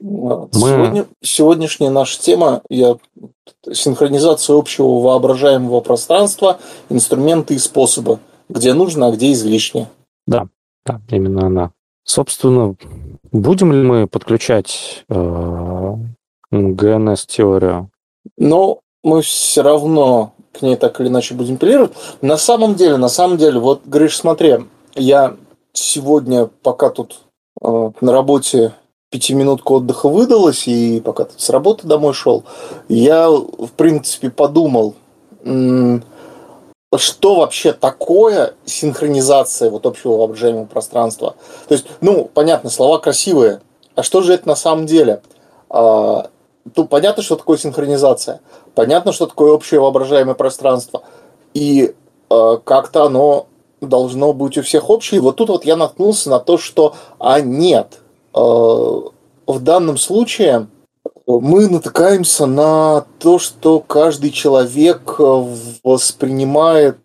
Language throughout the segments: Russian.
Мы... Сегодня, сегодняшняя наша тема я, синхронизация общего воображаемого пространства, инструменты и способы, где нужно, а где излишне. Да, да, именно она. Собственно, будем ли мы подключать э, ГНС-теорию? Но мы все равно к ней так или иначе будем апеллировать. На самом деле, на самом деле, вот, Гриш, смотри, я сегодня, пока тут э, на работе пятиминутка отдыха выдалась, и пока тут с работы домой шел, я, в принципе, подумал, что вообще такое синхронизация вот общего воображаемого пространства. То есть, ну, понятно, слова красивые, а что же это на самом деле? А, ну, понятно, что такое синхронизация, понятно, что такое общее воображаемое пространство, и а, как-то оно должно быть у всех общее. И вот тут вот я наткнулся на то, что а нет, в данном случае мы натыкаемся на то, что каждый человек воспринимает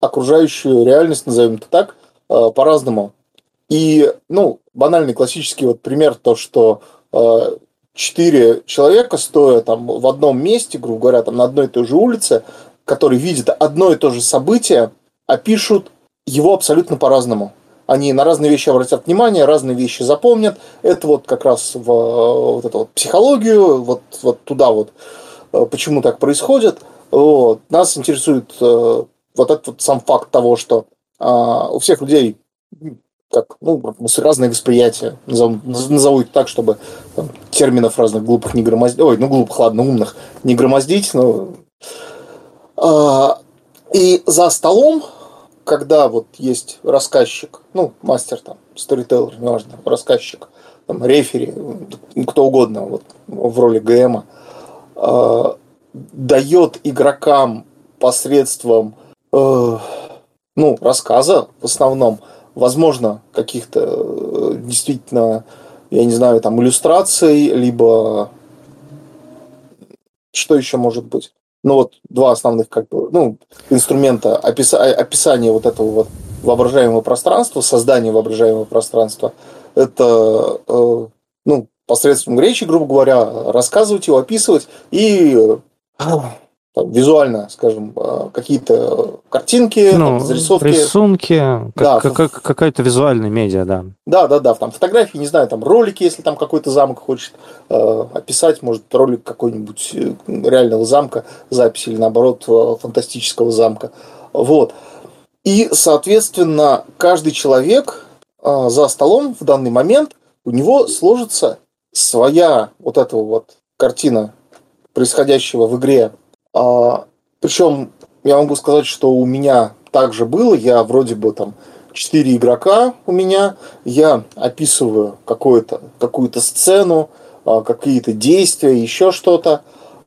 окружающую реальность, назовем это так, по-разному. И, ну, банальный классический вот пример, то, что четыре человека, стоя там в одном месте, грубо говоря, там на одной и той же улице, которые видят одно и то же событие, опишут его абсолютно по-разному. Они на разные вещи обратят внимание, разные вещи запомнят. Это вот как раз в вот эту вот психологию, вот, вот туда вот, э, почему так происходит. Вот. Нас интересует э, вот этот вот сам факт того, что а, у всех людей как, ну, разные восприятия, назову, назову их так, чтобы там, терминов разных глупых не громоздить, ой, ну, глупых, ладно, умных не громоздить, но... А, и за столом, когда вот есть рассказчик, ну, мастер там, сторителлер, неважно, рассказчик, там, рефери, кто угодно, вот, в роли ГМа, а, дает игрокам посредством, э, ну, рассказа в основном, возможно, каких-то э, действительно, я не знаю, там, иллюстраций, либо что еще может быть? Ну, вот два основных как бы, ну, инструмента описа описания вот этого вот воображаемого пространства, создания воображаемого пространства, это, э, ну, посредством речи, грубо говоря, рассказывать его, описывать и там, визуально, скажем, э, какие-то картинки, ну, там, зарисовки. Рисунки, да, как, как, какая-то визуальная медиа, да. Да, да, да, там фотографии, не знаю, там ролики, если там какой-то замок хочет э, описать, может, ролик какой-нибудь э, реального замка, запись или наоборот э, фантастического замка. Вот. И, соответственно, каждый человек э, за столом в данный момент у него сложится своя вот эта вот картина происходящего в игре причем я могу сказать, что у меня также было. Я вроде бы там четыре игрока у меня. Я описываю какую-то какую-то сцену, а, какие-то действия, еще что-то.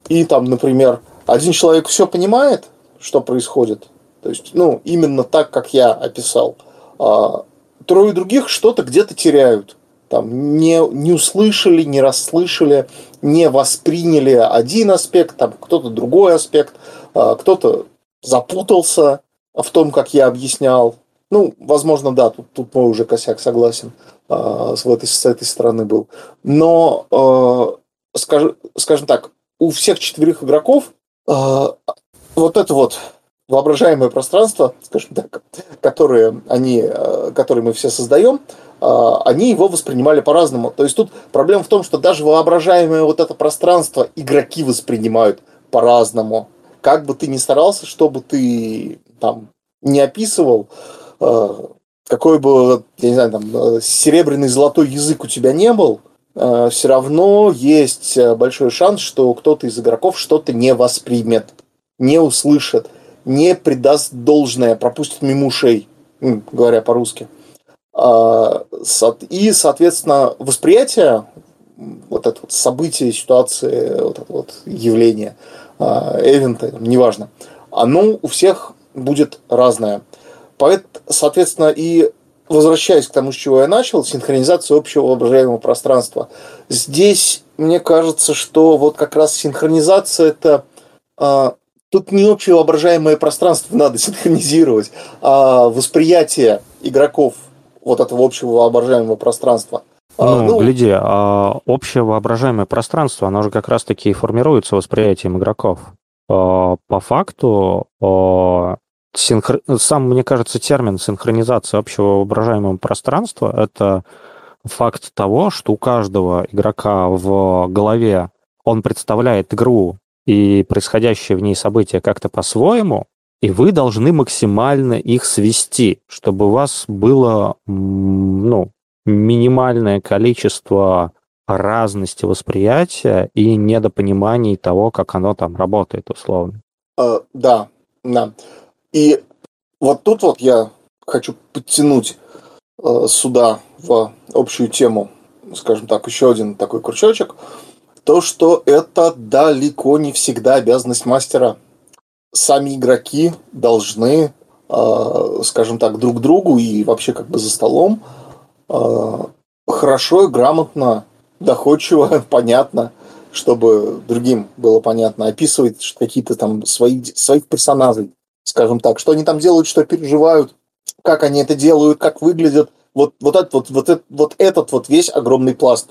И там, например, один человек все понимает, что происходит. То есть, ну, именно так, как я описал. А трое других что-то где-то теряют там, не, не услышали, не расслышали, не восприняли один аспект, там кто-то другой аспект, а, кто-то запутался в том, как я объяснял. Ну, возможно, да, тут, тут мой уже косяк, согласен, а, с, этой, с этой стороны был. Но, а, скажем, скажем так, у всех четверых игроков вот это вот воображаемое пространство, скажем так, которое, они, которое мы все создаем, они его воспринимали по-разному. То есть тут проблема в том, что даже воображаемое вот это пространство игроки воспринимают по-разному. Как бы ты ни старался, чтобы ты там не описывал, а, какой бы, я не знаю, там, серебряный золотой язык у тебя не был, а, все равно есть большой шанс, что кто-то из игроков что-то не воспримет, не услышит, не придаст должное, пропустит мимо ушей, говоря по-русски. А, и, соответственно, восприятие вот это вот события, ситуации, вот это вот явление, а, эвента, неважно, оно у всех будет разное. Поэтому, соответственно, и возвращаясь к тому, с чего я начал, синхронизация общего воображаемого пространства. Здесь мне кажется, что вот как раз синхронизация это а, тут не общее воображаемое пространство надо синхронизировать, а восприятие игроков вот этого общего воображаемого пространства. Ну, ну, гляди, а общее воображаемое пространство, оно же как раз-таки и формируется восприятием игроков. А, по факту, а, синхр... сам, мне кажется, термин синхронизация общего воображаемого пространства – это факт того, что у каждого игрока в голове он представляет игру и происходящее в ней события как-то по-своему, и вы должны максимально их свести, чтобы у вас было ну, минимальное количество разности восприятия и недопониманий того, как оно там работает, условно. Uh, да, да. И вот тут вот я хочу подтянуть uh, сюда в общую тему, скажем так, еще один такой крючочек, то, что это далеко не всегда обязанность мастера. Сами игроки должны, uh, скажем так, друг другу и вообще как бы за столом хорошо и грамотно доходчиво, понятно, чтобы другим было понятно, описывать какие-то там свои, своих персонажей, скажем так, что они там делают, что переживают, как они это делают, как выглядят. Вот, вот, этот, вот, вот, этот, вот этот вот весь огромный пласт,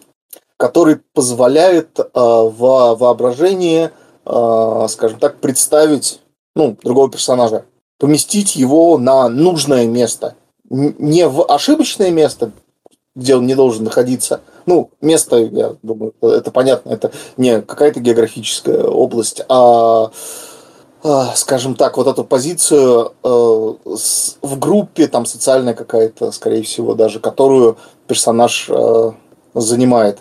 который позволяет э, в воображении, э, скажем так, представить ну, другого персонажа, поместить его на нужное место. Не в ошибочное место, где он не должен находиться. Ну, место, я думаю, это понятно, это не какая-то географическая область, а, а скажем так, вот эту позицию э, в группе, там социальная какая-то, скорее всего, даже, которую персонаж э, занимает.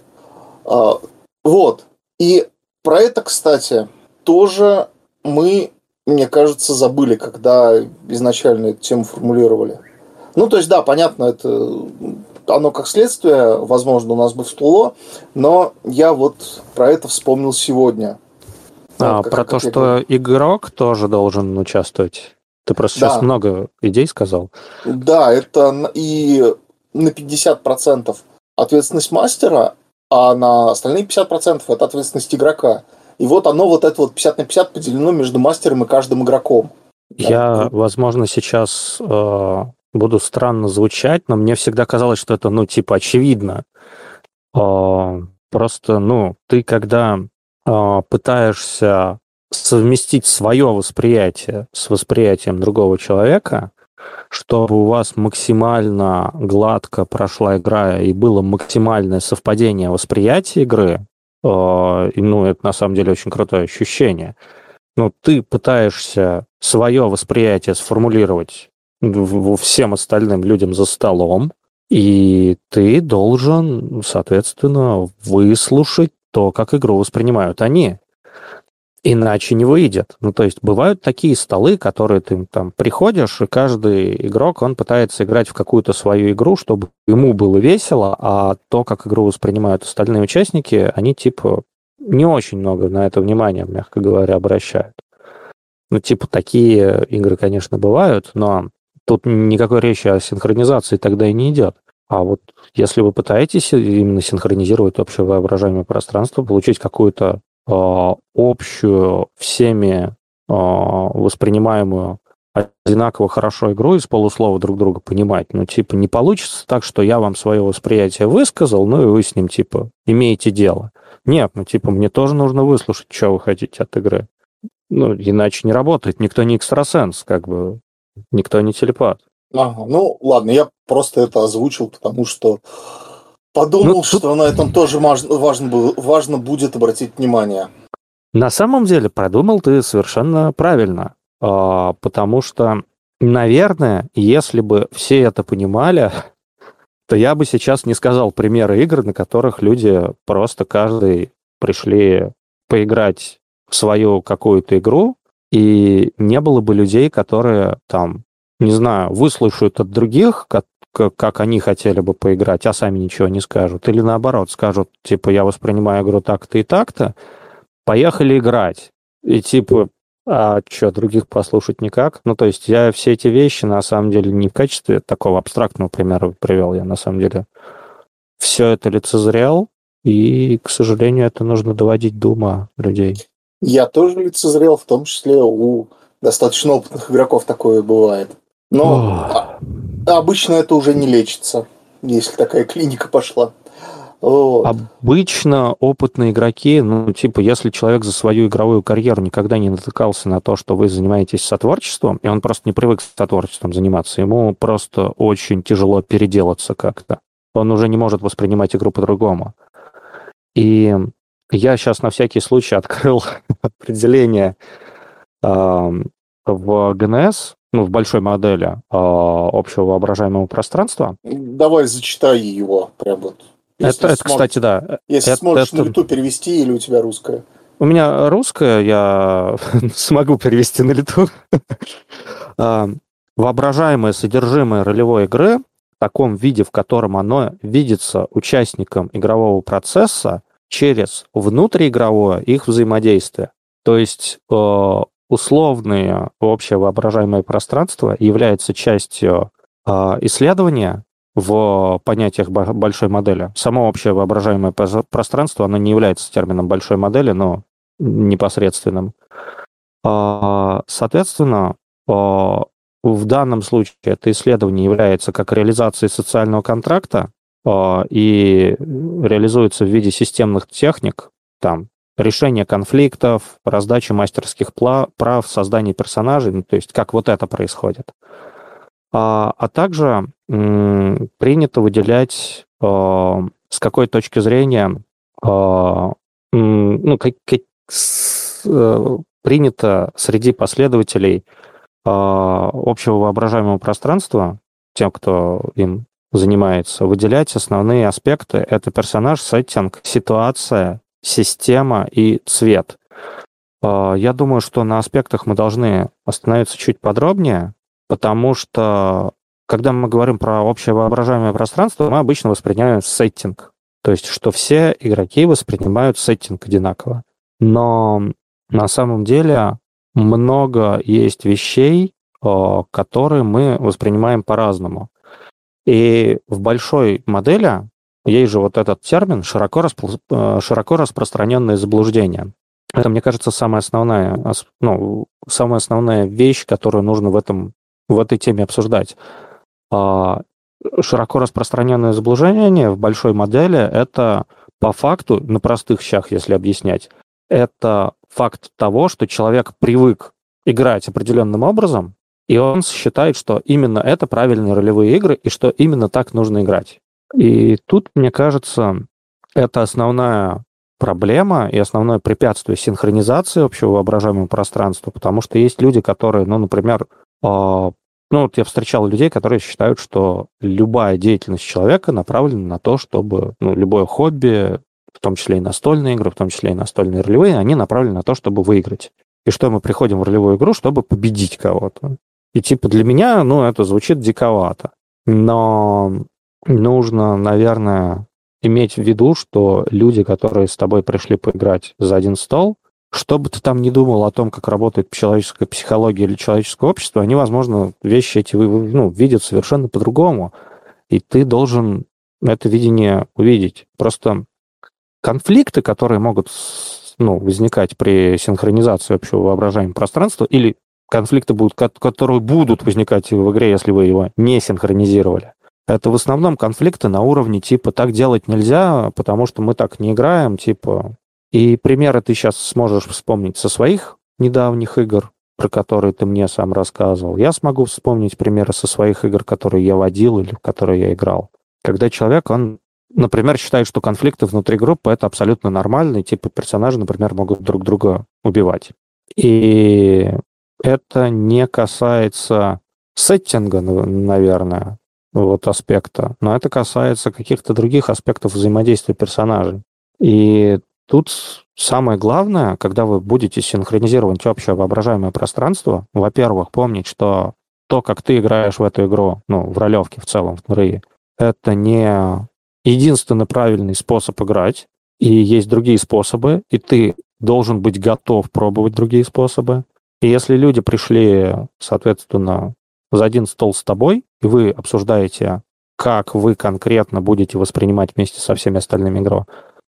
А, вот. И про это, кстати, тоже мы, мне кажется, забыли, когда изначально эту тему формулировали. Ну, то есть, да, понятно, это оно как следствие, возможно, у нас бы всплыло, но я вот про это вспомнил сегодня. А, вот, как, про как то, что говорю. игрок тоже должен участвовать. Ты просто да. сейчас много идей сказал. Да, это и на 50% ответственность мастера, а на остальные 50% это ответственность игрока. И вот оно вот это вот 50 на 50 поделено между мастером и каждым игроком. Я, да. возможно, сейчас э, буду странно звучать, но мне всегда казалось, что это, ну, типа, очевидно. А, просто, ну, ты когда а, пытаешься совместить свое восприятие с восприятием другого человека, чтобы у вас максимально гладко прошла игра и было максимальное совпадение восприятия игры, э, и, ну, это на самом деле очень крутое ощущение. Ну, ты пытаешься свое восприятие сформулировать всем остальным людям за столом, и ты должен, соответственно, выслушать то, как игру воспринимают они. Иначе не выйдет. Ну, то есть бывают такие столы, которые ты там приходишь, и каждый игрок, он пытается играть в какую-то свою игру, чтобы ему было весело, а то, как игру воспринимают остальные участники, они типа не очень много на это внимания, мягко говоря, обращают. Ну, типа, такие игры, конечно, бывают, но Тут никакой речи о синхронизации тогда и не идет. А вот если вы пытаетесь именно синхронизировать общее воображаемое пространство, получить какую-то общую, всеми э, воспринимаемую одинаково хорошо игру из полуслова друг друга понимать, ну, типа, не получится так, что я вам свое восприятие высказал, ну, и вы с ним, типа, имеете дело. Нет, ну, типа, мне тоже нужно выслушать, что вы хотите от игры. Ну, иначе не работает. Никто не экстрасенс, как бы. Никто не телепат. Ага, ну ладно, я просто это озвучил, потому что подумал, ну, что на этом тоже важно, важно, важно будет обратить внимание. На самом деле продумал ты совершенно правильно, а, потому что, наверное, если бы все это понимали, то я бы сейчас не сказал примеры игр, на которых люди просто каждый пришли поиграть в свою какую-то игру, и не было бы людей, которые там, не знаю, выслушают от других, как, они хотели бы поиграть, а сами ничего не скажут. Или наоборот, скажут, типа, я воспринимаю игру так-то и так-то, поехали играть. И типа, а что, других послушать никак? Ну, то есть я все эти вещи, на самом деле, не в качестве такого абстрактного примера привел, я на самом деле все это лицезрел, и, к сожалению, это нужно доводить до ума людей. Я тоже лицезрел, в том числе у достаточно опытных игроков такое бывает. Но а, обычно это уже не лечится, если такая клиника пошла. Вот. Обычно опытные игроки, ну, типа, если человек за свою игровую карьеру никогда не натыкался на то, что вы занимаетесь сотворчеством, и он просто не привык сотворчеством заниматься, ему просто очень тяжело переделаться как-то. Он уже не может воспринимать игру по-другому. И я сейчас на всякий случай открыл определение э, в ГНС, ну, в большой модели э, общего воображаемого пространства. Давай зачитай его прям вот. Если это, это сможешь, кстати, да. Если это, сможешь это... на лету перевести, или у тебя русская? У меня русская, я смогу перевести на лету. А, воображаемое содержимое ролевой игры в таком виде, в котором оно видится участникам игрового процесса через внутриигровое их взаимодействие. То есть э, условное общее воображаемое пространство является частью э, исследования, в понятиях большой модели. Само общее воображаемое пространство, оно не является термином большой модели, но непосредственным. А, соответственно, а, в данном случае это исследование является как реализацией социального контракта а, и реализуется в виде системных техник, там, решение конфликтов, раздача мастерских прав, создание персонажей, ну, то есть как вот это происходит. А, а также м, принято выделять а, с какой точки зрения а, м, ну, как, как, с, а, принято среди последователей а, общего воображаемого пространства, тем, кто им занимается, выделять основные аспекты. Это персонаж, сеттинг, ситуация, система и цвет. Я думаю, что на аспектах мы должны остановиться чуть подробнее, потому что когда мы говорим про общее воображаемое пространство, мы обычно воспринимаем сеттинг. То есть, что все игроки воспринимают сеттинг одинаково. Но на самом деле много есть вещей, которые мы воспринимаем по-разному. И в большой модели есть же вот этот термин широко, распро... Э, широко распространенное заблуждение. Это, мне кажется, самая основная, ну, самая основная вещь, которую нужно в этом в этой теме обсуждать. А, широко распространенное заблуждение в большой модели – это по факту, на простых щах, если объяснять, это факт того, что человек привык играть определенным образом, и он считает, что именно это правильные ролевые игры, и что именно так нужно играть. И тут, мне кажется, это основная проблема и основное препятствие синхронизации общего воображаемого пространства, потому что есть люди, которые, ну, например, а, ну, вот я встречал людей, которые считают, что любая деятельность человека направлена на то, чтобы, ну, любое хобби, в том числе и настольные игры, в том числе и настольные ролевые, они направлены на то, чтобы выиграть. И что мы приходим в ролевую игру, чтобы победить кого-то. И типа для меня, ну, это звучит диковато. Но нужно, наверное, иметь в виду, что люди, которые с тобой пришли поиграть за один стол, что бы ты там ни думал о том, как работает человеческая психология или человеческое общество, они, возможно, вещи эти ну, видят совершенно по-другому. И ты должен это видение увидеть. Просто конфликты, которые могут ну, возникать при синхронизации общего воображаемого пространства, или конфликты, будут, которые будут возникать в игре, если вы его не синхронизировали. Это в основном конфликты на уровне типа «так делать нельзя, потому что мы так не играем», типа и примеры ты сейчас сможешь вспомнить со своих недавних игр, про которые ты мне сам рассказывал. Я смогу вспомнить примеры со своих игр, которые я водил или в которые я играл. Когда человек, он, например, считает, что конфликты внутри группы — это абсолютно нормально, и типа персонажи, например, могут друг друга убивать. И это не касается сеттинга, наверное, вот аспекта, но это касается каких-то других аспектов взаимодействия персонажей. И Тут самое главное, когда вы будете синхронизировать общее воображаемое пространство, во-первых, помнить, что то, как ты играешь в эту игру, ну, в ролевке в целом, в НРИ, это не единственный правильный способ играть, и есть другие способы, и ты должен быть готов пробовать другие способы. И если люди пришли, соответственно, за один стол с тобой, и вы обсуждаете, как вы конкретно будете воспринимать вместе со всеми остальными игру,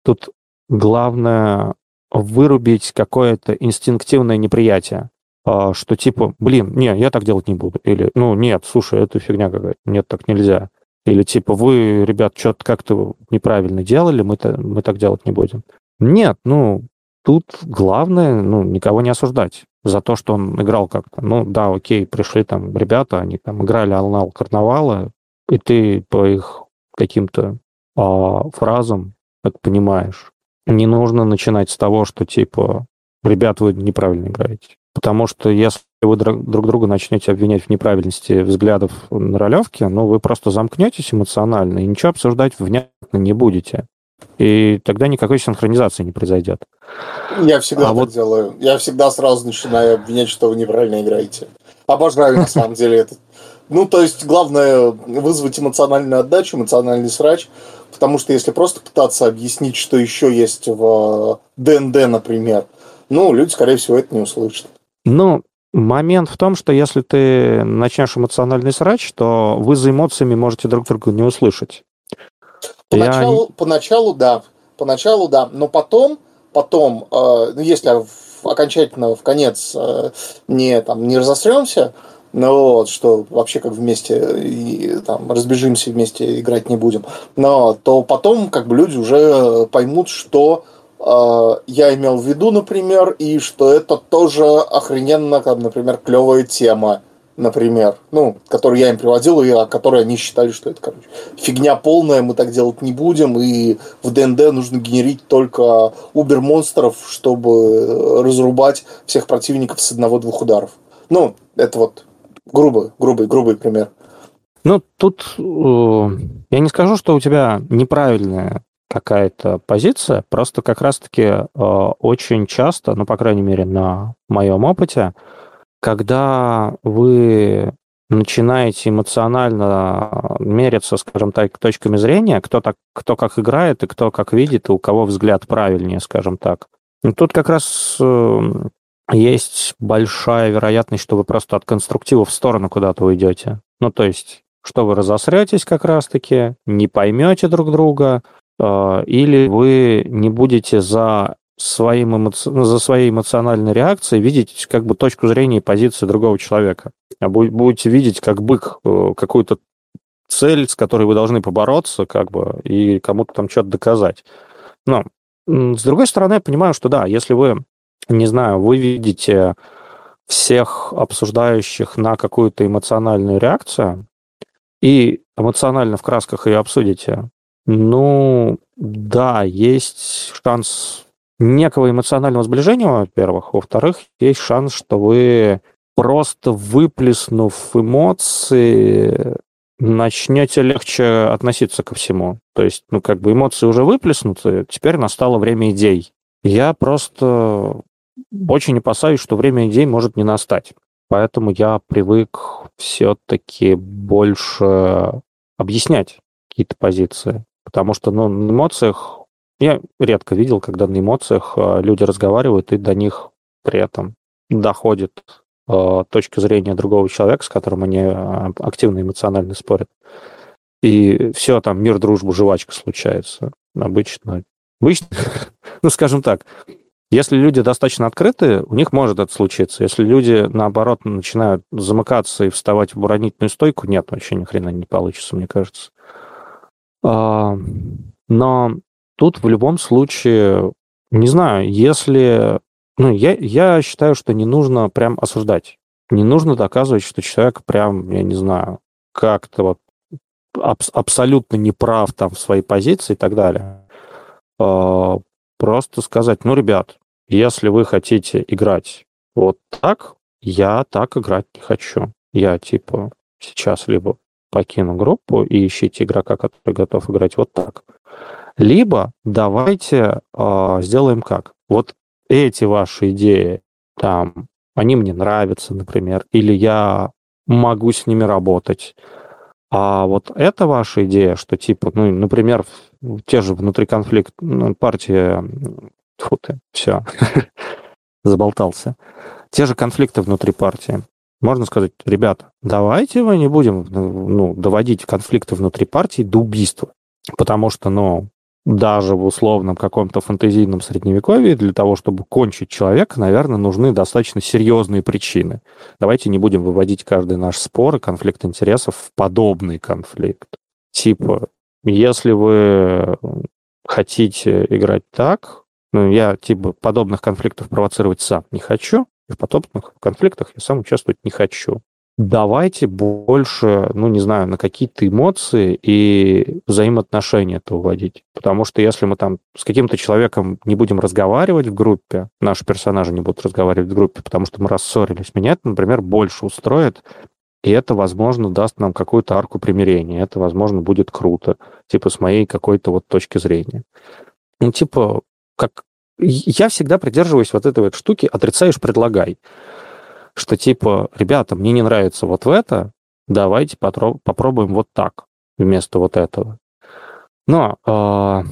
тут главное вырубить какое-то инстинктивное неприятие, а, что типа, блин, не, я так делать не буду. Или, ну, нет, слушай, это фигня какая-то, нет, так нельзя. Или типа, вы, ребят, что-то как-то неправильно делали, мы, -то, мы так делать не будем. Нет, ну, тут главное, ну, никого не осуждать за то, что он играл как-то. Ну, да, окей, пришли там ребята, они там играли Алнал Карнавала, и ты по их каким-то а, фразам так понимаешь. Не нужно начинать с того, что типа, ребят, вы неправильно играете. Потому что если вы друг друга начнете обвинять в неправильности взглядов на ролевке, ну, вы просто замкнетесь эмоционально и ничего обсуждать внятно не будете. И тогда никакой синхронизации не произойдет. Я всегда а так вот... делаю. Я всегда сразу начинаю обвинять, что вы неправильно играете. Обожаю, на самом деле, это. Ну, то есть, главное вызвать эмоциональную отдачу, эмоциональный срач, потому что если просто пытаться объяснить, что еще есть в ДНД, например, ну, люди, скорее всего, это не услышат. Ну, момент в том, что если ты начнешь эмоциональный срач, то вы за эмоциями можете друг друга не услышать. Поначалу, Я... поначалу да, поначалу да, но потом, потом, э, ну, если в, окончательно в конец э, не там не разосремся, ну вот, что вообще как вместе и там разбежимся вместе играть не будем, но то потом как бы люди уже поймут, что э, я имел в виду, например, и что это тоже охрененно, как, например, клевая тема например, ну, который я им приводил, и о которой они считали, что это, короче, фигня полная, мы так делать не будем, и в ДНД нужно генерить только убер-монстров, чтобы разрубать всех противников с одного-двух ударов. Ну, это вот грубый, грубый, грубый пример. Ну, тут э, я не скажу, что у тебя неправильная какая-то позиция, просто как раз-таки э, очень часто, ну, по крайней мере, на моем опыте, когда вы начинаете эмоционально мериться, скажем так, точками зрения, кто, так, кто как играет и кто как видит, и у кого взгляд правильнее, скажем так. И тут как раз э, есть большая вероятность, что вы просто от конструктива в сторону куда-то уйдете. Ну, то есть, что вы разосретесь как раз-таки, не поймете друг друга, э, или вы не будете за своим эмоци... Ну, за своей эмоциональной реакцией видеть как бы точку зрения и позицию другого человека. А будете видеть как бык э, какую-то цель, с которой вы должны побороться, как бы, и кому-то там что-то доказать. Но, с другой стороны, я понимаю, что да, если вы, не знаю, вы видите всех обсуждающих на какую-то эмоциональную реакцию и эмоционально в красках ее обсудите, ну, да, есть шанс некого эмоционального сближения, во-первых. Во-вторых, есть шанс, что вы просто выплеснув эмоции, начнете легче относиться ко всему. То есть, ну, как бы эмоции уже выплеснуты, теперь настало время идей. Я просто очень опасаюсь, что время идей может не настать. Поэтому я привык все-таки больше объяснять какие-то позиции. Потому что ну, на эмоциях я редко видел, когда на эмоциях а, люди разговаривают, и до них при этом доходит э, точка зрения другого человека, с которым они а, активно эмоционально спорят. И все, там мир, дружба, жвачка случается. Обычно. Обычно, ну, скажем так, если люди достаточно открыты, у них может это случиться. Если люди, наоборот, начинают замыкаться и вставать в оборонительную стойку, нет, вообще ни хрена не получится, мне кажется. Но Тут в любом случае, не знаю, если... Ну, я, я считаю, что не нужно прям осуждать. Не нужно доказывать, что человек прям, я не знаю, как-то вот аб- абсолютно неправ там в своей позиции и так далее. А, просто сказать, ну, ребят, если вы хотите играть вот так, я так играть не хочу. Я, типа, сейчас либо покину группу и ищите игрока, который готов играть вот так. Либо давайте э, сделаем как. Вот эти ваши идеи, там, они мне нравятся, например, или я могу с ними работать. А вот это ваша идея, что типа, ну, например, те же внутри конфликт, ну, партия, фу ты, все, заболтался. Те же конфликты внутри партии. Можно сказать, ребята, давайте мы не будем ну, доводить конфликты внутри партии до убийства. Потому что, ну, даже в условном каком-то фантазийном средневековье для того, чтобы кончить человека, наверное, нужны достаточно серьезные причины. Давайте не будем выводить каждый наш спор и конфликт интересов в подобный конфликт. Типа, если вы хотите играть так, ну, я, типа, подобных конфликтов провоцировать сам не хочу, и в подобных конфликтах я сам участвовать не хочу. Давайте больше, ну, не знаю, на какие-то эмоции и взаимоотношения это уводить. Потому что если мы там с каким-то человеком не будем разговаривать в группе, наши персонажи не будут разговаривать в группе, потому что мы рассорились, меня это, например, больше устроит, и это, возможно, даст нам какую-то арку примирения. Это, возможно, будет круто. Типа с моей какой-то вот точки зрения. Ну, типа, как... Я всегда придерживаюсь вот этой вот штуки «отрицаешь, предлагай». Что типа, ребята, мне не нравится вот в это, давайте попробуем вот так вместо вот этого. Но, а,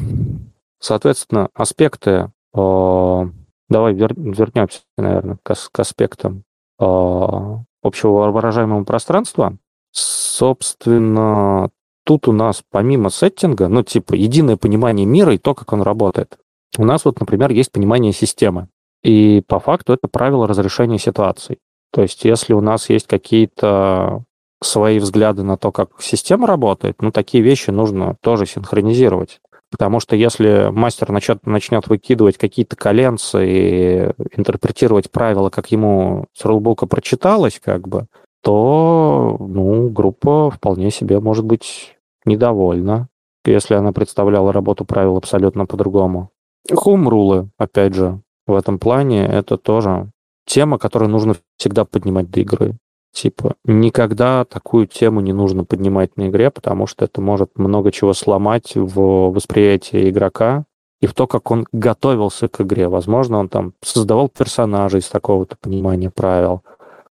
соответственно, аспекты... А, давай вернемся, наверное, к аспектам а, общего выражаемого пространства, собственно, тут у нас помимо сеттинга, ну, типа, единое понимание мира и то, как он работает, у нас вот, например, есть понимание системы. И по факту это правило разрешения ситуаций. То есть если у нас есть какие-то свои взгляды на то, как система работает, ну, такие вещи нужно тоже синхронизировать. Потому что если мастер начнет, начнет выкидывать какие-то коленцы и интерпретировать правила, как ему с рулбука прочиталось, как бы, то ну, группа вполне себе может быть недовольна, если она представляла работу правил абсолютно по-другому. Хум-рулы, опять же, в этом плане это тоже тема, которую нужно всегда поднимать до игры. Типа, никогда такую тему не нужно поднимать на игре, потому что это может много чего сломать в восприятии игрока и в то, как он готовился к игре. Возможно, он там создавал персонажей из такого-то понимания правил,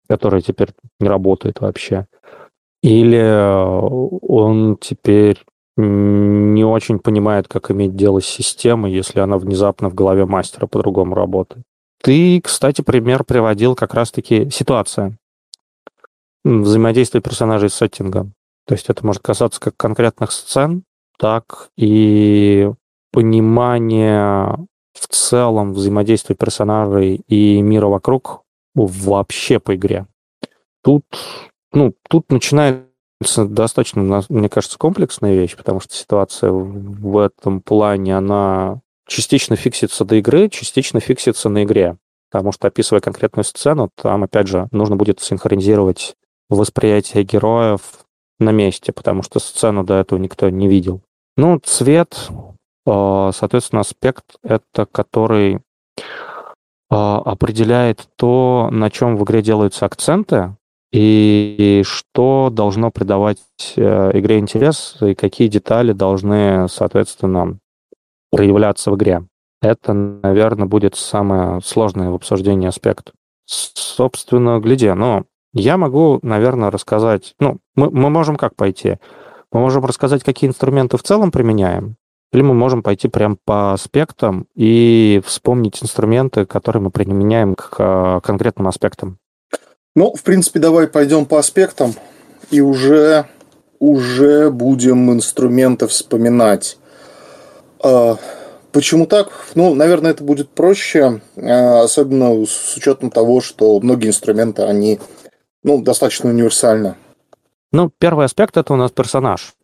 которые теперь не работают вообще. Или он теперь не очень понимает, как иметь дело с системой, если она внезапно в голове мастера по-другому работает. Ты, кстати, пример приводил как раз-таки ситуация взаимодействие персонажей с сеттингом. То есть это может касаться как конкретных сцен, так и понимания в целом взаимодействия персонажей и мира вокруг вообще по игре. Тут, ну, тут начинается достаточно, мне кажется, комплексная вещь, потому что ситуация в этом плане, она частично фиксится до игры, частично фиксится на игре. Потому что, описывая конкретную сцену, там, опять же, нужно будет синхронизировать восприятие героев на месте, потому что сцену до этого никто не видел. Ну, цвет, э, соответственно, аспект это который э, определяет то, на чем в игре делаются акценты, и что должно придавать э, игре интерес, и какие детали должны, соответственно, проявляться в игре. Это, наверное, будет самое сложное в обсуждении аспект. Собственно, гляди, ну, я могу, наверное, рассказать... Ну, мы, мы можем как пойти? Мы можем рассказать, какие инструменты в целом применяем, или мы можем пойти прям по аспектам и вспомнить инструменты, которые мы применяем к а, конкретным аспектам. Ну, в принципе, давай пойдем по аспектам и уже, уже будем инструменты вспоминать. А, почему так? Ну, наверное, это будет проще, а, особенно с учетом того, что многие инструменты, они ну, достаточно универсально. Ну, первый аспект это у нас персонаж.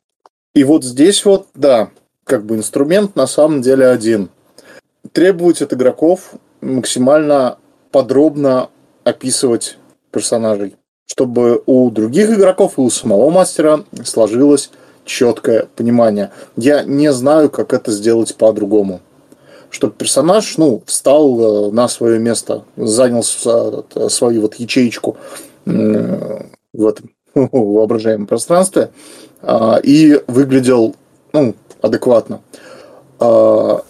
И вот здесь вот, да, как бы инструмент на самом деле один. Требовать от игроков максимально подробно описывать персонажей, чтобы у других игроков и у самого мастера сложилось четкое понимание. Я не знаю, как это сделать по-другому. Чтобы персонаж, ну, встал э, на свое место, занял э, свою вот ячеечку в этом воображаемом пространстве а, и выглядел ну, адекватно. А,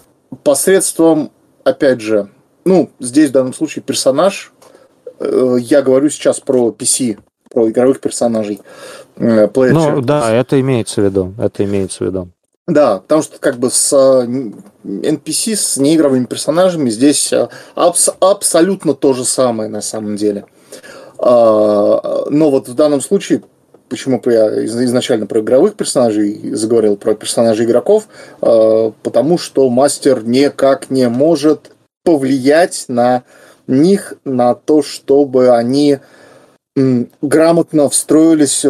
посредством, опять же, ну, здесь в данном случае персонаж, э, я говорю сейчас про PC, про игровых персонажей. Э, ну, да, это имеется в виду, это имеется в виду. Да, потому что как бы с NPC, с неигровыми персонажами здесь абс- абсолютно то же самое на самом деле. А, но вот в данном случае, почему я изначально про игровых персонажей заговорил, про персонажей игроков, а, потому что мастер никак не может повлиять на них, на то, чтобы они грамотно встроились,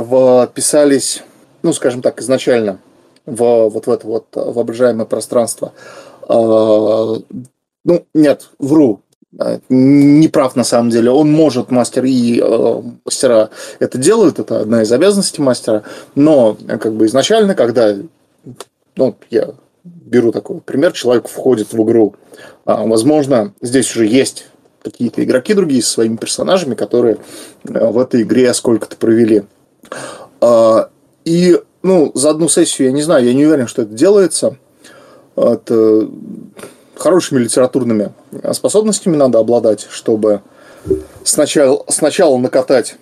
вписались, ну, скажем так, изначально в вот в это вот воображаемое пространство. А, ну, нет, вру, не прав на самом деле. Он может, мастер и э, мастера это делают, это одна из обязанностей мастера, но как бы изначально, когда, ну, я беру такой пример, человек входит в игру, а, возможно, здесь уже есть какие-то игроки другие со своими персонажами, которые э, в этой игре сколько-то провели. А, и, ну, за одну сессию, я не знаю, я не уверен, что это делается. Это хорошими литературными способностями надо обладать, чтобы сначала, сначала накатать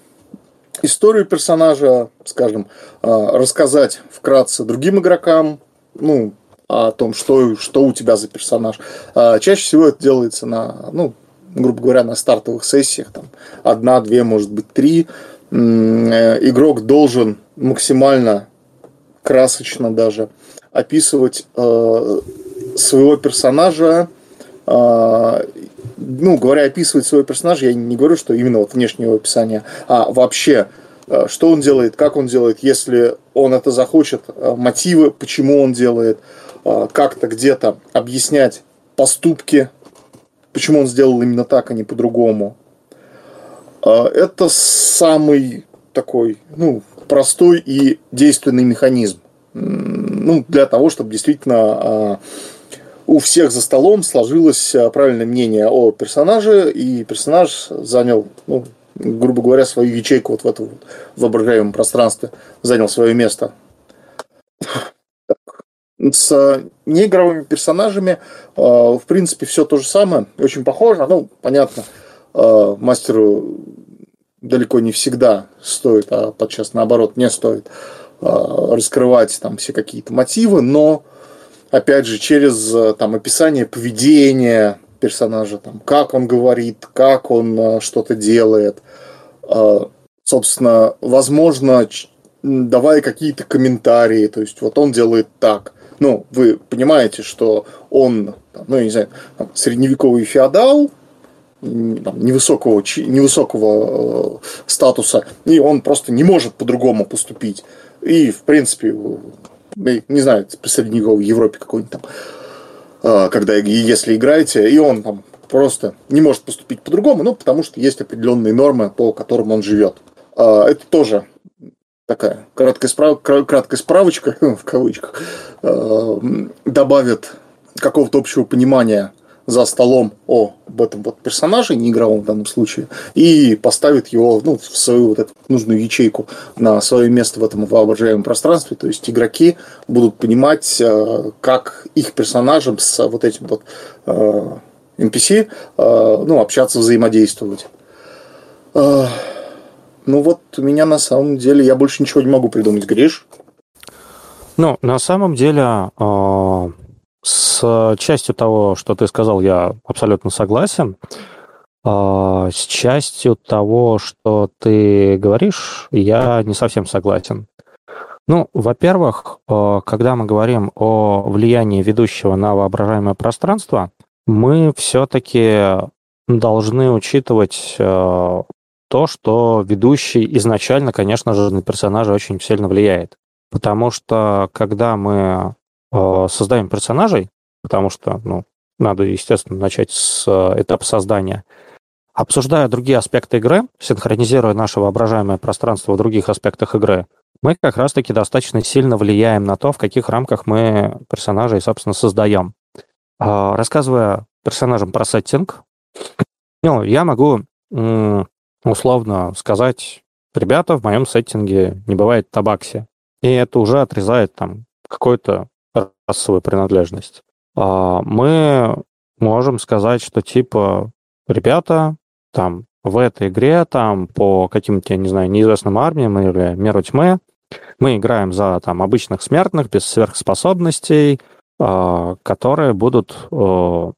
историю персонажа, скажем, а, рассказать вкратце другим игрокам, ну, о том, что, что у тебя за персонаж. А, чаще всего это делается на, ну, грубо говоря, на стартовых сессиях, там, одна, две, может быть, три. Э, игрок должен максимально красочно даже описывать э, своего персонажа, э, ну, говоря, описывать своего персонажа, я не говорю, что именно вот внешнего описания, а вообще, что он делает, как он делает, если он это захочет, мотивы, почему он делает, как-то где-то объяснять поступки почему он сделал именно так, а не по-другому. А, это самый такой, ну, простой и действенный механизм. Ну, для того, чтобы действительно а, у всех за столом сложилось а, правильное мнение о персонаже, и персонаж занял, ну, грубо говоря, свою ячейку вот в этом воображаемом пространстве, занял свое место с неигровыми персонажами, э, в принципе, все то же самое, очень похоже. Ну, понятно, э, мастеру далеко не всегда стоит, а подчас наоборот не стоит э, раскрывать там все какие-то мотивы, но опять же через там описание поведения персонажа, там, как он говорит, как он что-то делает, собственно, возможно, давая какие-то комментарии, то есть вот он делает так, ну, вы понимаете, что он, ну, я не знаю, средневековый феодал, там, невысокого, невысокого э, статуса, и он просто не может по-другому поступить. И, в принципе, не знаю, при средневековой Европе какой-нибудь там, э, когда, если играете, и он там просто не может поступить по-другому, ну, потому что есть определенные нормы, по которым он живет. Э, это тоже такая краткая, справ... краткая справочка, в кавычках, э, добавит какого-то общего понимания за столом о, об этом вот персонаже, не игровом в данном случае, и поставит его ну, в свою вот эту нужную ячейку на свое место в этом воображаемом пространстве. То есть игроки будут понимать, э, как их персонажам с вот этим вот NPC э, ну, общаться, взаимодействовать. Ну вот у меня на самом деле, я больше ничего не могу придумать, Гриш. Ну, на самом деле, э, с частью того, что ты сказал, я абсолютно согласен. Э, с частью того, что ты говоришь, я не совсем согласен. Ну, во-первых, э, когда мы говорим о влиянии ведущего на воображаемое пространство, мы все-таки должны учитывать то, что ведущий изначально, конечно же, на персонажа очень сильно влияет. Потому что когда мы э, создаем персонажей, потому что, ну, надо, естественно, начать с э, этапа создания, обсуждая другие аспекты игры, синхронизируя наше воображаемое пространство в других аспектах игры, мы как раз-таки достаточно сильно влияем на то, в каких рамках мы персонажей, собственно, создаем. Э, рассказывая персонажам про сеттинг, ну, я могу условно сказать, ребята, в моем сеттинге не бывает табакси. И это уже отрезает там какую-то расовую принадлежность. А мы можем сказать, что типа, ребята, там, в этой игре, там, по каким-то, я не знаю, неизвестным армиям или миру тьмы, мы играем за там обычных смертных без сверхспособностей, э, которые будут э,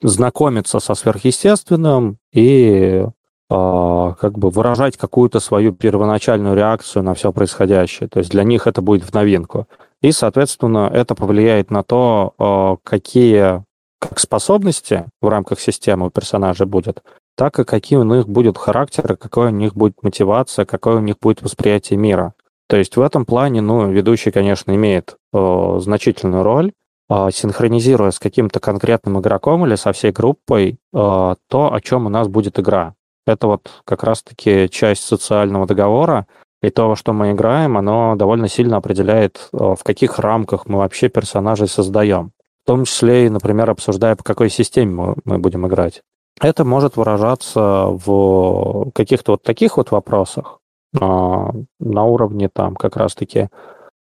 знакомиться со сверхъестественным и а, как бы выражать какую-то свою первоначальную реакцию на все происходящее. То есть для них это будет в новинку. И, соответственно, это повлияет на то, а, какие как способности в рамках системы у персонажа будет, так и какие у них будут характеры, какой у них будет мотивация, какое у них будет восприятие мира. То есть в этом плане, ну, ведущий, конечно, имеет э, значительную роль, э, синхронизируя с каким-то конкретным игроком или со всей группой э, то, о чем у нас будет игра. Это вот как раз-таки часть социального договора, и то, во что мы играем, оно довольно сильно определяет, э, в каких рамках мы вообще персонажей создаем. В том числе и, например, обсуждая, по какой системе мы, будем играть. Это может выражаться в каких-то вот таких вот вопросах а, на уровне там как раз-таки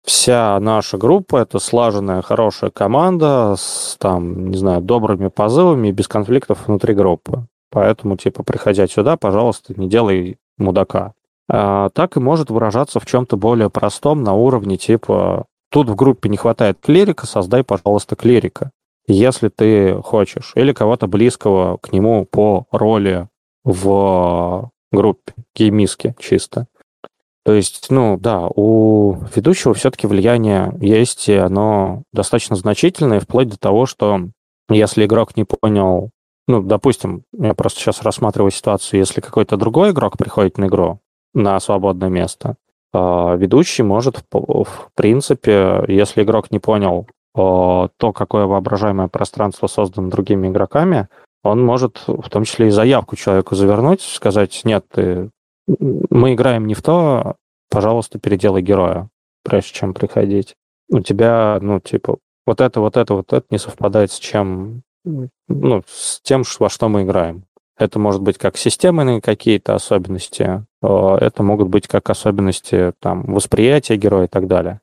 вся наша группа это слаженная хорошая команда с там не знаю добрыми позывами без конфликтов внутри группы поэтому типа приходя сюда пожалуйста не делай мудака а, так и может выражаться в чем-то более простом на уровне типа тут в группе не хватает клирика создай пожалуйста клирика если ты хочешь, или кого-то близкого к нему по роли в группе, геймиске чисто. То есть, ну да, у ведущего все-таки влияние есть, и оно достаточно значительное, вплоть до того, что если игрок не понял, ну, допустим, я просто сейчас рассматриваю ситуацию, если какой-то другой игрок приходит на игру на свободное место, а, ведущий может, в принципе, если игрок не понял то, какое воображаемое пространство создано другими игроками, он может в том числе и заявку человеку завернуть, сказать, нет, ты, мы играем не в то, пожалуйста, переделай героя, прежде чем приходить. У тебя, ну, типа, вот это, вот это, вот это не совпадает с чем, ну, с тем, во что мы играем. Это может быть как системные какие-то особенности, это могут быть как особенности там, восприятия героя и так далее.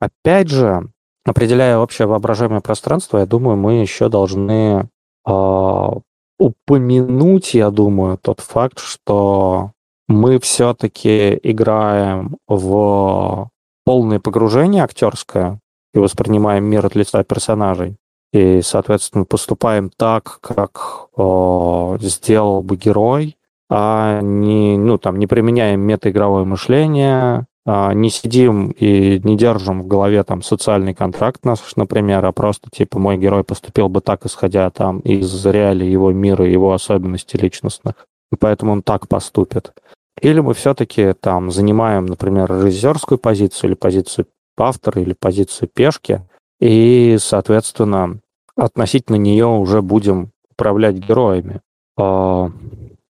Опять же, определяя общее воображаемое пространство, я думаю, мы еще должны э, упомянуть, я думаю, тот факт, что мы все-таки играем в полное погружение актерское и воспринимаем мир от лица персонажей. И, соответственно, поступаем так, как э, сделал бы герой, а не, ну, там, не применяем метаигровое мышление, а, не сидим и не держим в голове там социальный контракт наш, например, а просто типа мой герой поступил бы так, исходя там из реалий его мира, его особенностей личностных, и поэтому он так поступит. Или мы все-таки там занимаем, например, режиссерскую позицию или позицию автора или позицию пешки, и, соответственно, относительно нее уже будем управлять героями. А,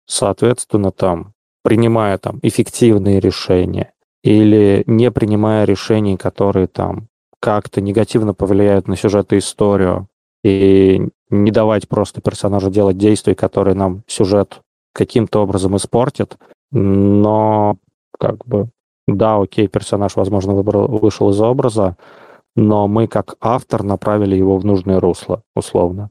соответственно, там, принимая там эффективные решения, или не принимая решений, которые там как-то негативно повлияют на сюжет и историю, и не давать просто персонажу делать действия, которые нам сюжет каким-то образом испортят, но как бы да, окей, персонаж, возможно, выбрал, вышел из образа, но мы как автор направили его в нужное русло, условно.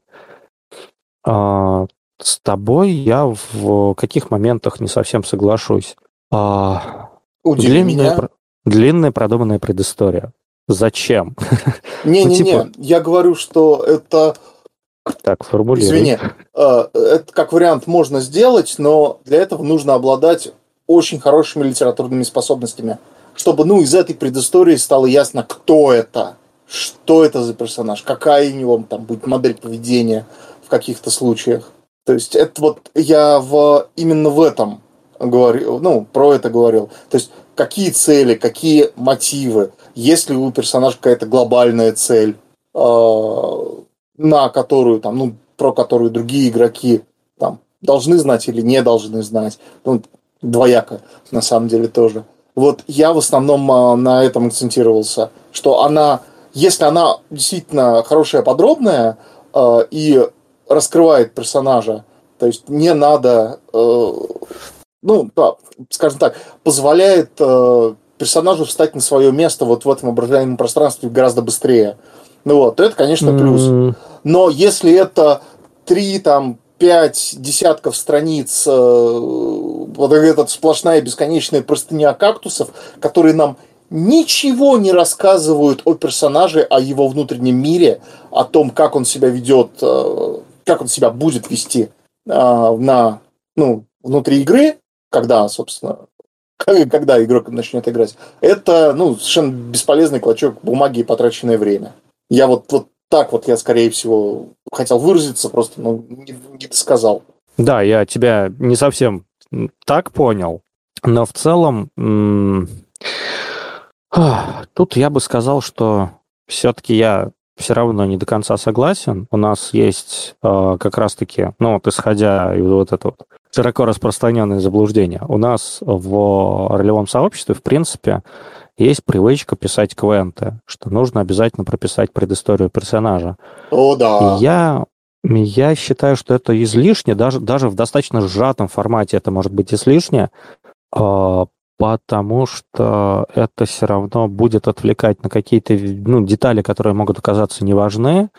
А, с тобой я в каких моментах не совсем соглашусь. А, Удиви длинная, меня. длинная продуманная предыстория. Зачем? Не-не-не, ну, типа... я говорю, что это... Так, формулируй. Извини, э, это как вариант можно сделать, но для этого нужно обладать очень хорошими литературными способностями, чтобы, ну, из этой предыстории стало ясно, кто это, что это за персонаж, какая у него там будет модель поведения в каких-то случаях. То есть это вот я в, именно в этом говорил, ну, про это говорил. То есть, какие цели, какие мотивы, есть ли у персонажа какая-то глобальная цель, э, на которую, там, ну, про которую другие игроки там, должны знать или не должны знать. Ну, двояко, на самом деле, тоже. Вот я в основном э, на этом акцентировался, что она, если она действительно хорошая, подробная э, и раскрывает персонажа, то есть не надо э, ну, да, скажем так, позволяет э, персонажу встать на свое место вот в этом воображаемом пространстве гораздо быстрее. Ну вот, то это, конечно, плюс. Но если это три, там, пять десятков страниц, э, вот эта сплошная бесконечная простыня кактусов, которые нам ничего не рассказывают о персонаже, о его внутреннем мире, о том, как он себя ведет, э, как он себя будет вести э, на, ну, внутри игры, когда, собственно, когда игрок начнет играть, это ну, совершенно бесполезный клочок бумаги и потраченное время. Я вот, вот так вот я, скорее всего, хотел выразиться, просто ну, не, не досказал. Да, я тебя не совсем так понял, но в целом тут я бы сказал, что все-таки я все равно не до конца согласен. У нас есть э, как раз-таки, ну вот исходя из вот этого вот широко распространенное заблуждение, у нас в ролевом сообществе, в принципе, есть привычка писать квенты, что нужно обязательно прописать предысторию персонажа. О, да. И я, я считаю, что это излишне, даже, даже в достаточно сжатом формате это может быть излишне, э, потому что это все равно будет отвлекать на какие-то ну, детали, которые могут оказаться неважны,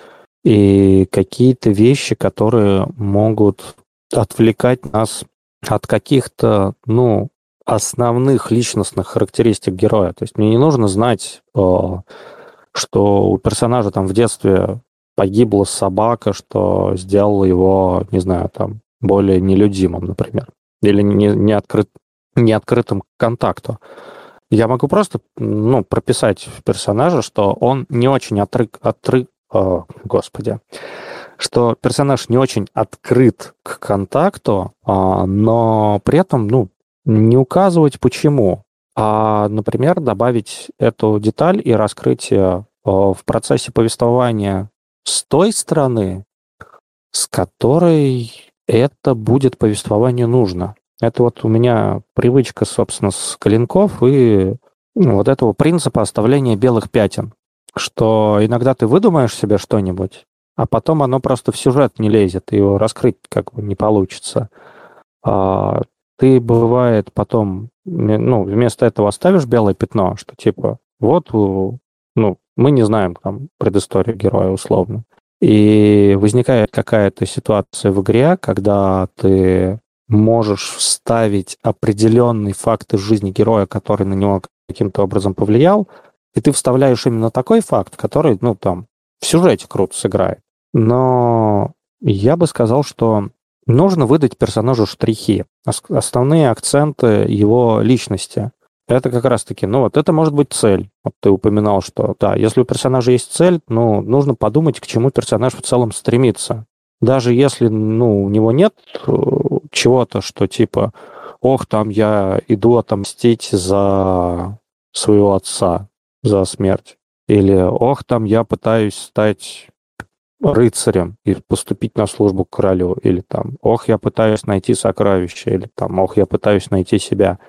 и какие-то вещи, которые могут отвлекать нас от каких-то, ну, основных личностных характеристик героя. То есть мне не нужно знать, э, что у персонажа там в детстве погибла собака, что сделало его, не знаю, там, более нелюдимым, например, или не, не открыт, неоткрытым к контакту. Я могу просто ну, прописать в персонажа, что он не очень отрык, отрык, о, господи, что персонаж не очень открыт к контакту, а, но при этом, ну, не указывать почему, а, например, добавить эту деталь и раскрытие в процессе повествования с той стороны, с которой это будет повествованию нужно. Это вот у меня привычка, собственно, с клинков и ну, вот этого принципа оставления белых пятен, что иногда ты выдумаешь себе что-нибудь, а потом оно просто в сюжет не лезет, и его раскрыть как бы не получится. Ты, бывает, потом, ну, вместо этого оставишь белое пятно, что типа, вот, ну, мы не знаем там предысторию героя условно. И возникает какая-то ситуация в игре, когда ты можешь вставить определенный факт из жизни героя, который на него каким-то образом повлиял, и ты вставляешь именно такой факт, который, ну, там, в сюжете круто сыграет. Но я бы сказал, что нужно выдать персонажу штрихи, основные акценты его личности. Это как раз-таки, ну вот это может быть цель. Вот ты упоминал, что да, если у персонажа есть цель, ну, нужно подумать, к чему персонаж в целом стремится. Даже если, ну, у него нет э, чего-то, что типа, ох, там я иду отомстить за своего отца, за смерть. Или, ох, там я пытаюсь стать рыцарем и поступить на службу к королю. Или там, ох, я пытаюсь найти сокровище. Или там, ох, я пытаюсь найти себя.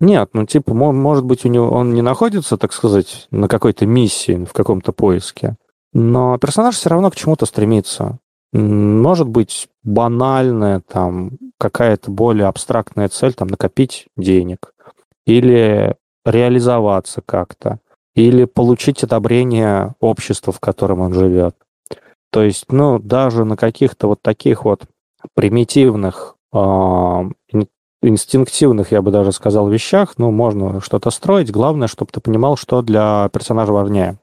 Нет, ну типа, может быть, у него он не находится, так сказать, на какой-то миссии, в каком-то поиске. Но персонаж все равно к чему-то стремится. Может быть, банальная, там, какая-то более абстрактная цель, там, накопить денег. Или реализоваться как-то. Или получить одобрение общества, в котором он живет. То есть, ну, даже на каких-то вот таких вот примитивных э, инстинктивных, я бы даже сказал, вещах, ну, можно что-то строить. Главное, чтобы ты понимал, что для персонажа важнее.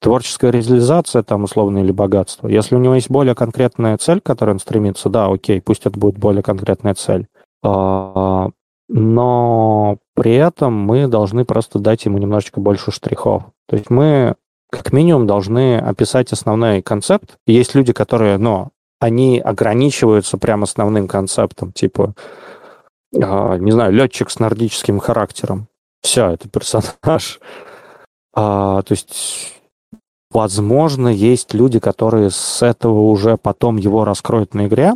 Творческая реализация, там, условно, или богатство. Если у него есть более конкретная цель, к которой он стремится, да, окей, пусть это будет более конкретная цель. А, но при этом мы должны просто дать ему немножечко больше штрихов. То есть мы как минимум должны описать основной концепт. Есть люди, которые, ну, они ограничиваются прям основным концептом, типа а, не знаю, летчик с нордическим характером. Все, это персонаж. А, то есть, возможно, есть люди, которые с этого уже потом его раскроют на игре.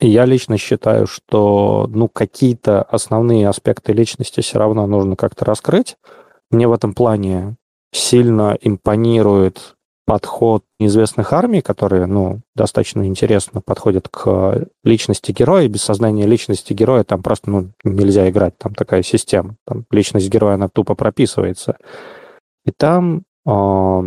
И я лично считаю, что ну, какие-то основные аспекты личности все равно нужно как-то раскрыть. Мне в этом плане сильно импонирует подход неизвестных армий, которые, ну, достаточно интересно подходят к личности героя. Без сознания личности героя там просто, ну, нельзя играть. Там такая система. Там личность героя, она тупо прописывается. И там э,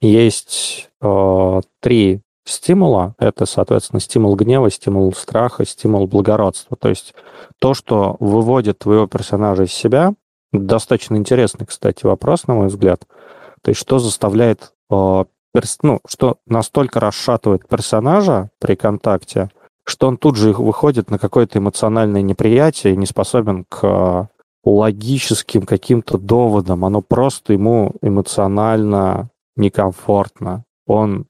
есть э, три стимула. Это, соответственно, стимул гнева, стимул страха, стимул благородства. То есть то, что выводит твоего персонажа из себя, достаточно интересный, кстати, вопрос, на мой взгляд. То есть что заставляет Э, ну, что настолько расшатывает персонажа при контакте, что он тут же выходит на какое-то эмоциональное неприятие и не способен к э, логическим каким-то доводам. Оно просто ему эмоционально некомфортно. Он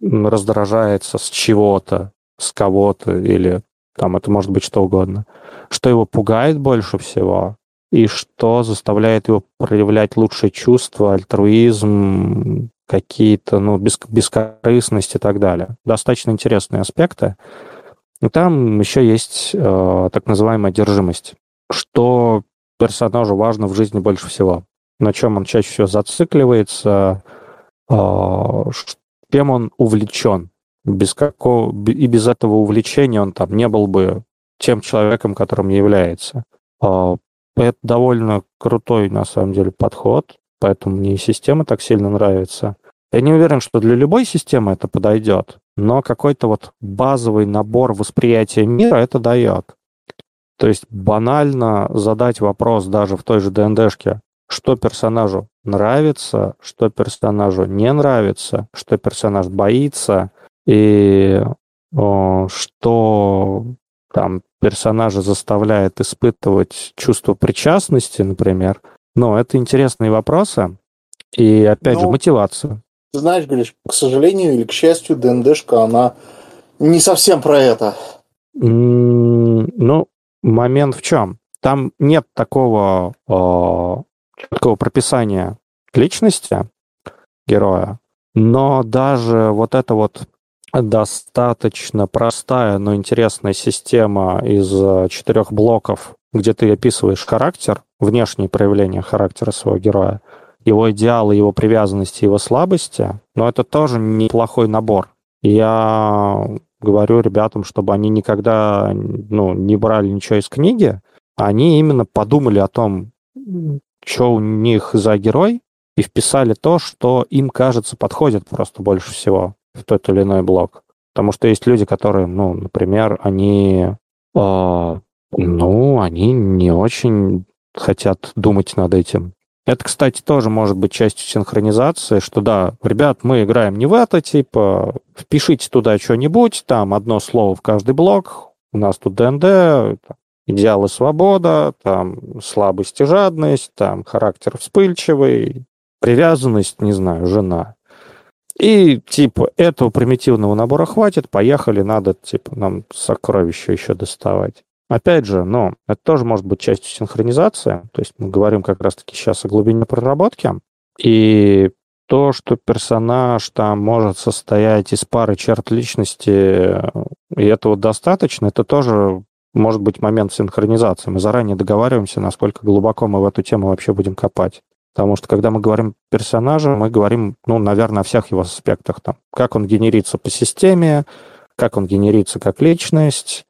раздражается с чего-то, с кого-то, или там это может быть что угодно. Что его пугает больше всего, и что заставляет его проявлять лучшие чувства, альтруизм, какие-то, ну, бес, бескорыстность и так далее. Достаточно интересные аспекты. И там еще есть э, так называемая одержимость. Что персонажу важно в жизни больше всего? На чем он чаще всего зацикливается? Э, чем он увлечен? Без какого, и без этого увлечения он там не был бы тем человеком, которым является. Э, это довольно крутой, на самом деле, подход, поэтому мне и система так сильно нравится. Я не уверен, что для любой системы это подойдет, но какой-то вот базовый набор восприятия мира это дает. То есть банально задать вопрос даже в той же ДНДшке, что персонажу нравится, что персонажу не нравится, что персонаж боится, и о, что там персонажа заставляет испытывать чувство причастности, например. Но это интересные вопросы. И опять ну, же, мотивация. Ты знаешь, Гриш, к сожалению или к счастью, ДНДшка, она не совсем про это. Ну, момент в чем? Там нет такого э, четкого прописания личности героя, но даже вот это вот достаточно простая, но интересная система из э, четырех блоков, где ты описываешь характер, внешние проявления характера своего героя, его идеалы, его привязанности, его слабости, но это тоже неплохой набор. Я говорю ребятам, чтобы они никогда ну, не брали ничего из книги, они именно подумали о том, что у них за герой, и вписали то, что им кажется подходит просто больше всего в тот или иной блок. Потому что есть люди, которые, ну, например, они, э, ну, они не очень хотят думать над этим. Это, кстати, тоже может быть частью синхронизации, что да, ребят, мы играем не в это, типа, впишите туда что-нибудь, там одно слово в каждый блок, у нас тут ДНД, идеалы свобода, там слабость и жадность, там характер вспыльчивый, привязанность, не знаю, жена. И, типа, этого примитивного набора хватит, поехали, надо, типа, нам сокровища еще доставать. Опять же, ну, это тоже может быть частью синхронизации, то есть мы говорим как раз-таки сейчас о глубине проработки, и то, что персонаж там может состоять из пары черт личности, и этого достаточно, это тоже может быть момент синхронизации. Мы заранее договариваемся, насколько глубоко мы в эту тему вообще будем копать. Потому что когда мы говорим персонажа, мы говорим, ну, наверное, о всех его аспектах. Там, как он генерится по системе, как он генерится как личность,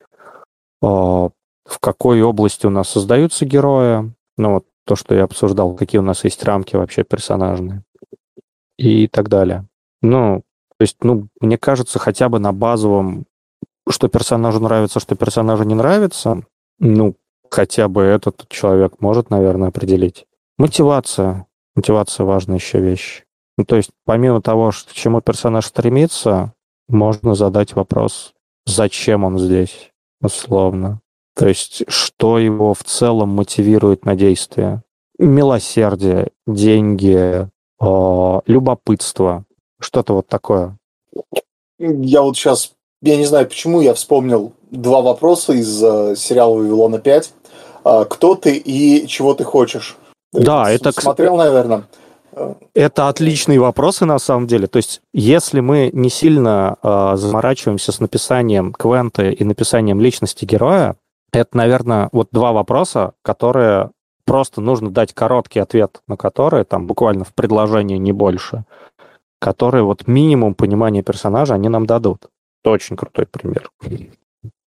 в какой области у нас создаются герои. Ну, вот то, что я обсуждал, какие у нас есть рамки вообще персонажные и так далее. Ну, то есть, ну, мне кажется, хотя бы на базовом, что персонажу нравится, что персонажу не нравится, ну, хотя бы этот человек может, наверное, определить. Мотивация. Мотивация важная еще вещь. Ну, то есть, помимо того, к чему персонаж стремится, можно задать вопрос, зачем он здесь, условно. То есть, что его в целом мотивирует на действие. Милосердие, деньги, э, любопытство, что-то вот такое. Я вот сейчас, я не знаю почему, я вспомнил два вопроса из э, сериала «Вавилона 5». Э, кто ты и чего ты хочешь? Да, это... Смотрел, наверное. Это отличные вопросы, на самом деле. То есть, если мы не сильно э, заморачиваемся с написанием квенты и написанием личности героя, это, наверное, вот два вопроса, которые просто нужно дать короткий ответ на которые, там буквально в предложении не больше, которые вот минимум понимания персонажа они нам дадут. Это очень крутой пример.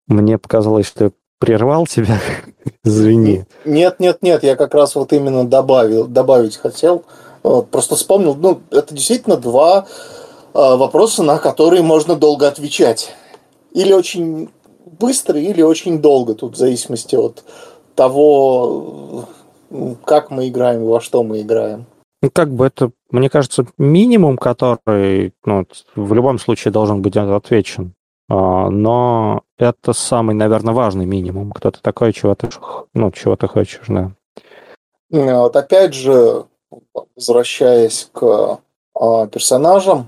Мне показалось, что я прервал тебя. Извини. Нет, нет, нет, я как раз вот именно добавил, добавить хотел. Вот, просто вспомнил, ну, это действительно два э, вопроса, на которые можно долго отвечать. Или очень быстро, или очень долго, тут в зависимости от того, как мы играем, во что мы играем. Ну, как бы это, мне кажется, минимум, который ну, в любом случае должен быть отвечен. А, но это самый, наверное, важный минимум. Кто то такой, чего ты, ну, чего ты хочешь, да. Вот опять же, возвращаясь к а, персонажам,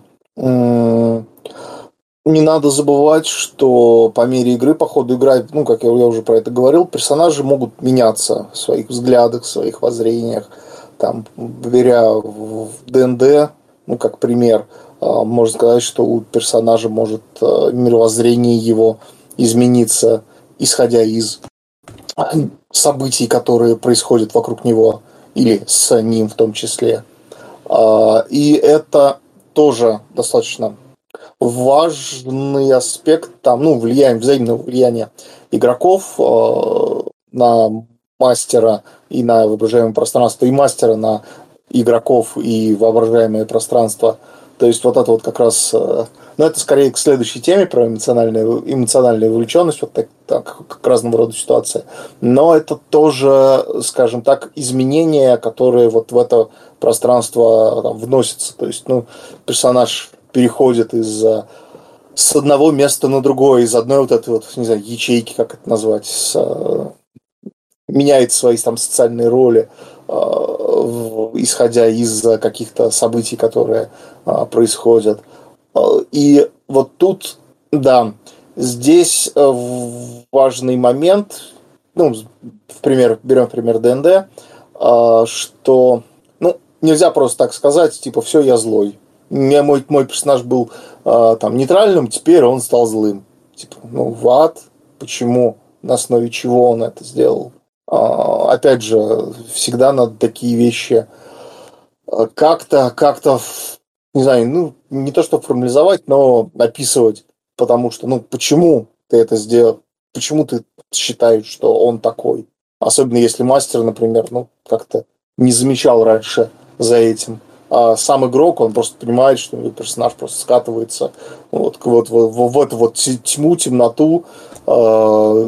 не надо забывать, что по мере игры, по ходу игры, ну, как я, уже про это говорил, персонажи могут меняться в своих взглядах, в своих воззрениях. Там, беря в ДНД, ну, как пример, а, можно сказать, что у персонажа может а, мировоззрение его измениться, исходя из событий, которые происходят вокруг него или с ним в том числе. А, и это тоже достаточно важный аспект там, ну, влияние, взаимного влияния игроков э, на мастера и на воображаемое пространство, и мастера на игроков и воображаемое пространство. То есть вот это вот как раз, э, ну это скорее к следующей теме про эмоциональную, эмоциональную вовлеченность, вот так, так, к разного рода ситуации. Но это тоже, скажем так, изменения, которые вот в это пространство там, вносятся. То есть, ну, персонаж переходит из с одного места на другое, из одной вот этой вот, не знаю, ячейки, как это назвать, с, меняет свои там социальные роли, э, исходя из каких-то событий, которые э, происходят. И вот тут, да, здесь э, важный момент, ну, в пример, берем пример ДНД, что, ну, нельзя просто так сказать, типа, все, я злой меня мой, мой персонаж был э, там нейтральным, теперь он стал злым. Типа, ну, ват, почему, на основе чего он это сделал. А, опять же, всегда надо такие вещи а, как-то, как-то, не знаю, ну, не то, чтобы формализовать, но описывать, потому что, ну, почему ты это сделал, почему ты считаешь, что он такой. Особенно если мастер, например, ну, как-то не замечал раньше за этим а сам игрок, он просто понимает, что персонаж просто скатывается вот, вот, вот, в, в эту вот тьму, темноту, э,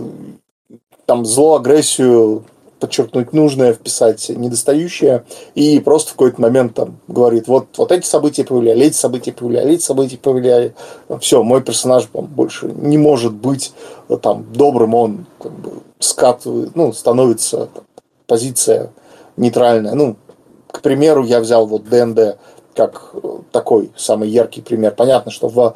там зло, агрессию, подчеркнуть нужное, вписать недостающее, и просто в какой-то момент там говорит, вот, вот эти события повлияли, эти события повлияли, эти события повлияли, все, мой персонаж там, больше не может быть там добрым, он как бы скатывает, ну, становится там, позиция нейтральная, ну, к примеру, я взял вот ДНД как э, такой самый яркий пример. Понятно, что в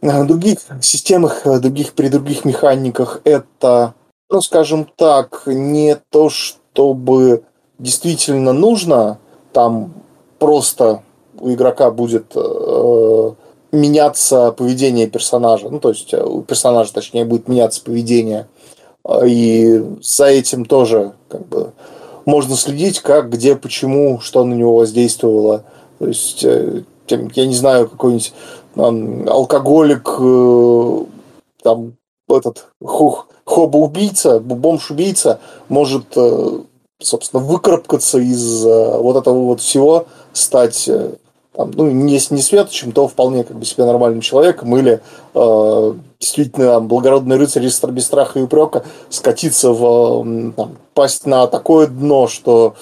э, других системах, э, других, при других механиках это, ну, скажем так, не то, чтобы действительно нужно, там просто у игрока будет э, меняться поведение персонажа. Ну, то есть у персонажа, точнее, будет меняться поведение. И за этим тоже как бы можно следить, как, где, почему, что на него воздействовало. То есть, э, я не знаю, какой-нибудь там, алкоголик, э, там, этот хоба-убийца, бомж-убийца может, э, собственно, выкарабкаться из вот этого вот всего, стать там, ну, если не светочем, то вполне как бы себе нормальным человеком, или э, действительно там, благородный рыцарь без страха и упрека скатиться в там, пасть на такое дно, что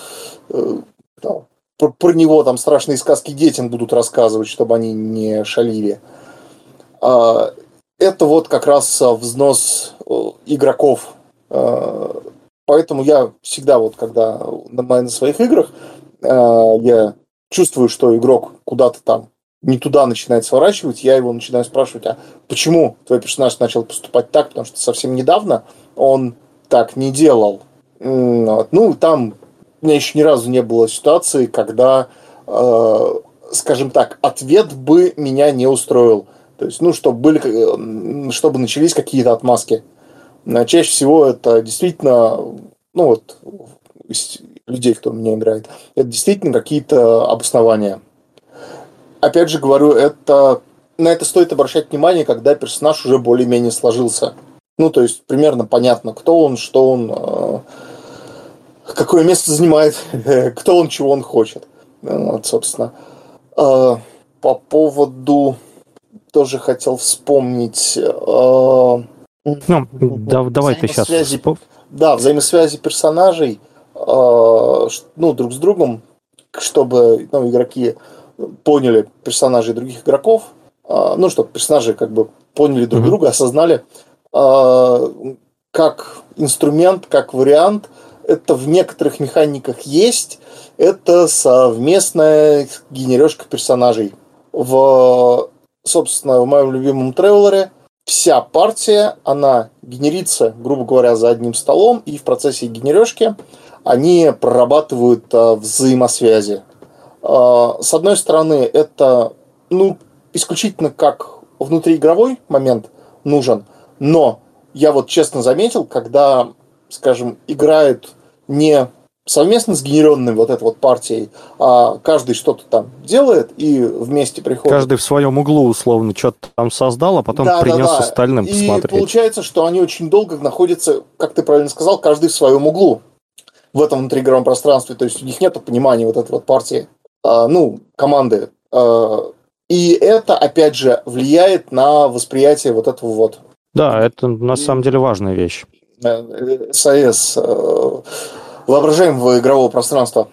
э, там, про, про него там страшные сказки детям будут рассказывать, чтобы они не шалили. Э, это вот как раз взнос э, игроков. Э, поэтому я всегда вот, когда на, своих играх, э, я чувствую, что игрок куда-то там не туда начинает сворачивать, я его начинаю спрашивать, а почему твой персонаж начал поступать так, потому что совсем недавно он так не делал. Ну, там у меня еще ни разу не было ситуации, когда, скажем так, ответ бы меня не устроил. То есть, ну, чтобы, были, чтобы начались какие-то отмазки. Чаще всего это действительно, ну вот, людей, кто меня играет, это действительно какие-то обоснования. Опять же говорю, это на это стоит обращать внимание, когда персонаж уже более-менее сложился. Ну, то есть примерно понятно, кто он, что он, э, какое место занимает, кто он, чего он хочет. Вот, собственно. Э, по поводу тоже хотел вспомнить. Э, ну, да, давай ты сейчас. Да, взаимосвязи персонажей – Э, ну, друг с другом, чтобы ну, игроки поняли персонажей других игроков, э, ну, чтобы персонажи как бы поняли друг друга, осознали, э, как инструмент, как вариант, это в некоторых механиках есть, это совместная генережка персонажей. В собственно, в моем любимом тревелере вся партия, она генерится, грубо говоря, за одним столом, и в процессе генережки они прорабатывают а, взаимосвязи. А, с одной стороны, это ну, исключительно как внутриигровой момент нужен, но я вот честно заметил, когда, скажем, играют не совместно сгенеренной вот этой вот партией, а каждый что-то там делает и вместе приходит. Каждый в своем углу условно что-то там создал, а потом да, принес да, да. остальным и посмотреть. И получается, что они очень долго находятся, как ты правильно сказал, каждый в своем углу в этом внутриигровом пространстве. То есть у них нет понимания вот этой вот партии, а, ну, команды. А, и это, опять же, влияет на восприятие вот этого вот. Да, это на самом деле важная вещь. САС воображаемого игрового пространства.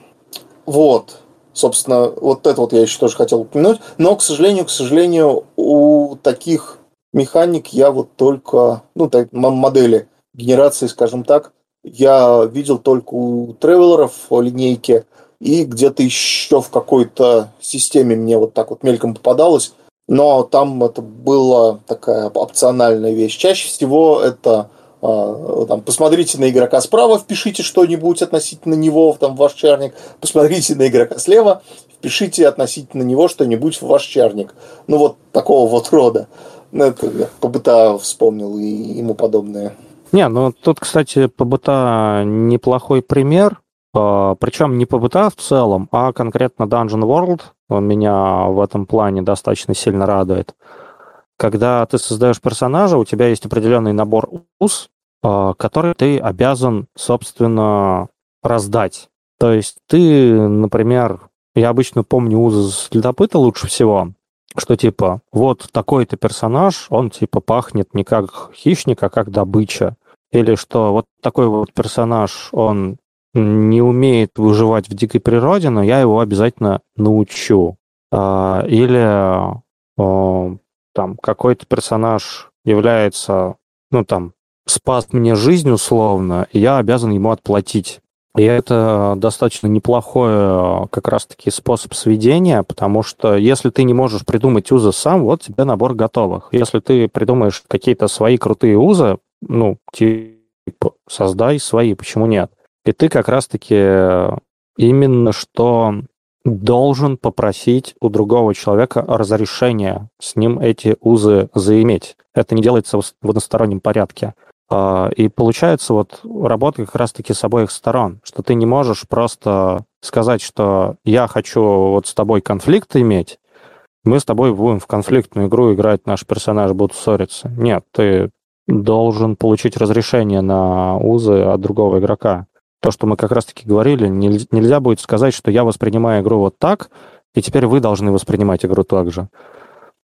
Вот. Собственно, вот это вот я еще тоже хотел упомянуть. Но, к сожалению, к сожалению, у таких механик я вот только, ну, так, модели генерации, скажем так, я видел только у тревелеров линейки и где-то еще в какой-то системе мне вот так вот мельком попадалось. Но там это была такая опциональная вещь. Чаще всего это там, посмотрите на игрока справа, впишите что-нибудь относительно него там, в ваш чарник, посмотрите на игрока слева, впишите относительно него что-нибудь в ваш чарник. Ну, вот такого вот рода. Ну, это быта вспомнил и ему подобное. Не, ну тут, кстати, по быта неплохой пример. А, Причем не по быта в целом, а конкретно Dungeon World меня в этом плане достаточно сильно радует. Когда ты создаешь персонажа, у тебя есть определенный набор уз, а, который ты обязан, собственно, раздать. То есть ты, например, я обычно помню узы следопыта лучше всего, что типа вот такой-то персонаж, он типа пахнет не как хищник, а как добыча. Или что вот такой вот персонаж, он не умеет выживать в дикой природе, но я его обязательно научу. А, или там какой-то персонаж является, ну там, спас мне жизнь условно, и я обязан ему отплатить. И это достаточно неплохой как раз-таки способ сведения, потому что если ты не можешь придумать узы сам, вот тебе набор готовых. Если ты придумаешь какие-то свои крутые узы, ну, типа, создай свои, почему нет? И ты как раз-таки именно что должен попросить у другого человека разрешения с ним эти узы заиметь. Это не делается в одностороннем порядке. А, и получается вот работа как раз-таки с обоих сторон, что ты не можешь просто сказать, что я хочу вот с тобой конфликт иметь, мы с тобой будем в конфликтную игру играть, наш персонаж будут ссориться. Нет, ты должен получить разрешение на узы от другого игрока то, что мы как раз-таки говорили, нельзя будет сказать, что я воспринимаю игру вот так, и теперь вы должны воспринимать игру так же.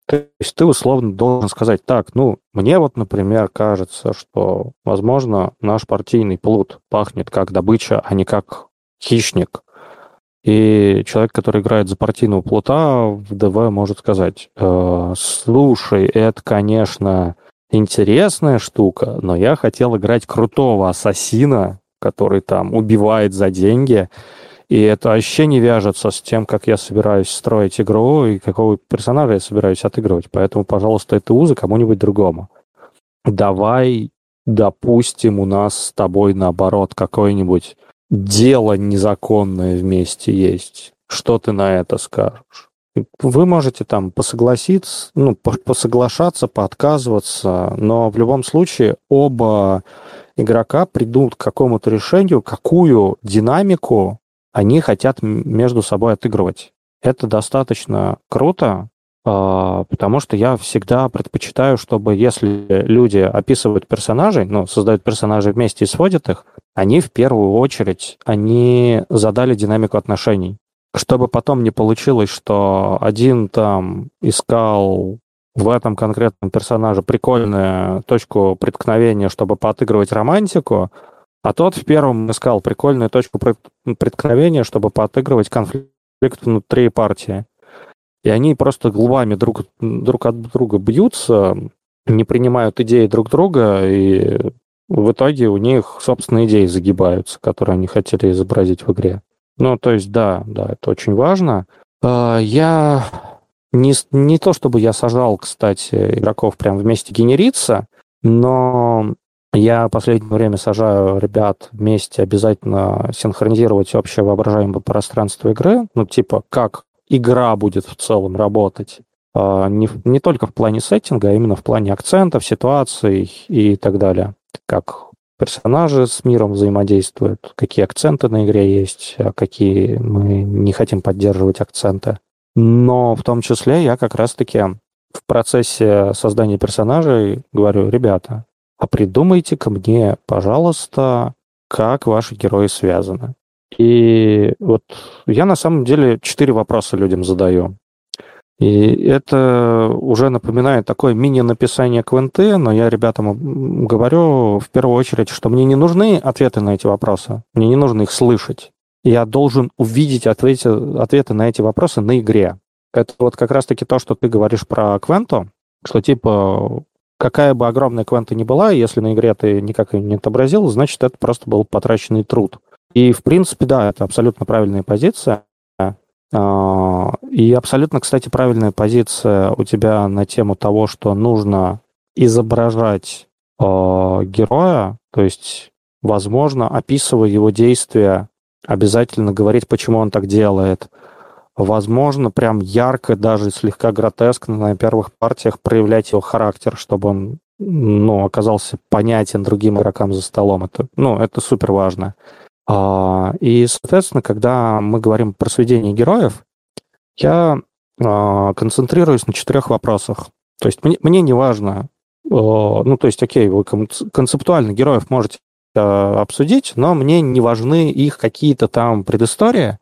То есть ты условно должен сказать, так, ну, мне вот, например, кажется, что, возможно, наш партийный плут пахнет как добыча, а не как хищник. И человек, который играет за партийного плута в ДВ, может сказать, э, слушай, это, конечно, интересная штука, но я хотел играть крутого ассасина, который там убивает за деньги. И это вообще не вяжется с тем, как я собираюсь строить игру и какого персонажа я собираюсь отыгрывать. Поэтому, пожалуйста, это узы кому-нибудь другому. Давай, допустим, у нас с тобой наоборот какое-нибудь дело незаконное вместе есть. Что ты на это скажешь? Вы можете там посогласиться, ну, посоглашаться, поотказываться, но в любом случае оба игрока придут к какому-то решению, какую динамику они хотят между собой отыгрывать. Это достаточно круто, а, потому что я всегда предпочитаю, чтобы если люди описывают персонажей, ну, создают персонажей вместе и сводят их, они в первую очередь, они задали динамику отношений. Чтобы потом не получилось, что один там искал в этом конкретном персонаже прикольную точку преткновения, чтобы поотыгрывать романтику, а тот в первом искал прикольную точку преткновения, чтобы поотыгрывать конфликт внутри партии. И они просто глубами друг, друг от друга бьются, не принимают идеи друг друга, и в итоге у них собственные идеи загибаются, которые они хотели изобразить в игре. Ну, то есть, да, да, это очень важно. А, я не, не то чтобы я сажал, кстати, игроков прям вместе генериться, но я в последнее время сажаю ребят вместе обязательно синхронизировать общее воображаемое пространство игры, ну, типа, как игра будет в целом работать. А, не, не только в плане сеттинга, а именно в плане акцентов, ситуаций и так далее. Как персонажи с миром взаимодействуют, какие акценты на игре есть, а какие мы не хотим поддерживать акценты. Но в том числе я как раз-таки в процессе создания персонажей говорю, ребята, а придумайте ко мне, пожалуйста, как ваши герои связаны. И вот я на самом деле четыре вопроса людям задаю. И это уже напоминает такое мини-написание квенты, но я ребятам говорю в первую очередь, что мне не нужны ответы на эти вопросы, мне не нужно их слышать. Я должен увидеть ответы, ответы на эти вопросы на игре. Это вот как раз-таки то, что ты говоришь про квенту, что типа какая бы огромная квента ни была, если на игре ты никак ее не отобразил, значит, это просто был потраченный труд. И, в принципе, да, это абсолютно правильная позиция. А, и абсолютно, кстати, правильная позиция у тебя на тему того, что нужно изображать а, героя, то есть, возможно, описывая его действия, обязательно говорить, почему он так делает. Возможно, прям ярко, даже слегка гротескно на первых партиях проявлять его характер, чтобы он ну, оказался понятен другим игрокам за столом. Это, ну, это супер важно. А, и, соответственно, когда мы говорим про сведение героев, я а, концентрируюсь на четырех вопросах. То есть мне, мне не важно, ну, то есть, окей, вы концептуально героев можете а, обсудить, но мне не важны их какие-то там предыстории,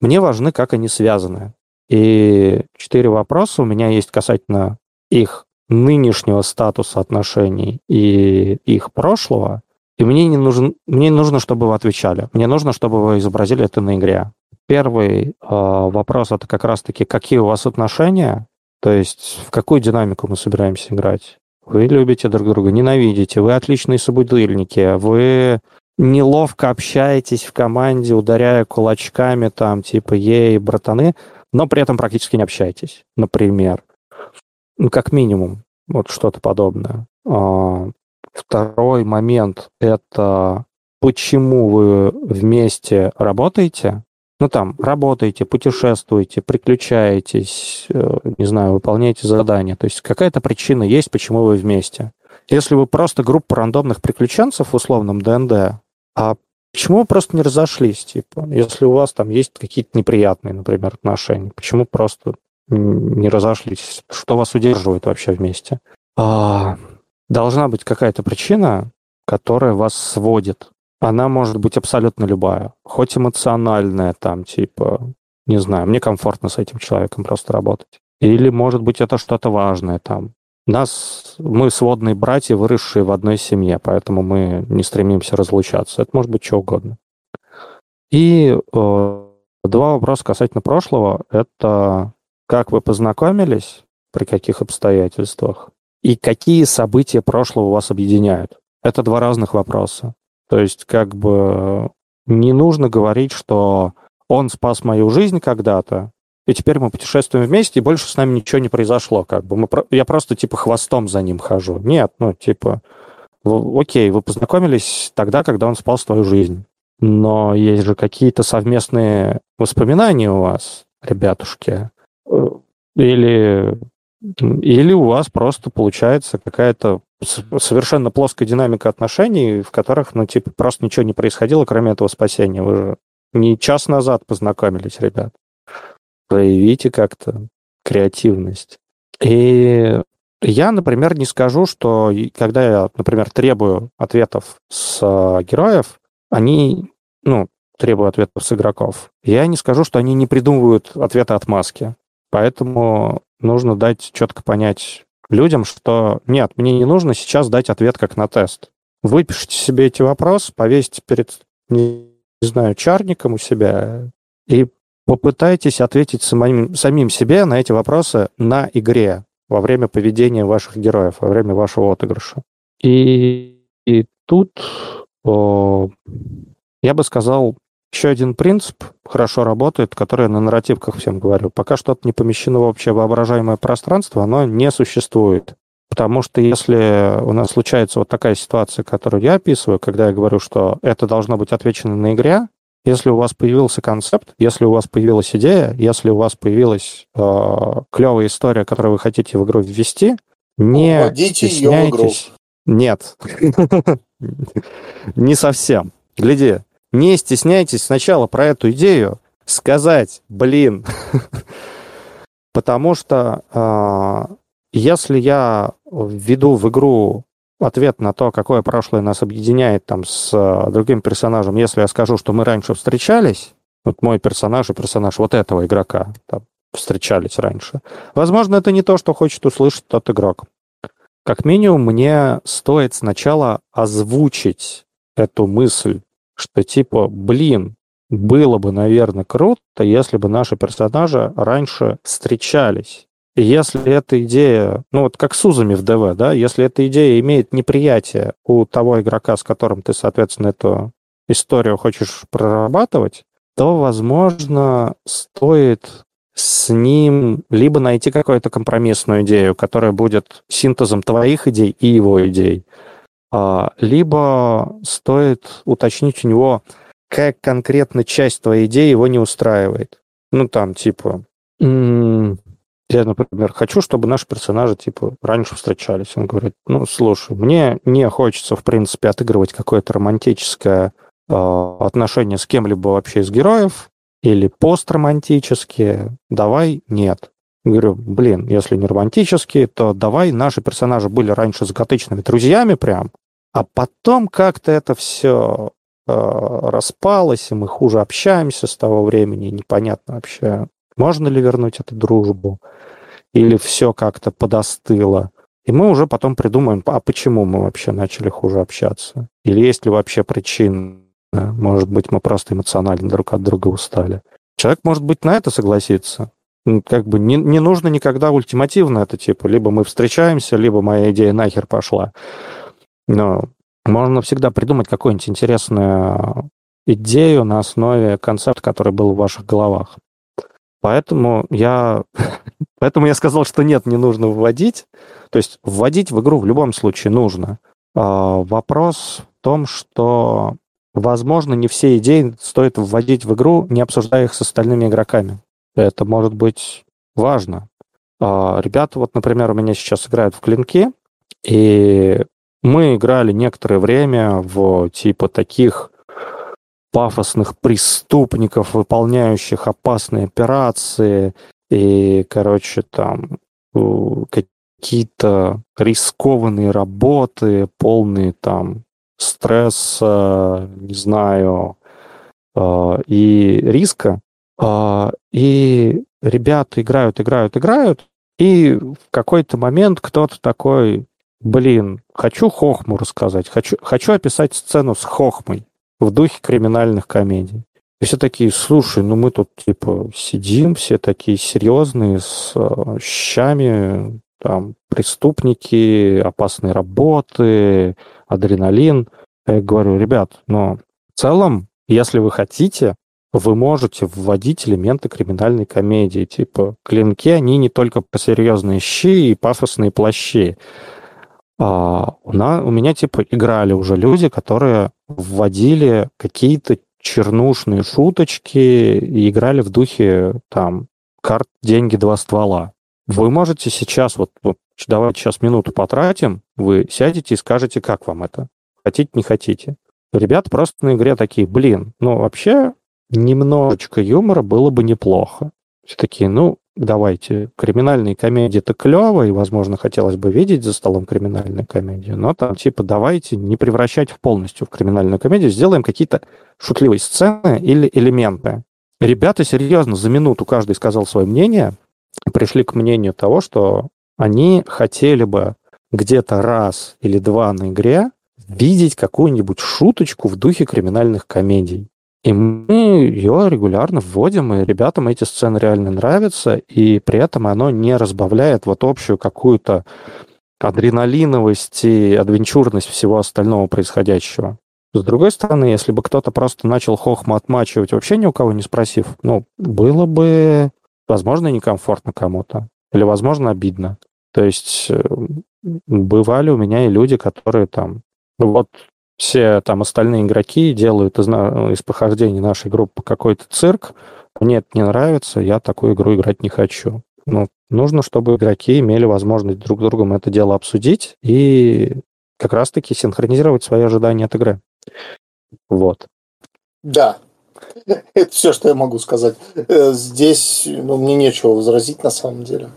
мне важны, как они связаны. И четыре вопроса у меня есть касательно их нынешнего статуса отношений и их прошлого, и мне не нужен, мне нужно, чтобы вы отвечали. Мне нужно, чтобы вы изобразили это на игре. Первый э, вопрос это как раз-таки, какие у вас отношения, то есть в какую динамику мы собираемся играть. Вы любите друг друга, ненавидите, вы отличные собутыльники, вы неловко общаетесь в команде, ударяя кулачками там, типа, ей, братаны, но при этом практически не общаетесь, например. Ну, как минимум, вот что-то подобное. А, Второй момент – это почему вы вместе работаете. Ну, там, работаете, путешествуете, приключаетесь, э, не знаю, выполняете задания. То есть какая-то причина есть, почему вы вместе. Если вы просто группа рандомных приключенцев в условном ДНД, а почему вы просто не разошлись, типа, если у вас там есть какие-то неприятные, например, отношения, почему просто не разошлись? Что вас удерживает вообще вместе? А, должна быть какая-то причина, которая вас сводит. Она может быть абсолютно любая. Хоть эмоциональная, там, типа, не знаю, мне комфортно с этим человеком просто работать. Или, может быть, это что-то важное там. Нас, мы сводные братья, выросшие в одной семье, поэтому мы не стремимся разлучаться. Это может быть что угодно. И э, два вопроса касательно прошлого. Это как вы познакомились, при каких обстоятельствах, и какие события прошлого вас объединяют. Это два разных вопроса. То есть как бы не нужно говорить, что он спас мою жизнь когда-то, и теперь мы путешествуем вместе, и больше с нами ничего не произошло. Как бы мы, я просто типа хвостом за ним хожу. Нет, ну типа, окей, вы познакомились тогда, когда он спас твою жизнь. Но есть же какие-то совместные воспоминания у вас, ребятушки. Э, или или у вас просто получается какая-то совершенно плоская динамика отношений, в которых, ну, типа, просто ничего не происходило, кроме этого спасения. Вы же не час назад познакомились, ребят. Проявите как-то креативность. И я, например, не скажу, что когда я, например, требую ответов с э, героев, они, ну, требую ответов с игроков, я не скажу, что они не придумывают ответы от маски. Поэтому нужно дать четко понять людям, что нет, мне не нужно сейчас дать ответ как на тест. Выпишите себе эти вопросы, повесьте перед, не, знаю, чарником у себя и попытайтесь ответить самим, самим себе на эти вопросы на игре во время поведения ваших героев, во время вашего отыгрыша. И, и тут о, я бы сказал, еще один принцип хорошо работает, который я на нарративках всем говорю. Пока что-то не помещено в общее воображаемое пространство, оно не существует. Потому что если у нас случается вот такая ситуация, которую я описываю, когда я говорю, что это должно быть отвечено на игре, если у вас появился концепт, если у вас появилась идея, если у вас появилась э, клевая история, которую вы хотите в игру ввести, не Вводите стесняйтесь. Нет. Не совсем. Гляди, не стесняйтесь сначала про эту идею сказать, блин. Потому что э, если я введу в игру ответ на то, какое прошлое нас объединяет там с э, другим персонажем, если я скажу, что мы раньше встречались, вот мой персонаж и персонаж вот этого игрока там, встречались раньше, возможно, это не то, что хочет услышать тот игрок. Как минимум, мне стоит сначала озвучить эту мысль, что типа, блин, было бы, наверное, круто, если бы наши персонажи раньше встречались. И если эта идея, ну вот как с узами в ДВ, да, если эта идея имеет неприятие у того игрока, с которым ты, соответственно, эту историю хочешь прорабатывать, то, возможно, стоит с ним либо найти какую-то компромиссную идею, которая будет синтезом твоих идей и его идей, либо стоит уточнить у него, как конкретно часть твоей идеи его не устраивает. Ну, там, типа, я, например, хочу, чтобы наши персонажи, типа, раньше встречались. Он говорит, ну, слушай, мне не хочется, в принципе, отыгрывать какое-то романтическое э, отношение с кем-либо вообще из героев или постромантические. Давай нет. Говорю, блин, если не романтические, то давай наши персонажи были раньше закатычными друзьями прям, а потом как-то это все э, распалось, и мы хуже общаемся с того времени, непонятно вообще, можно ли вернуть эту дружбу или все как-то подостыло. И мы уже потом придумаем, а почему мы вообще начали хуже общаться? Или есть ли вообще причины? Может быть, мы просто эмоционально друг от друга устали. Человек, может быть, на это согласится. Как бы не, не нужно никогда ультимативно это, типа, либо мы встречаемся, либо моя идея нахер пошла. Но можно всегда придумать какую-нибудь интересную идею на основе концепта, который был в ваших головах. Поэтому я, поэтому я сказал, что нет, не нужно вводить. То есть вводить в игру в любом случае нужно. А, вопрос в том, что, возможно, не все идеи стоит вводить в игру, не обсуждая их с остальными игроками. Это может быть важно. А, ребята, вот, например, у меня сейчас играют в клинки, и мы играли некоторое время в типа таких пафосных преступников, выполняющих опасные операции, и, короче, там какие-то рискованные работы, полные там стресса, не знаю, а, и риска. А, и ребята играют, играют, играют, и в какой-то момент кто-то такой, блин, хочу хохму рассказать, хочу, хочу описать сцену с хохмой в духе криминальных комедий. И все такие, слушай, ну мы тут типа сидим, все такие серьезные, с э, щами, там, преступники, опасные работы, адреналин. Я говорю, ребят, но в целом, если вы хотите, вы можете вводить элементы криминальной комедии. Типа, клинки, они не только по серьезные щи и пафосные плащи. А, у, на, у меня, типа, играли уже люди, которые вводили какие-то чернушные шуточки и играли в духе, там, карт «Деньги, два ствола». Вы можете сейчас, вот, вот давайте сейчас минуту потратим, вы сядете и скажете, как вам это. Хотите, не хотите. Ребята просто на игре такие, блин, ну вообще немножечко юмора было бы неплохо. Все такие, ну, давайте, криминальные комедии это клево, и, возможно, хотелось бы видеть за столом криминальную комедию, но там типа давайте не превращать в полностью в криминальную комедию, сделаем какие-то шутливые сцены или элементы. Ребята серьезно за минуту каждый сказал свое мнение, пришли к мнению того, что они хотели бы где-то раз или два на игре видеть какую-нибудь шуточку в духе криминальных комедий. И мы ее регулярно вводим, и ребятам эти сцены реально нравятся, и при этом оно не разбавляет вот общую какую-то адреналиновость и адвенчурность всего остального происходящего. С другой стороны, если бы кто-то просто начал хохма отмачивать, вообще ни у кого не спросив, ну, было бы, возможно, некомфортно кому-то. Или, возможно, обидно. То есть э, бывали у меня и люди, которые там, ну, вот все там остальные игроки делают из, из похождений нашей группы какой-то цирк, мне это не нравится, я такую игру играть не хочу. Ну, нужно, чтобы игроки имели возможность друг с другом это дело обсудить и как раз-таки синхронизировать свои ожидания от игры. Вот. Да, это все, что я могу сказать. Э, здесь ну, мне нечего возразить на самом деле.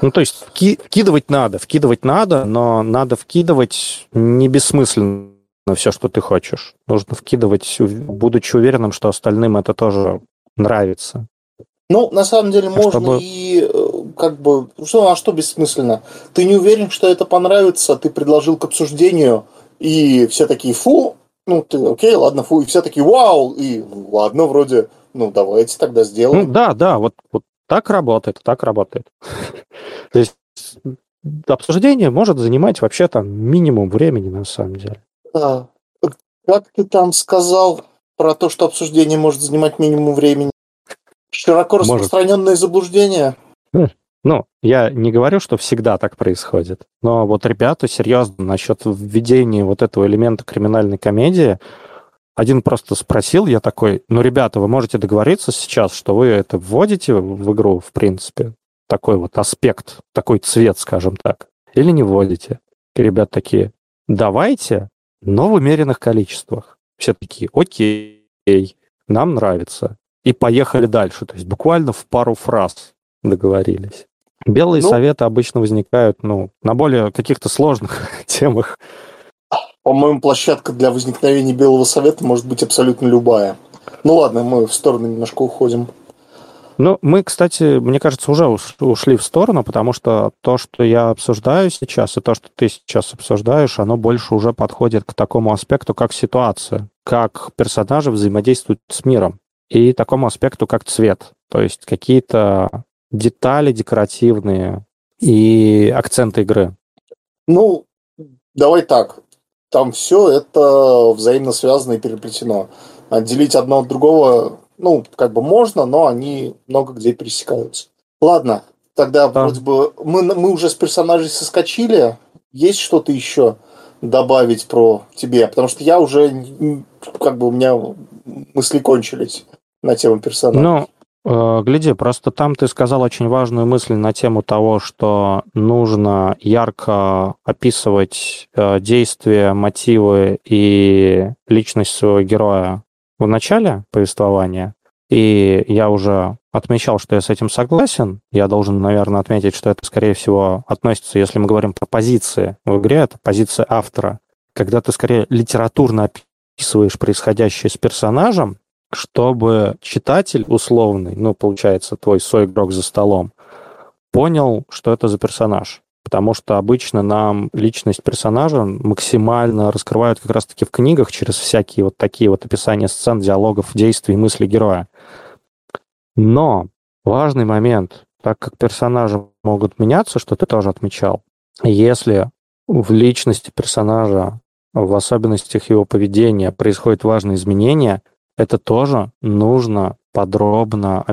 Ну, то есть вкидывать надо, вкидывать надо, но надо вкидывать не бессмысленно все, что ты хочешь. Нужно вкидывать, будучи уверенным, что остальным это тоже нравится. Ну, на самом деле, а можно чтобы... и э, как бы... Что, а что бессмысленно? Ты не уверен, что это понравится, ты предложил к обсуждению, и все такие, фу, ну, ты, окей, ладно, фу, и все такие, вау, и ладно, вроде, ну, давайте тогда сделаем. Ну, да, да, вот, вот так работает, так работает. То есть обсуждение может занимать вообще там минимум времени, на самом деле. Да. Как ты там сказал про то, что обсуждение может занимать минимум времени? Широко распространенное может. заблуждение? Хм. Ну, я не говорю, что всегда так происходит, но вот ребята серьезно насчет введения вот этого элемента криминальной комедии, один просто спросил, я такой, ну, ребята, вы можете договориться сейчас, что вы это вводите в игру, в принципе, такой вот аспект, такой цвет, скажем так, или не вводите? И ребята такие, давайте, но в умеренных количествах. Все такие, окей, нам нравится. И поехали дальше. То есть буквально в пару фраз договорились. Белые ну, советы обычно возникают ну, на более каких-то сложных темах. По-моему, площадка для возникновения белого совета может быть абсолютно любая. Ну ладно, мы в сторону немножко уходим. Ну, мы, кстати, мне кажется, уже ушли в сторону, потому что то, что я обсуждаю сейчас, и то, что ты сейчас обсуждаешь, оно больше уже подходит к такому аспекту, как ситуация, как персонажи взаимодействуют с миром, и такому аспекту, как цвет. То есть какие-то детали декоративные и акценты игры. Ну, давай так. Там все это взаимно связано и переплетено. Отделить одно от другого ну, как бы можно, но они много где пересекаются. Ладно, тогда да. вроде бы мы, мы уже с персонажей соскочили. Есть что-то еще добавить про тебе? Потому что я уже, как бы у меня мысли кончились на тему персонажа. Ну, э, гляди, просто там ты сказал очень важную мысль на тему того, что нужно ярко описывать э, действия, мотивы и личность своего героя в начале повествования, и я уже отмечал, что я с этим согласен. Я должен, наверное, отметить, что это, скорее всего, относится, если мы говорим про позиции в игре, это позиция автора. Когда ты, скорее, литературно описываешь происходящее с персонажем, чтобы читатель условный, ну, получается, твой соигрок за столом, понял, что это за персонаж потому что обычно нам личность персонажа максимально раскрывают как раз-таки в книгах через всякие вот такие вот описания сцен, диалогов, действий, мыслей героя. Но важный момент, так как персонажи могут меняться, что ты тоже отмечал, если в личности персонажа, в особенностях его поведения происходят важные изменения, это тоже нужно подробно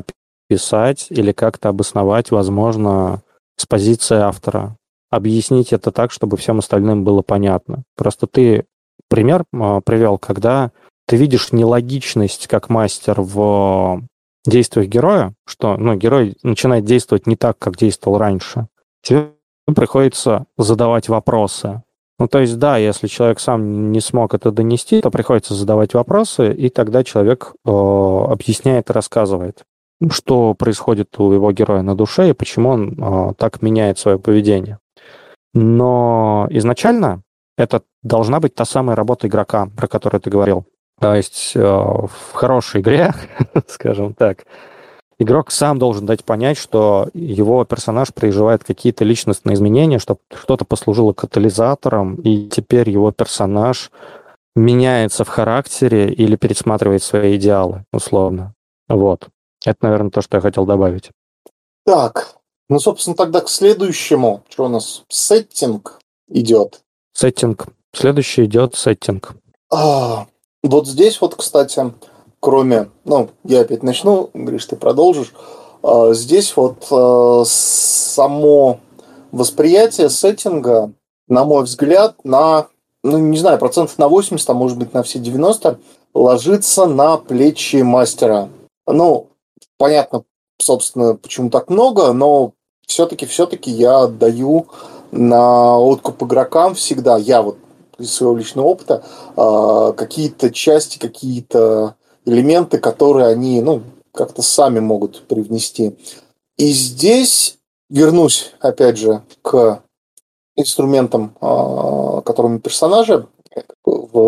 описать или как-то обосновать, возможно, с позиции автора объяснить это так, чтобы всем остальным было понятно. Просто ты пример а, привел, когда ты видишь нелогичность как мастер в действиях героя, что ну, герой начинает действовать не так, как действовал раньше. Тебе приходится задавать вопросы. Ну, то есть, да, если человек сам не смог это донести, то приходится задавать вопросы, и тогда человек э, объясняет и рассказывает, что происходит у его героя на душе и почему он э, так меняет свое поведение. Но изначально это должна быть та самая работа игрока, про которую ты говорил. То есть э, в хорошей игре, скажем так, игрок сам должен дать понять, что его персонаж переживает какие-то личностные изменения, что что-то послужило катализатором, и теперь его персонаж меняется в характере или пересматривает свои идеалы, условно. Вот. Это, наверное, то, что я хотел добавить. Так, ну, собственно, тогда к следующему. Что у нас? Сеттинг идет. Сеттинг. Следующий идет сеттинг. А, Вот здесь вот, кстати, кроме, ну, я опять начну, Гриш, ты продолжишь. А, здесь вот а, само восприятие сеттинга, на мой взгляд, на, ну, не знаю, процентов на 80, а может быть на все 90, ложится на плечи мастера. Ну, понятно, собственно, почему так много, но все-таки, все-таки я отдаю на откуп игрокам всегда, я вот из своего личного опыта, а, какие-то части, какие-то элементы, которые они, ну, как-то сами могут привнести. И здесь вернусь, опять же, к инструментам, а, которыми персонажи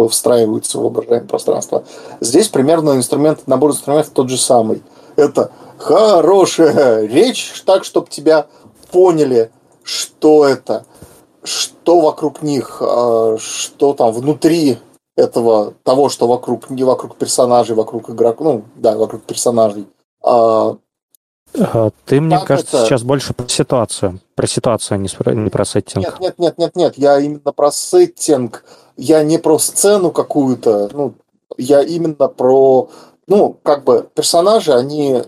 встраиваются в воображаемое пространство. Здесь примерно инструмент, набор инструментов тот же самый. Это хорошая речь, так, чтобы тебя поняли, что это, что вокруг них, а, что там внутри этого, того, что вокруг, не вокруг персонажей, вокруг игроков, ну, да, вокруг персонажей. А, Ты, мне кажется, это... сейчас больше про ситуацию. Про ситуацию, а не про, не про сеттинг. Нет, нет, нет, нет, нет. Я именно про сеттинг. Я не про сцену какую-то. Ну, я именно про... Ну, как бы персонажи, они,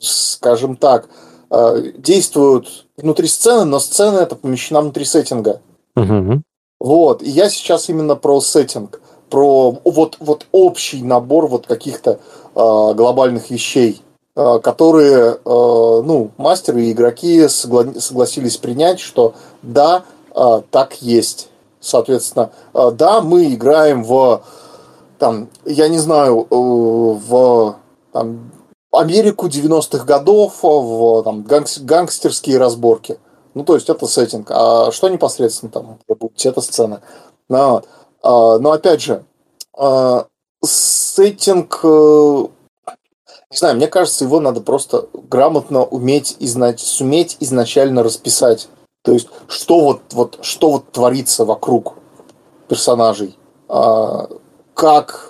скажем так, э, действуют внутри сцены, но сцена это помещена внутри сеттинга. Угу. Вот. И я сейчас именно про сеттинг, про вот, вот общий набор вот каких-то э, глобальных вещей, э, которые, э, ну, мастеры и игроки согла- согласились принять, что да, э, так есть. Соответственно, э, да, мы играем в, там, я не знаю, э, в там, Америку 90-х годов, в там, гангстерские разборки – ну, то есть это сеттинг. А что непосредственно там будет? Это сцена. Но, а, но опять же, а, сеттинг, э, не знаю, мне кажется, его надо просто грамотно уметь, изнач, суметь изначально расписать. То есть, что вот, вот, что вот творится вокруг персонажей, а, как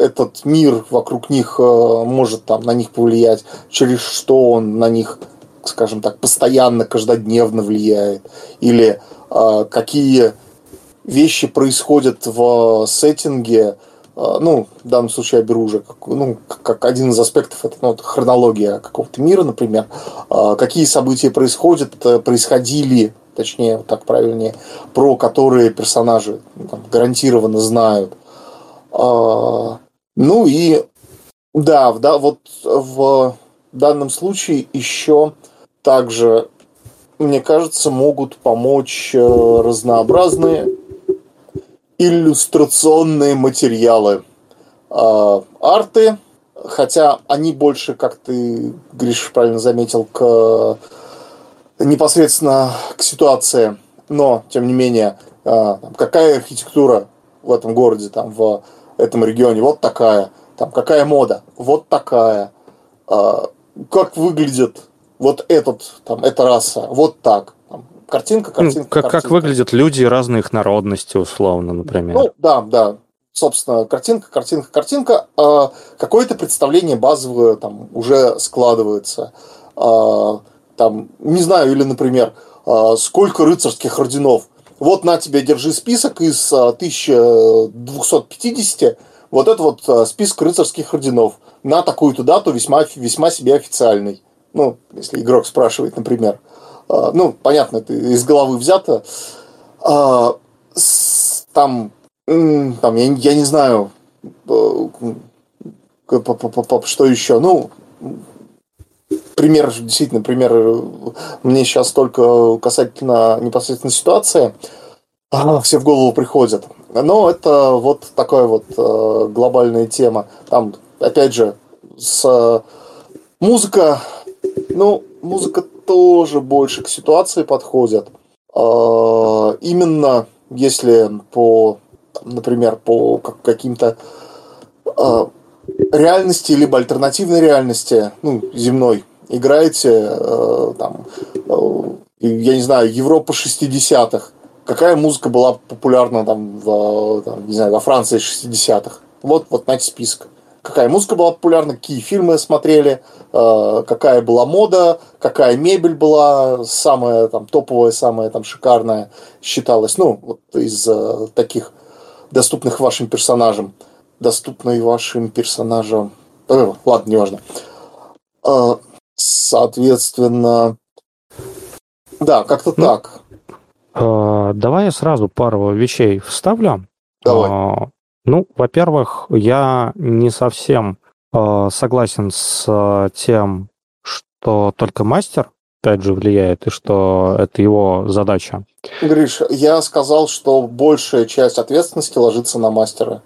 этот мир вокруг них э, может там на них повлиять, через что он на них скажем так, постоянно, каждодневно влияет, или э, какие вещи происходят в сеттинге, э, ну, в данном случае я беру уже как, ну, как один из аспектов, это ну, хронология какого-то мира, например, какие события происходят, происходили, точнее, так правильнее, про которые персонажи ну, там, гарантированно знают. Ну и да, да, вот в данном случае еще также, мне кажется, могут помочь э, разнообразные иллюстрационные материалы. А, арты, хотя они больше, как ты, Гриш, правильно заметил, к непосредственно к ситуации, но, тем не менее, а, какая архитектура в этом городе, там, в этом регионе, вот такая, там, какая мода, вот такая, а, как выглядят вот этот, там, эта раса, вот так. Там, картинка, картинка, ну, как, картинка. Как выглядят люди разных народностей, условно, например. Ну, да, да. Собственно, картинка, картинка, картинка. Э, какое-то представление базовое там уже складывается. Э, там, не знаю, или, например, э, сколько рыцарских орденов. Вот на тебе, держи список из 1250. Вот это вот список рыцарских орденов. На такую-то дату весьма, весьма себе официальный ну, если игрок спрашивает, например, а, ну, понятно, это из головы взято, а, там, там я, я не знаю, что еще, ну, пример, действительно, пример мне сейчас только касательно непосредственно ситуации, все в голову приходят. Но это вот такая вот э, глобальная тема. Там, опять же, с музыка ну, музыка тоже больше к ситуации подходит. А, именно если по, например, по каким-то а, реальности либо альтернативной реальности, ну, земной, играете а, там, я не знаю, Европа 60-х, какая музыка была популярна там, в, там, не знаю, во Франции 60-х. Вот, вот, знаете, список какая музыка была популярна, какие фильмы смотрели, э, какая была мода, какая мебель была самая там топовая, самая там шикарная считалась. Ну, вот из э, таких доступных вашим персонажам. Доступной вашим персонажам. Э, ладно, неважно. Э, соответственно, да, как-то ну, так. Э, давай я сразу пару вещей вставлю. Давай. Э, ну, во-первых, я не совсем э, согласен с э, тем, что только мастер опять же влияет, и что это его задача. Гриш, я сказал, что большая часть ответственности ложится на мастера.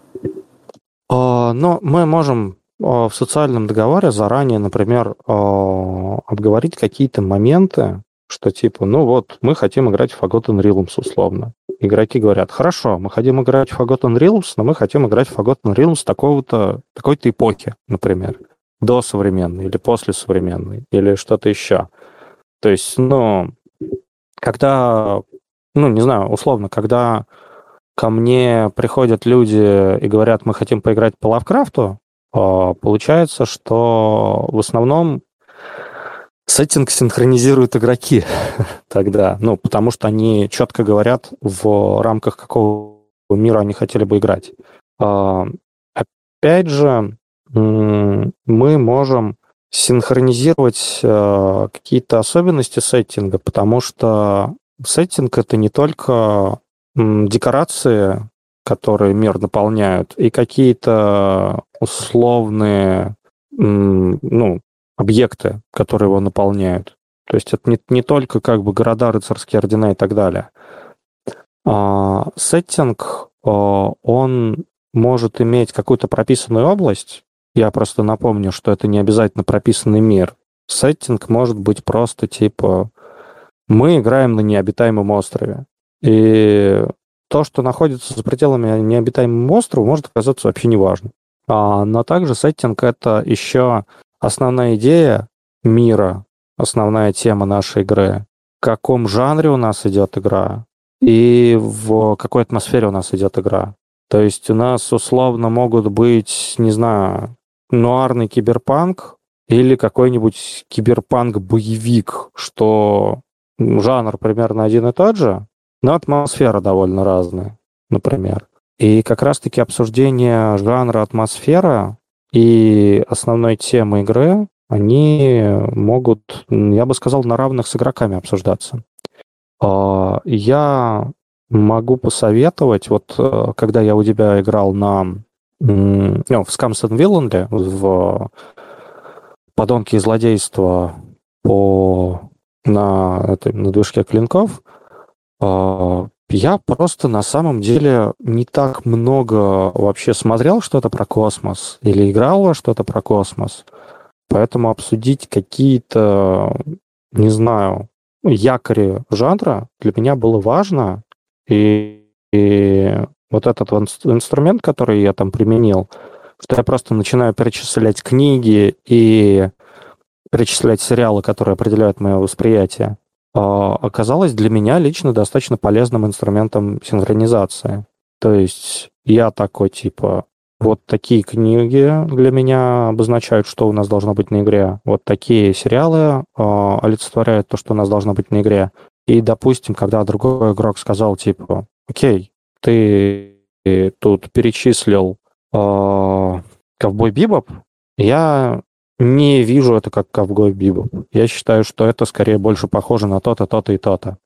А, но мы можем в социальном договоре заранее, например, а, обговорить какие-то моменты, что типа, ну вот, мы хотим играть в Forgotten Realms условно. Игроки говорят, хорошо, мы хотим играть в Forgotten Realms, но мы хотим играть в Forgotten Realms такого-то, такой-то эпохи, например, до современной или после современной, или что-то еще. То есть, ну, когда, ну, не знаю, условно, когда ко мне приходят люди и говорят, мы хотим поиграть по Лавкрафту, получается, что в основном сеттинг синхронизируют игроки тогда, ну, потому что они четко говорят, в рамках какого мира они хотели бы играть. А, опять же, мы можем синхронизировать э, какие-то особенности сеттинга, потому что сеттинг это не только декорации, которые мир наполняют, и какие-то условные ну, объекты, которые его наполняют. То есть это не, не только как бы города, рыцарские ордена и так далее. А, сеттинг, а, он может иметь какую-то прописанную область, я просто напомню, что это не обязательно прописанный мир. Сеттинг может быть просто типа мы играем на необитаемом острове. И то, что находится за пределами необитаемого острова, может оказаться вообще неважно. А, но также сеттинг — это еще основная идея мира, основная тема нашей игры. В каком жанре у нас идет игра и в какой атмосфере у нас идет игра. То есть у нас условно могут быть, не знаю, нуарный киберпанк или какой-нибудь киберпанк-боевик, что жанр примерно один и тот же, но атмосфера довольно разная, например. И как раз-таки обсуждение жанра атмосфера и основной темы игры, они могут, я бы сказал, на равных с игроками обсуждаться. А, я могу посоветовать, вот э, когда я у тебя играл на ну, в Скамстон Вилланде, в подонки и злодейства по, на, этой, на движке клинков, а, я просто на самом деле не так много вообще смотрел что-то про космос или играл во что-то про космос. Поэтому обсудить какие-то, не знаю, якори жанра для меня было важно. И, и вот этот инструмент, который я там применил, что я просто начинаю перечислять книги и перечислять сериалы, которые определяют мое восприятие, оказалось для меня лично достаточно полезным инструментом синхронизации. То есть я такой типа, вот такие книги для меня обозначают, что у нас должно быть на игре. Вот такие сериалы э, олицетворяют то, что у нас должно быть на игре. И, допустим, когда другой игрок сказал, типа, окей, ты тут перечислил э, Ковбой Бибоп, я не вижу это как Ковбой Бибоп. Я считаю, что это скорее больше похоже на то-то, то-то и то-то.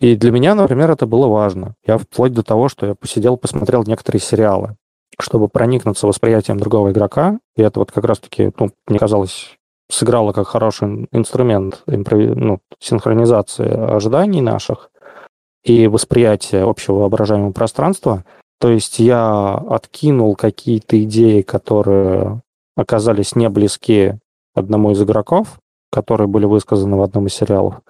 И для меня, например, это было важно. Я вплоть до того, что я посидел, посмотрел некоторые сериалы, чтобы проникнуться восприятием другого игрока. И это вот как раз-таки, ну, мне казалось, сыграло как хороший инструмент ну, синхронизации ожиданий наших и восприятия общего воображаемого пространства. То есть я откинул какие-то идеи, которые оказались не близки одному из игроков, которые были высказаны в одном из сериалов,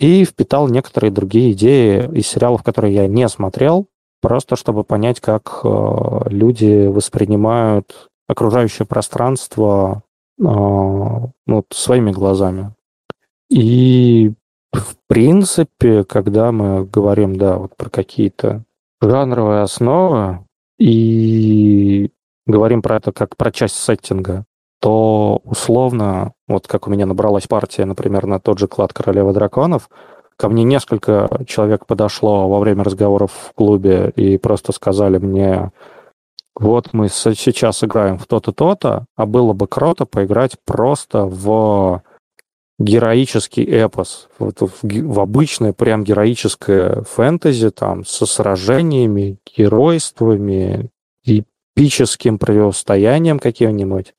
и впитал некоторые другие идеи из сериалов, которые я не смотрел, просто чтобы понять, как э, люди воспринимают окружающее пространство ну, своими глазами. И в принципе, когда мы говорим, да, вот про какие-то жанровые основы и говорим про это как про часть сеттинга, то условно, вот как у меня набралась партия, например, на тот же клад Королева Драконов, ко мне несколько человек подошло во время разговоров в клубе и просто сказали мне, вот мы сейчас играем в то-то, то-то, а было бы круто поиграть просто в героический эпос, вот в, в обычное прям героическое фэнтези, там, со сражениями, геройствами, эпическим противостоянием каким-нибудь.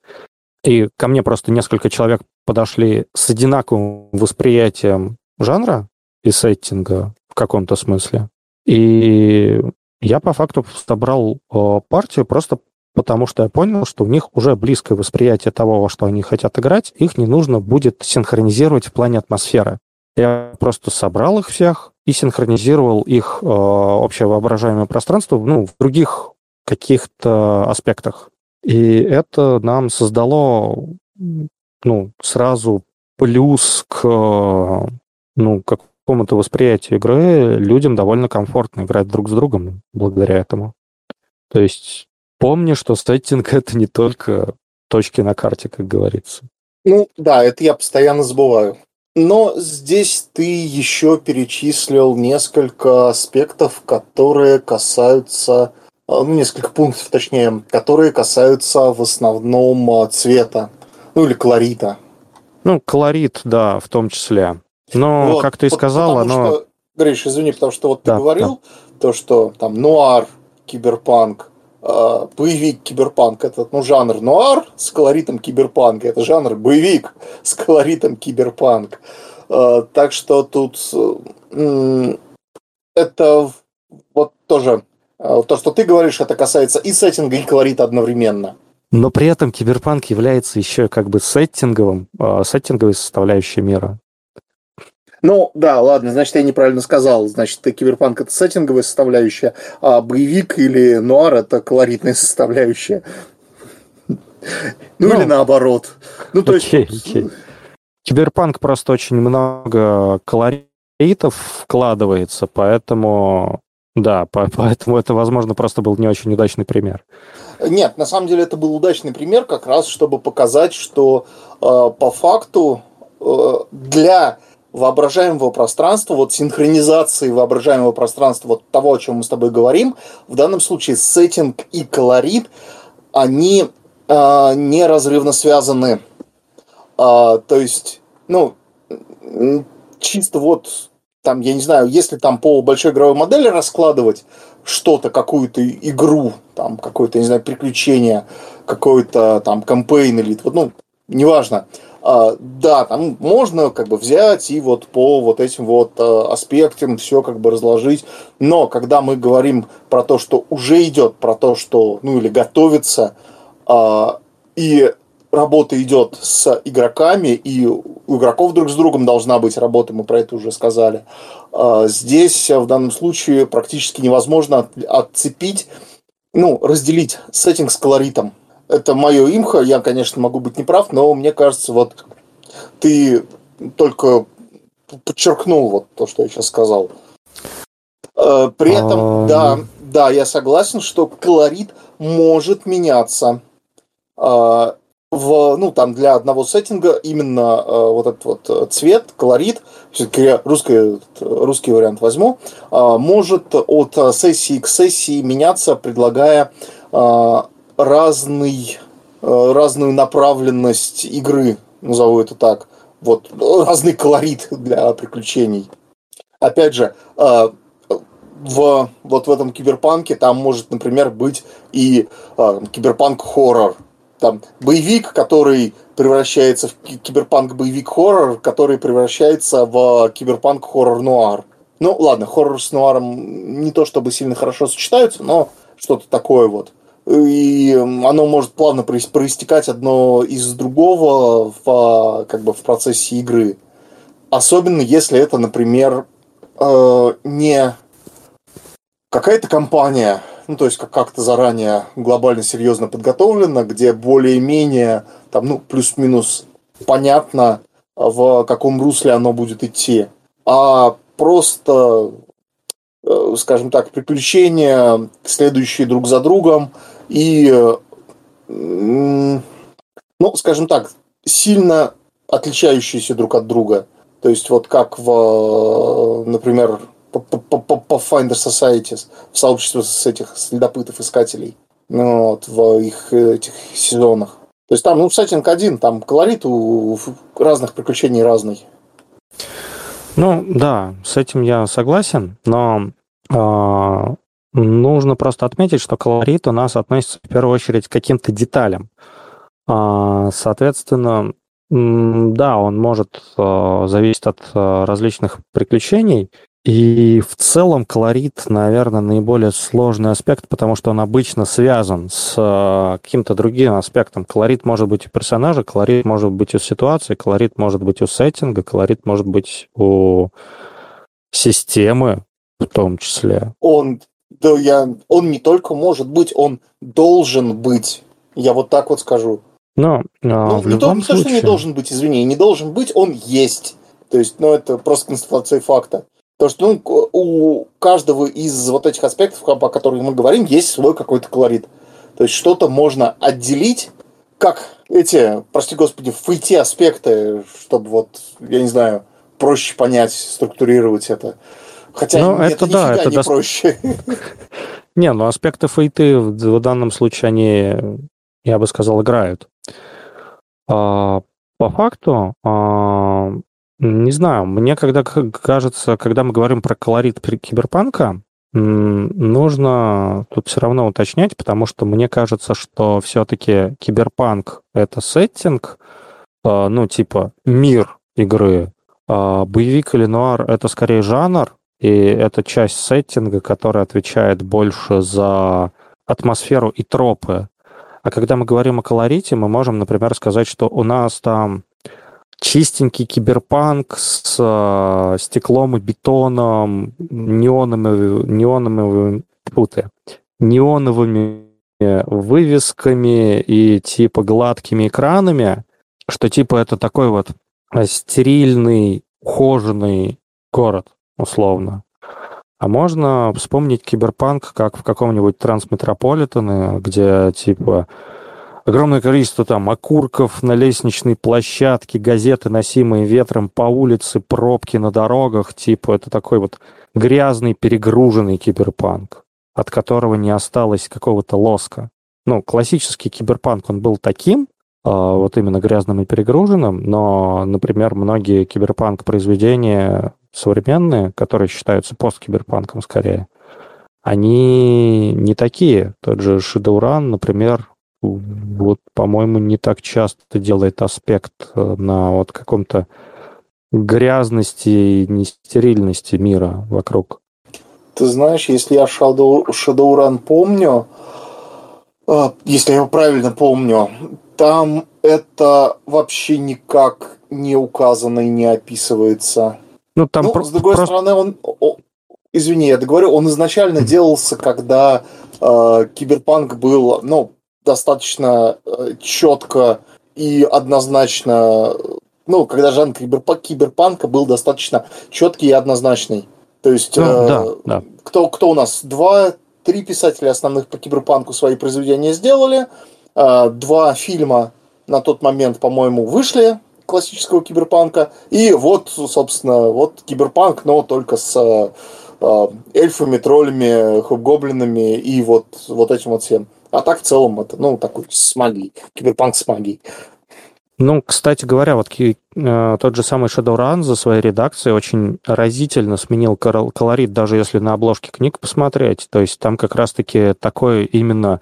И ко мне просто несколько человек подошли с одинаковым восприятием жанра и сеттинга в каком-то смысле. И я по факту собрал э, партию просто потому, что я понял, что у них уже близкое восприятие того, во что они хотят играть, их не нужно будет синхронизировать в плане атмосферы. Я просто собрал их всех и синхронизировал их э, общее воображаемое пространство ну, в других каких-то аспектах. И это нам создало ну, сразу плюс к ну, какому-то восприятию игры. Людям довольно комфортно играть друг с другом благодаря этому. То есть помни, что сеттинг — это не только точки на карте, как говорится. Ну, да, это я постоянно забываю. Но здесь ты еще перечислил несколько аспектов, которые касаются ну, несколько пунктов, точнее, которые касаются в основном а, цвета, ну, или колорита. Ну, колорит, да, в том числе. Но, вот, как ты и сказал, оно... Что, Гриш, извини, потому что вот ты да, говорил, да. то, что там нуар, киберпанк, э, боевик, киберпанк, это, ну, жанр нуар с колоритом киберпанка, это жанр боевик с колоритом киберпанк. Э, так что тут э, это вот тоже а, то, что ты говоришь, это касается и сеттинга, и колорита одновременно. Но при этом киберпанк является еще как бы сеттинговым, а, сеттинговой составляющей мира. Ну, да, ладно, значит, я неправильно сказал. Значит, киберпанк – это сеттинговая составляющая, а боевик или нуар – это колоритная составляющая. Ну, ну или наоборот. Ну, то окей, есть... Окей. Киберпанк просто очень много колоритов вкладывается, поэтому да, поэтому это, возможно, просто был не очень удачный пример. Нет, на самом деле это был удачный пример, как раз чтобы показать, что э, по факту э, для воображаемого пространства, вот синхронизации воображаемого пространства, вот того, о чем мы с тобой говорим, в данном случае сеттинг и колорит, они э, неразрывно связаны. Э, то есть, ну, чисто вот там, я не знаю, если там по большой игровой модели раскладывать что-то, какую-то игру, там, какое-то, не знаю, приключение, какой-то там кампейн или вот, ну, неважно. А, да, там можно как бы взять и вот по вот этим вот а, аспектам все как бы разложить. Но когда мы говорим про то, что уже идет, про то, что, ну, или готовится, а, и работа идет с игроками, и у игроков друг с другом должна быть работа, мы про это уже сказали. А, здесь в данном случае практически невозможно отцепить, ну, разделить сеттинг с колоритом. Это мое имхо, я, конечно, могу быть неправ, но мне кажется, вот ты только подчеркнул вот то, что я сейчас сказал. А, при этом, да, да, я согласен, что колорит может меняться а, в, ну, там для одного сеттинга именно э, вот этот вот э, цвет, колорит, все-таки я русский, русский вариант возьму, э, может от сессии к сессии меняться, предлагая э, разный, э, разную направленность игры, назову это так, вот, разный колорит для приключений. Опять же, э, в, вот в этом киберпанке там может, например, быть и э, киберпанк-хоррор, там боевик, который превращается в киберпанк-боевик-хоррор, который превращается в киберпанк-хоррор-нуар. Ну, ладно, хоррор с нуаром не то чтобы сильно хорошо сочетаются, но что-то такое вот. И оно может плавно проистекать одно из другого в, как бы в процессе игры. Особенно если это, например, э, не какая-то компания, ну, то есть как- как-то заранее глобально серьезно подготовлено, где более-менее, там, ну, плюс-минус понятно, в каком русле оно будет идти. А просто, э, скажем так, приключения, следующие друг за другом, и, ну, скажем так, сильно отличающиеся друг от друга. То есть вот как в, например, Pathfinder Societies, в сообществе с этих следопытов, искателей, ну, вот, в их этих сезонах. То есть там, ну, сеттинг один, там колорит у разных приключений разный. Ну, да, с этим я согласен, но э, нужно просто отметить, что колорит у нас относится в первую очередь к каким-то деталям. Э, соответственно, да, он может э, зависеть от э, различных приключений, и в целом колорит, наверное, наиболее сложный аспект, потому что он обычно связан с э, каким-то другим аспектом. Колорит может быть у персонажа, колорит может быть у ситуации, колорит может быть у сеттинга, колорит может быть у системы в том числе. Он, да, я, он не только может быть, он должен быть. Я вот так вот скажу. Но, ну, в не любом то, случае... то, что не должен быть, извини, не должен быть, он есть. То есть, ну, это просто констатация факта. Потому что ну, у каждого из вот этих аспектов, о которых мы говорим, есть свой какой-то колорит. То есть что-то можно отделить, как эти, прости господи, фейти аспекты, чтобы вот, я не знаю, проще понять, структурировать это. Хотя ну, это, это да, это не до... проще. Не, ну аспекты фейты в данном случае, они, я бы сказал, играют. А, по факту, а, не знаю, мне когда кажется, когда мы говорим про колорит киберпанка, нужно тут все равно уточнять, потому что мне кажется, что все-таки киберпанк — это сеттинг, а, ну, типа мир игры, а боевик или нуар — это скорее жанр, и это часть сеттинга, которая отвечает больше за атмосферу и тропы. А когда мы говорим о колорите, мы можем, например, сказать, что у нас там чистенький киберпанк с э, стеклом и бетоном, неоновыми, неоновыми, путы, неоновыми вывесками и типа гладкими экранами, что типа это такой вот стерильный, ухоженный город, условно. А можно вспомнить киберпанк, как в каком-нибудь трансметрополитене, где типа огромное количество там окурков на лестничной площадке, газеты, носимые ветром по улице, пробки на дорогах. Типа это такой вот грязный, перегруженный киберпанк, от которого не осталось какого-то лоска. Ну, классический киберпанк, он был таким, а, вот именно грязным и перегруженным, но, например, многие киберпанк-произведения современные, которые считаются посткиберпанком скорее, они не такие. Тот же Shadowrun, например, вот, по-моему, не так часто делает аспект э, на вот каком-то грязности и нестерильности мира вокруг. Ты знаешь, если я Shadow, Shadowrun помню, э, если я его правильно помню, там это вообще никак не указано и не описывается. Ну, там ну, про- с другой просто... стороны, он, он, извини, я договорю, он изначально делался, когда э, киберпанк был, ну, достаточно э, четко и однозначно, ну, когда жанр киберпанка, киберпанка был достаточно четкий и однозначный. То есть, ну, э, да, да. Кто, кто у нас? Два, три писателя основных по киберпанку свои произведения сделали. Э, два фильма на тот момент, по-моему, вышли классического киберпанка. И вот, собственно, вот киберпанк, но только с э, эльфами, троллями, хоб-гоблинами и вот, вот этим вот всем. А так в целом это, ну, такой с магией, киберпанк с магией. Ну, кстати говоря, вот э, тот же самый Shadowrun за своей редакцией очень разительно сменил колорит, даже если на обложке книг посмотреть. То есть там как раз-таки такой именно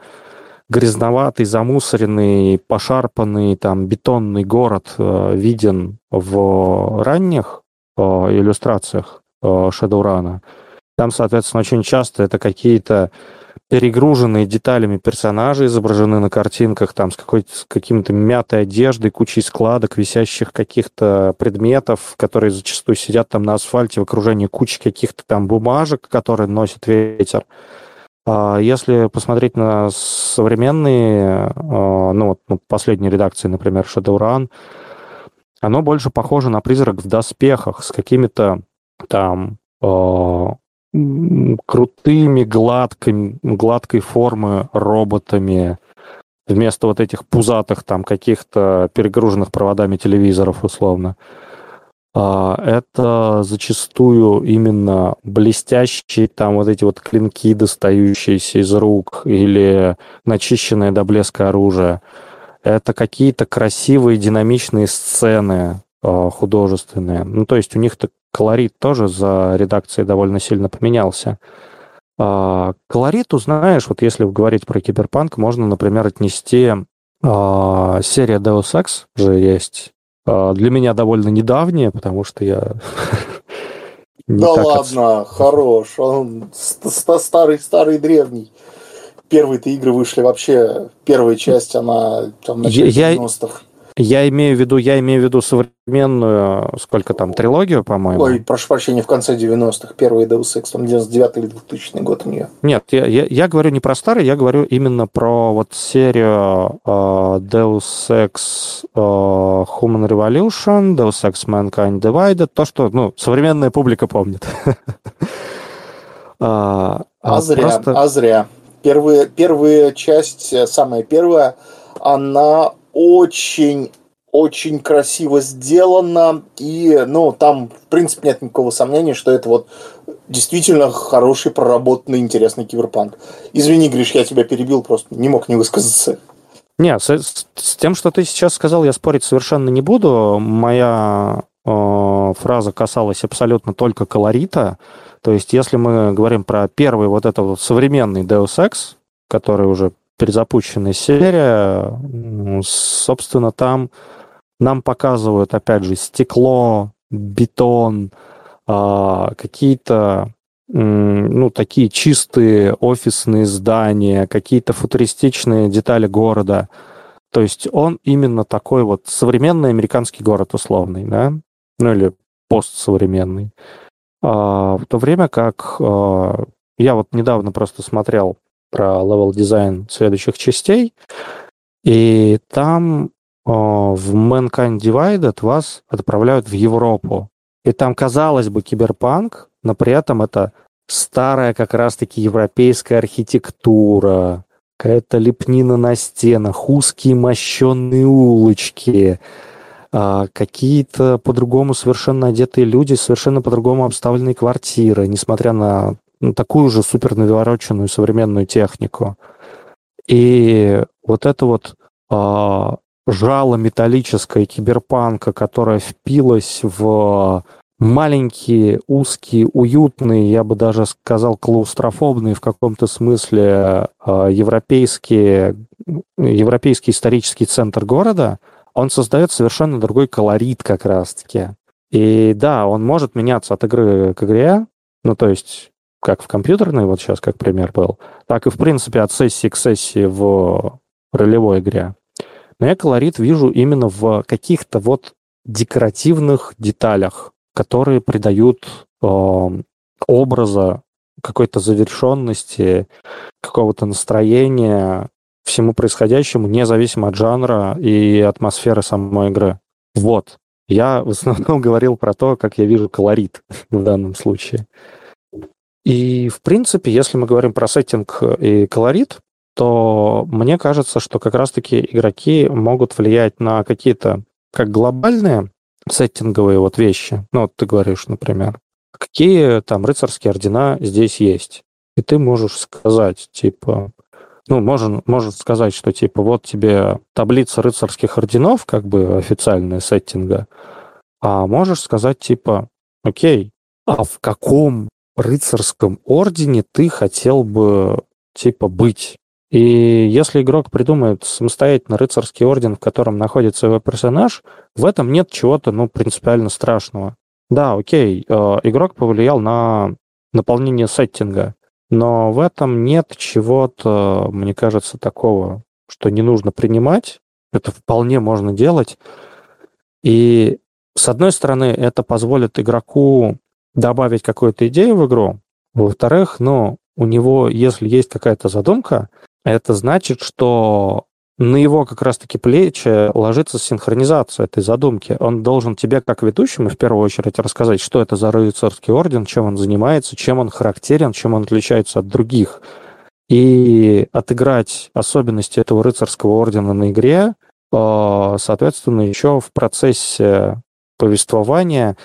грязноватый, замусоренный, пошарпанный, там, бетонный город э, виден в ранних э, иллюстрациях э, Shadowrun. Там, соответственно, очень часто это какие-то перегруженные деталями персонажи изображены на картинках, там, с, какой-то, с каким-то мятой одеждой, кучей складок, висящих каких-то предметов, которые зачастую сидят там на асфальте в окружении кучи каких-то там бумажек, которые носит ветер. А если посмотреть на современные, а, ну вот ну, последние редакции, например, Shadowrun, оно больше похоже на призрак в доспехах с какими-то там а, крутыми, гладкими, гладкой формы роботами, вместо вот этих пузатых там каких-то перегруженных проводами телевизоров условно. а, это зачастую именно блестящие там вот эти вот клинки, достающиеся из рук, или начищенное до блеска оружие. Это какие-то красивые динамичные сцены а, художественные. Ну, то есть у них-то колорит тоже за редакцией довольно сильно поменялся. А, колориту, знаешь, вот если говорить про киберпанк, можно, например, отнести серия Deus Ex же есть а, для меня довольно недавнее, потому что я... Да ладно, хорош. Он старый, старый, древний. Первые-то игры вышли вообще, первая часть, она там на 90-х. Я имею в виду, я имею в виду современную, сколько там, трилогию, по-моему? Ой, прошу прощения, в конце 90-х, первый Deus Ex, там 99 или 2000 год у нее. Нет, я, я, я говорю не про старый, я говорю именно про вот серию uh, Deus Ex uh, Human Revolution, Deus Ex Mankind Divided, то, что, ну, современная публика помнит. а, а зря, просто... а зря. Первая, первая часть, самая первая, она очень очень красиво сделано, и, ну, там, в принципе, нет никакого сомнения, что это вот действительно хороший, проработанный, интересный киберпанк. Извини, Гриш, я тебя перебил, просто не мог не высказаться. Не, с, с тем, что ты сейчас сказал, я спорить совершенно не буду. Моя э, фраза касалась абсолютно только колорита. То есть, если мы говорим про первый вот этот современный Deus Ex, который уже перезапущенная серия. Собственно, там нам показывают, опять же, стекло, бетон, а, какие-то ну, такие чистые офисные здания, какие-то футуристичные детали города. То есть он именно такой вот современный американский город условный, да? Ну или постсовременный. А, в то время как а, я вот недавно просто смотрел про level design следующих частей. И там в Mankind Divided вас отправляют в Европу. И там, казалось бы, киберпанк, но при этом это старая как раз-таки европейская архитектура, какая-то лепнина на стенах, узкие мощенные улочки, а, какие-то по-другому совершенно одетые люди, совершенно по-другому обставленные квартиры, несмотря на такую же супер навороченную современную технику. И вот это вот а, жало металлическое киберпанка, которое впилось в маленькие, узкие, уютные, я бы даже сказал, клаустрофобные в каком-то смысле а, европейские, европейский исторический центр города, он создает совершенно другой колорит как раз-таки. И да, он может меняться от игры к игре, ну, то есть как в компьютерной, вот сейчас как пример был, так и, в принципе, от сессии к сессии в ролевой игре. Но я колорит вижу именно в каких-то вот декоративных деталях, которые придают э, образа какой-то завершенности, какого-то настроения всему происходящему, независимо от жанра и атмосферы самой игры. Вот. Я в основном говорил про то, как я вижу колорит в данном случае. И, в принципе, если мы говорим про сеттинг и колорит, то мне кажется, что как раз-таки игроки могут влиять на какие-то как глобальные сеттинговые вот вещи. Ну, вот ты говоришь, например, какие там рыцарские ордена здесь есть. И ты можешь сказать, типа, ну, можно, можно сказать, что, типа, вот тебе таблица рыцарских орденов, как бы официальная сеттинга, а можешь сказать, типа, окей, а в каком рыцарском ордене ты хотел бы, типа, быть. И если игрок придумает самостоятельно рыцарский орден, в котором находится его персонаж, в этом нет чего-то, ну, принципиально страшного. Да, окей, э, игрок повлиял на наполнение сеттинга, но в этом нет чего-то, мне кажется, такого, что не нужно принимать. Это вполне можно делать. И, с одной стороны, это позволит игроку добавить какую-то идею в игру. Во-вторых, ну, у него, если есть какая-то задумка, это значит, что на его как раз-таки плечи ложится синхронизация этой задумки. Он должен тебе, как ведущему, в первую очередь рассказать, что это за рыцарский орден, чем он занимается, чем он характерен, чем он отличается от других. И отыграть особенности этого рыцарского ордена на игре, а, соответственно, еще в процессе повествование,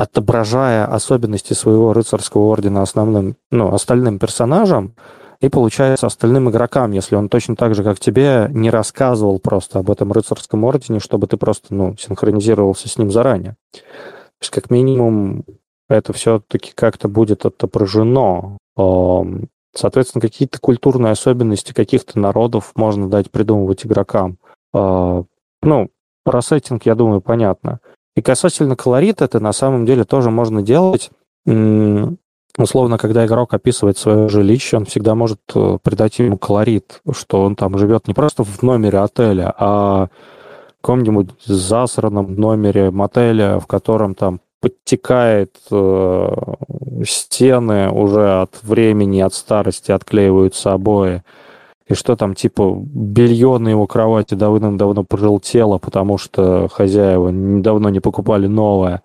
отображая особенности своего рыцарского ордена основным, ну, остальным персонажам, и получается остальным игрокам, если он точно так же, как тебе, не рассказывал просто об этом рыцарском ордене, чтобы ты просто, ну, синхронизировался с ним заранее. То есть, как минимум, это все-таки как-то будет отображено. Соответственно, какие-то культурные особенности каких-то народов можно дать придумывать игрокам. А, ну, про сеттинг, я думаю, понятно. И касательно колорита, это на самом деле тоже можно делать. Условно, когда игрок описывает свое жилище, он всегда может э, придать ему колорит, что он там живет не просто в номере отеля, а в каком-нибудь засранном номере мотеля, в котором там подтекает э, стены уже от времени, от старости отклеиваются обои. И что там, типа, белье на его кровати давным-давно пожелтело, потому что хозяева недавно не покупали новое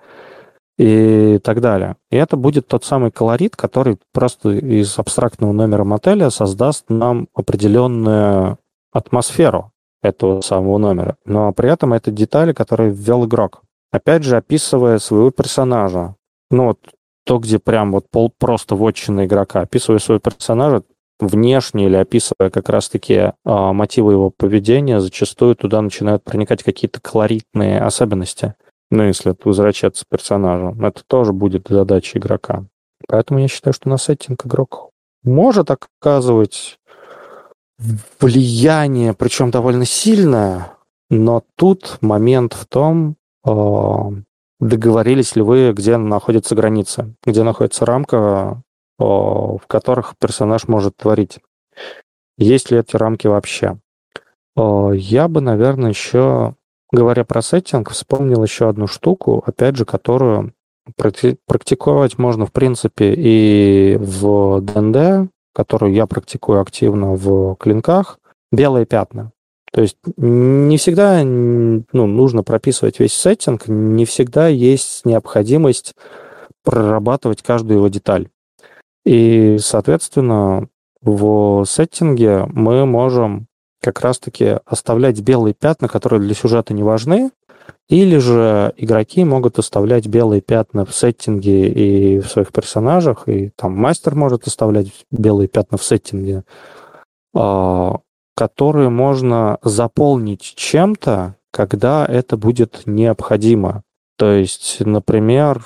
и так далее. И это будет тот самый колорит, который просто из абстрактного номера мотеля создаст нам определенную атмосферу этого самого номера. Но при этом это детали, которые ввел игрок. Опять же, описывая своего персонажа. Ну вот то, где прям вот пол просто вотчина игрока, описывая своего персонажа, внешне или описывая как раз-таки э, мотивы его поведения, зачастую туда начинают проникать какие-то колоритные особенности. Ну, если возвращаться к персонажу. Это тоже будет задача игрока. Поэтому я считаю, что на сеттинг игрок может оказывать влияние, причем довольно сильное, но тут момент в том, а, договорились ли вы, где находится граница, где находится рамка, а, в которых персонаж может творить. Есть ли эти рамки вообще? Я бы, наверное, еще, говоря про сеттинг, вспомнил еще одну штуку, опять же, которую практиковать можно, в принципе, и в ДНД, которую я практикую активно в клинках, белые пятна. То есть не всегда ну, нужно прописывать весь сеттинг, не всегда есть необходимость прорабатывать каждую его деталь. И, соответственно, в сеттинге мы можем как раз-таки оставлять белые пятна, которые для сюжета не важны, или же игроки могут оставлять белые пятна в сеттинге и в своих персонажах, и там мастер может оставлять белые пятна в сеттинге. А, которые можно заполнить чем-то, когда это будет необходимо. То есть, например,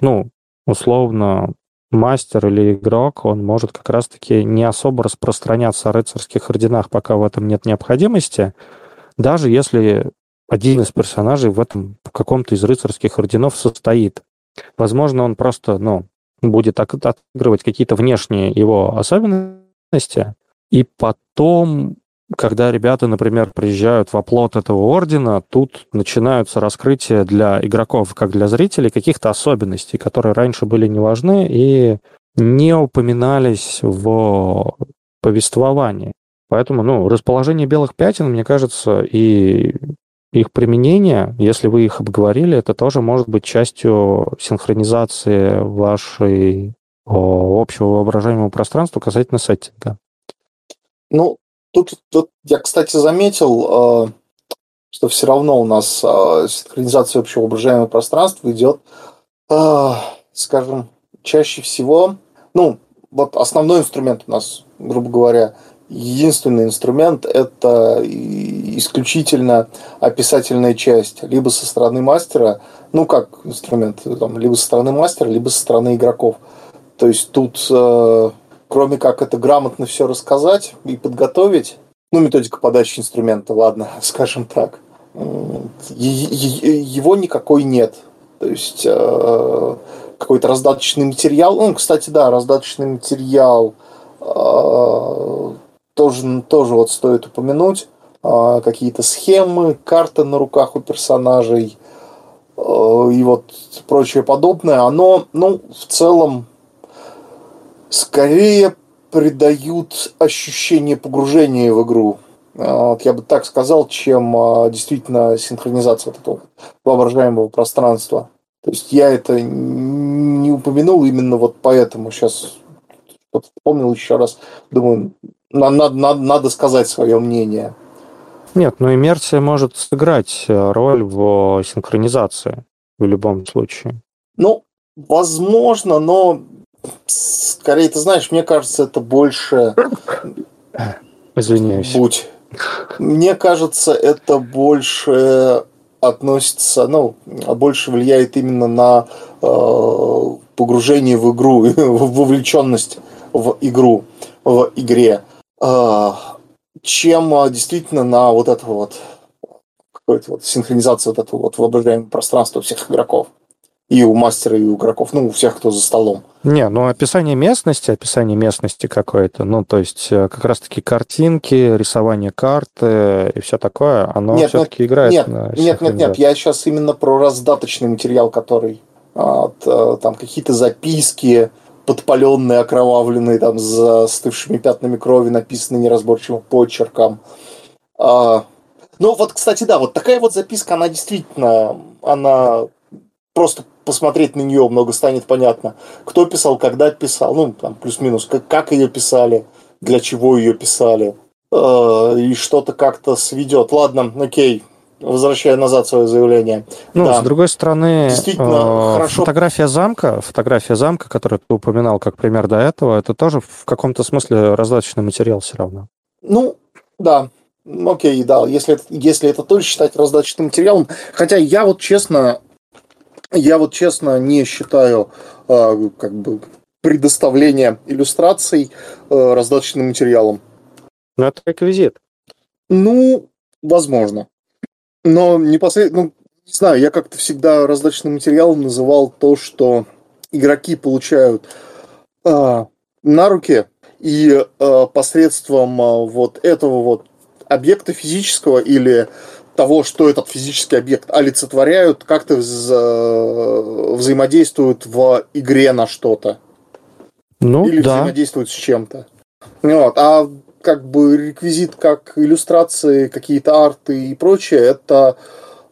ну, условно, мастер или игрок, он может как раз-таки не особо распространяться о рыцарских орденах, пока в этом нет необходимости, даже если один из персонажей в этом в каком-то из рыцарских орденов состоит. Возможно, он просто, ну, будет отыгрывать какие-то внешние его особенности, и потом когда ребята, например, приезжают в оплот этого ордена, тут начинаются раскрытия для игроков, как для зрителей, каких-то особенностей, которые раньше были не важны и не упоминались в повествовании. Поэтому, ну, расположение белых пятен, мне кажется, и их применение, если вы их обговорили, это тоже может быть частью синхронизации вашей общего воображаемого пространства касательно сеттинга. Ну, Тут, тут я, кстати, заметил, э, что все равно у нас э, синхронизация общего воображаемого пространства идет, э, скажем, чаще всего, ну, вот основной инструмент у нас, грубо говоря, единственный инструмент – это исключительно описательная часть, либо со стороны мастера, ну как инструмент, там, либо со стороны мастера, либо со стороны игроков. То есть тут кроме как это грамотно все рассказать и подготовить, ну, методика подачи инструмента, ладно, скажем так, его никакой нет. То есть э, какой-то раздаточный материал. Ну, кстати, да, раздаточный материал э, тоже, тоже вот стоит упомянуть. Э, какие-то схемы, карты на руках у персонажей и вот прочее подобное. Оно, ну, в целом скорее придают ощущение погружения в игру. А, вот я бы так сказал, чем а, действительно синхронизация вот этого воображаемого пространства. То есть я это не упомянул именно вот поэтому. Сейчас вспомнил еще раз. Думаю, надо, надо, надо сказать свое мнение. Нет, но иммерсия может сыграть э, роль в синхронизации. в любом случае. Ну, возможно, но скорее, ты знаешь, мне кажется, это больше... Извиняюсь. Будь. Мне кажется, это больше относится, ну, больше влияет именно на э, погружение в игру, в вовлеченность в игру, в игре, э, чем э, действительно на вот это вот какой-то вот синхронизацию вот этого вот воображаемого пространства всех игроков. И у мастера, и у игроков, ну, у всех, кто за столом. Не, ну описание местности, описание местности какое-то, ну, то есть э, как раз-таки картинки, рисование карты и все такое, оно нет, все-таки нет, играет нет, на Нет, нет, нет, я сейчас именно про раздаточный материал, который а, э, там какие-то записки, подпаленные, окровавленные, там, с застывшими пятнами крови, написанные неразборчивым почерком. А, ну, вот, кстати, да, вот такая вот записка, она действительно, она просто посмотреть на нее много станет понятно. Кто писал, когда писал, ну, там, плюс-минус, как, как ее писали, для чего ее писали, э, и что-то как-то сведет. Ладно, окей, возвращаю назад свое заявление. Ну, да. с другой стороны, Действительно, э, хорошо... фотография замка, фотография замка, которую ты упоминал как пример до этого, это тоже в каком-то смысле раздаточный материал все равно. Ну, да, Окей, да, если, если это тоже считать раздаточным материалом. Хотя я вот честно, я вот честно не считаю э, как бы предоставление иллюстраций э, раздаточным материалом. Ну, это реквизит. Ну, возможно. Но непосредственно, ну, не знаю, я как-то всегда раздаточным материалом называл то, что игроки получают э, на руки и э, посредством э, вот этого вот объекта физического или того, что этот физический объект олицетворяют, как-то вза- взаимодействуют в игре на что-то. Ну, Или да. взаимодействуют с чем-то. Вот. А как бы реквизит, как иллюстрации, какие-то арты и прочее, это,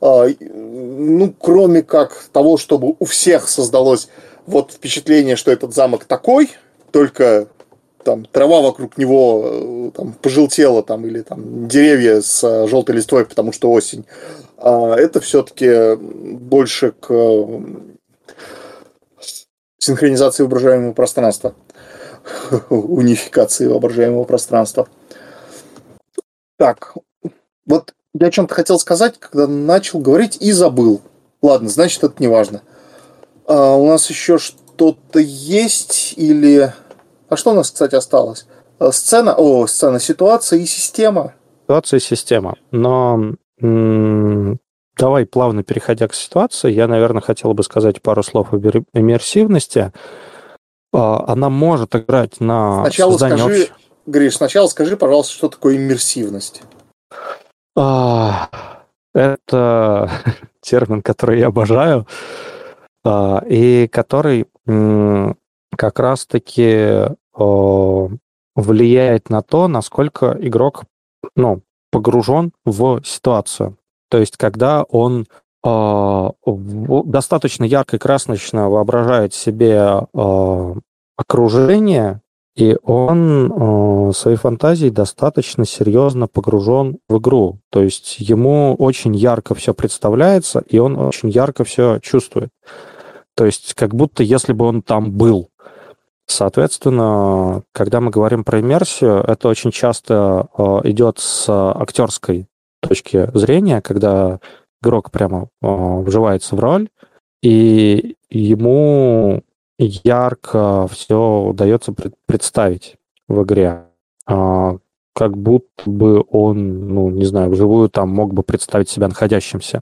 а, ну, кроме как того, чтобы у всех создалось вот впечатление, что этот замок такой, только там трава вокруг него э, там, пожелтела, там, или там деревья с э, желтой листвой, потому что осень. А это все-таки больше к синхронизации воображаемого пространства, унификации воображаемого пространства. Так, вот я о чем-то хотел сказать, когда начал говорить и забыл. Ладно, значит, это не важно. А у нас еще что-то есть или а что у нас, кстати, осталось? Э, сцена, о, сцена, ситуация и система. Ситуация и система. Но м- давай плавно переходя к ситуации, я, наверное, хотел бы сказать пару слов об иммерсивности. А, она может играть на сначала создание скажи, общ... Гриш, сначала скажи, пожалуйста, что такое иммерсивность. А, это термин, который я обожаю, а, и который как раз-таки влияет на то, насколько игрок ну, погружен в ситуацию. То есть, когда он э, достаточно ярко и красочно воображает себе э, окружение, и он э, своей фантазией достаточно серьезно погружен в игру. То есть ему очень ярко все представляется, и он очень ярко все чувствует. То есть как будто если бы он там был. Соответственно, когда мы говорим про иммерсию, это очень часто э, идет с актерской точки зрения, когда игрок прямо э, вживается в роль, и ему ярко все удается представить в игре. А, как будто бы он, ну, не знаю, вживую там мог бы представить себя находящимся.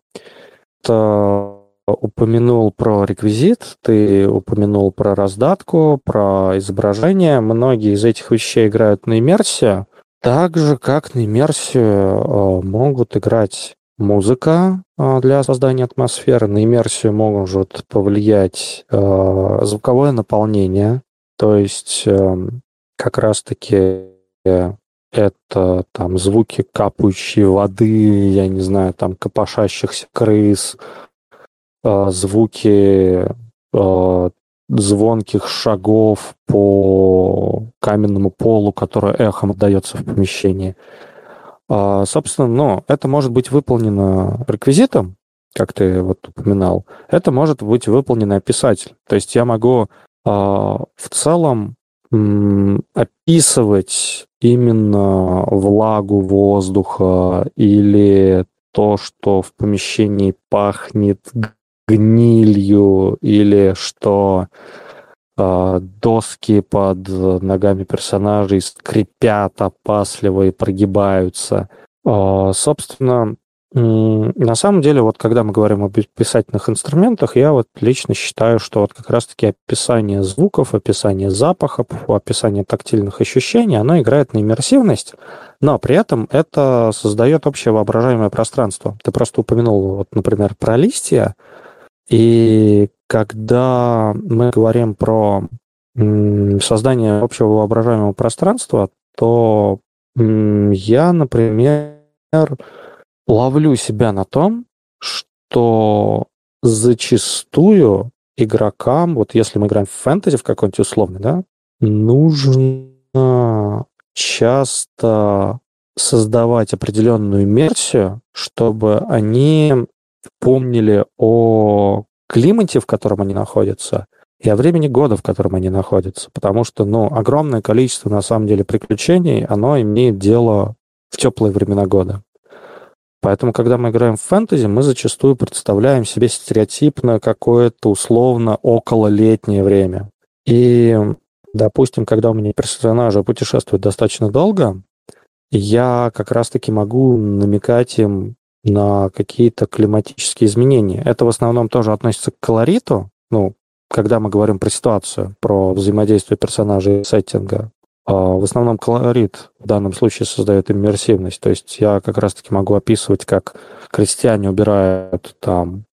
Это упомянул про реквизит, ты упомянул про раздатку, про изображение. Многие из этих вещей играют на иммерсию. Так же, как на иммерсию э, могут играть музыка э, для создания атмосферы. На иммерсию может повлиять э, звуковое наполнение. То есть как раз-таки это там звуки капающей воды, я не знаю, там копошащихся крыс, звуки э, звонких шагов по каменному полу, который эхом отдается в помещении. А, собственно, ну, это может быть выполнено реквизитом, как ты вот упоминал, это может быть выполненный писатель. То есть я могу э, в целом описывать именно влагу воздуха или то, что в помещении пахнет гнилью или что э, доски под ногами персонажей скрипят опасливо и прогибаются. Э, собственно, на самом деле, вот когда мы говорим о писательных инструментах, я вот лично считаю, что вот как раз-таки описание звуков, описание запахов, описание тактильных ощущений, оно играет на иммерсивность, но при этом это создает общее воображаемое пространство. Ты просто упомянул, вот, например, про листья, и когда мы говорим про создание общего воображаемого пространства, то я, например, ловлю себя на том, что зачастую игрокам, вот если мы играем в фэнтези в какой-нибудь условный, да, нужно часто создавать определенную иммерсию, чтобы они помнили о климате, в котором они находятся, и о времени года, в котором они находятся. Потому что, ну, огромное количество, на самом деле, приключений, оно имеет дело в теплые времена года. Поэтому, когда мы играем в фэнтези, мы зачастую представляем себе стереотипно какое-то условно окололетнее время. И, допустим, когда у меня персонажи путешествуют достаточно долго, я как раз-таки могу намекать им на какие-то климатические изменения. Это в основном тоже относится к колориту, ну, когда мы говорим про ситуацию, про взаимодействие персонажей и сеттинга. А, в основном колорит в данном случае создает иммерсивность. То есть я как раз-таки могу описывать, как крестьяне убирают там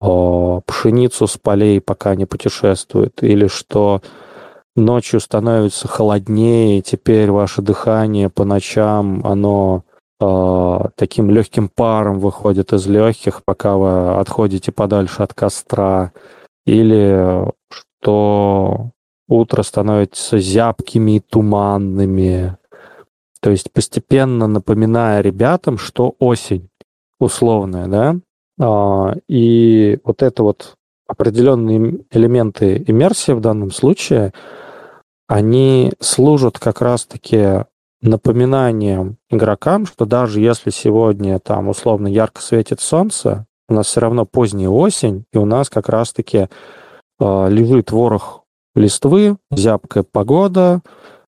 а, пшеницу с полей, пока они путешествуют, или что ночью становится холоднее, теперь ваше дыхание по ночам, оно таким легким паром выходит из легких, пока вы отходите подальше от костра, или что утро становится зябкими и туманными. То есть постепенно напоминая ребятам, что осень условная, да, а, и вот это вот определенные элементы иммерсии в данном случае, они служат как раз-таки напоминанием игрокам, что даже если сегодня там условно ярко светит солнце, у нас все равно поздняя осень, и у нас как раз-таки э, лежит ворох листвы, зябкая погода, э,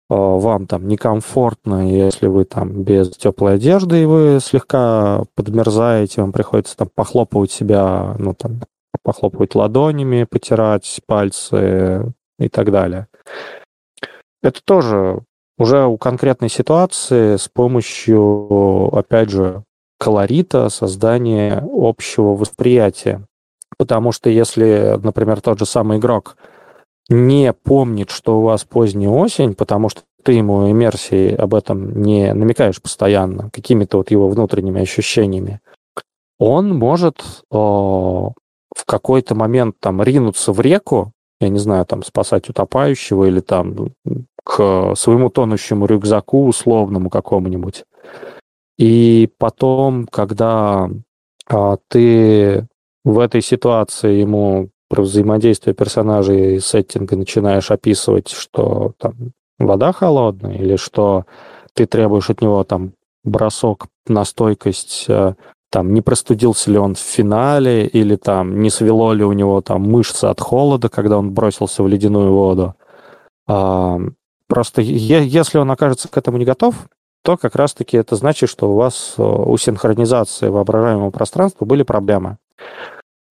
вам там некомфортно, если вы там без теплой одежды, и вы слегка подмерзаете, вам приходится там похлопывать себя, ну там, похлопывать ладонями, потирать пальцы и так далее. Это тоже уже у конкретной ситуации с помощью, опять же, колорита, создания общего восприятия. Потому что если, например, тот же самый игрок не помнит, что у вас поздняя осень, потому что ты ему иммерсией об этом не намекаешь постоянно, какими-то вот его внутренними ощущениями, он может э, в какой-то момент там ринуться в реку, я не знаю, там спасать утопающего или там к своему тонущему рюкзаку условному какому-нибудь. И потом, когда а, ты в этой ситуации ему про взаимодействие персонажей и сеттинга начинаешь описывать, что там вода холодная, или что ты требуешь от него там бросок на стойкость, э, там не простудился ли он в финале, или там не свело ли у него там мышцы от холода, когда он бросился в ледяную воду. А, просто если он окажется к этому не готов, то как раз-таки это значит, что у вас э, у синхронизации воображаемого пространства были проблемы.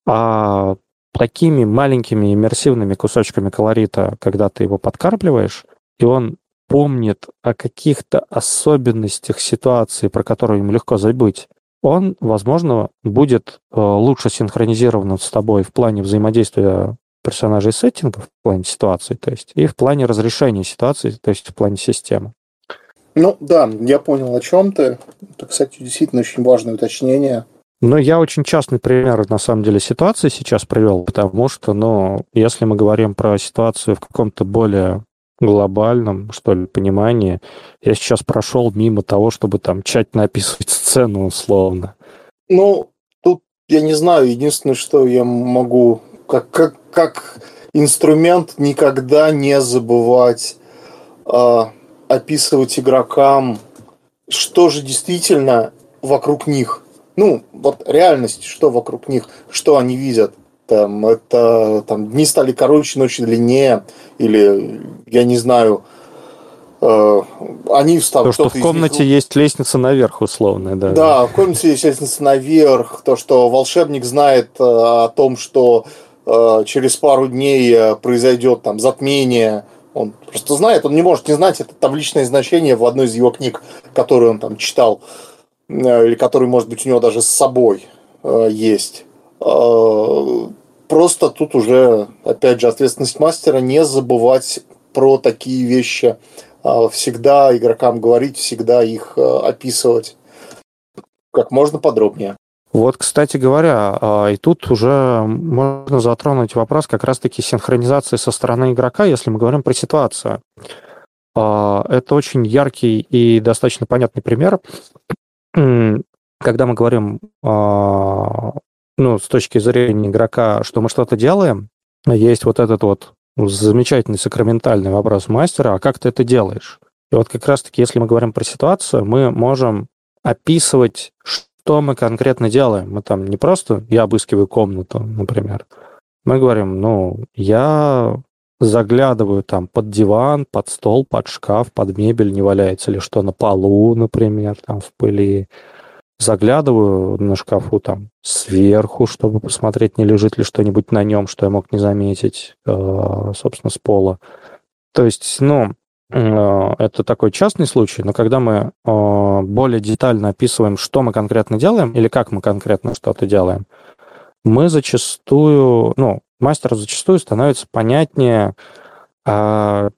А такими маленькими иммерсивными кусочками колорита, когда ты его подкармливаешь, и он помнит о каких-то особенностях ситуации, про которые ему легко забыть, он, возможно, будет э, лучше синхронизирован с тобой в плане взаимодействия персонажей сеттингов, в плане ситуации, то есть, и в плане разрешения ситуации, то есть в плане системы. Ну да, я понял, о чем ты. Это, кстати, действительно очень важное уточнение. Ну, я очень частный пример, на самом деле, ситуации сейчас привел, потому что, ну, если мы говорим про ситуацию в каком-то более глобальном, что ли, понимании, я сейчас прошел мимо того, чтобы там тщательно описывать сцену условно. Ну, тут я не знаю, единственное, что я могу как, как, как инструмент никогда не забывать э, описывать игрокам, что же действительно вокруг них. Ну, вот реальность, что вокруг них, что они видят. Там, это там, дни стали короче, ночи длиннее, или, я не знаю, э, они встав... То, что в комнате них... есть лестница наверх, условно, да. Да, в комнате есть лестница наверх, то, что волшебник знает э, о том, что э, через пару дней э, произойдет там затмение, он просто знает, он не может не знать это табличное значение в одной из его книг, которую он там читал, э, или который, может быть, у него даже с собой э, есть. Э, просто тут уже, опять же, ответственность мастера не забывать про такие вещи, всегда игрокам говорить, всегда их описывать как можно подробнее. Вот, кстати говоря, а, и тут уже можно затронуть вопрос как раз-таки синхронизации со стороны игрока, если мы говорим про ситуацию. А, это очень яркий и достаточно понятный пример, когда мы говорим, а, ну, с точки зрения игрока, что мы что-то делаем, есть вот этот вот замечательный сакраментальный вопрос мастера, а как ты это делаешь? И вот как раз-таки, если мы говорим про ситуацию, мы можем описывать, что мы конкретно делаем. Мы там не просто я обыскиваю комнату, например. Мы говорим, ну, я заглядываю там под диван, под стол, под шкаф, под мебель, не валяется ли что на полу, например, там в пыли. Заглядываю на шкафу там сверху, чтобы посмотреть, не лежит ли что-нибудь на нем, что я мог не заметить, э, собственно, с пола. То есть, ну, Э, это такой частный случай, но когда мы э, более детально описываем, что мы конкретно делаем или как мы конкретно что-то делаем, мы зачастую, ну, мастеру зачастую становится понятнее, а,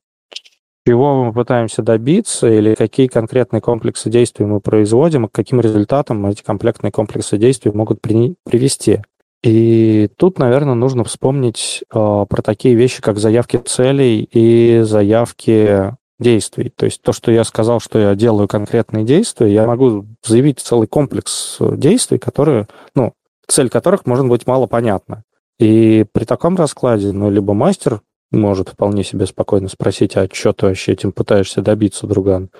чего мы пытаемся добиться или какие конкретные комплексы действий мы производим и к каким результатам эти комплектные комплексы действий могут при, привести. И тут, наверное, нужно вспомнить э, про такие вещи, как заявки целей и заявки действий. То есть то, что я сказал, что я делаю конкретные действия, я могу заявить целый комплекс э, действий, которые, ну, цель которых может быть мало понятна. И при таком раскладе, ну, либо мастер может вполне себе спокойно спросить, а что ты вообще этим пытаешься добиться, друган?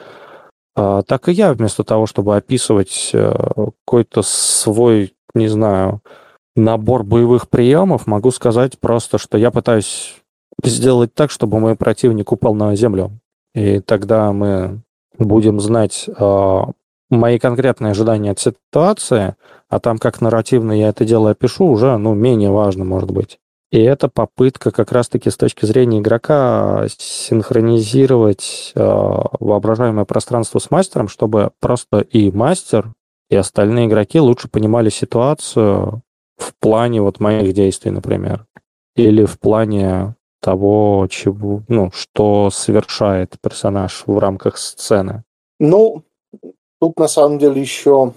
А, так и я, вместо того, чтобы описывать э, какой-то свой, не знаю, набор боевых приемов, могу сказать просто, что я пытаюсь сделать так, чтобы мой противник упал на землю. И тогда мы будем знать э, мои конкретные ожидания от ситуации, а там как нарративно я это дело опишу, уже ну, менее важно может быть. И это попытка как раз-таки с точки зрения игрока синхронизировать э, воображаемое пространство с мастером, чтобы просто и мастер, и остальные игроки лучше понимали ситуацию в плане вот моих действий, например. Или в плане того, чего, ну, что совершает персонаж в рамках сцены. Ну, тут на самом деле еще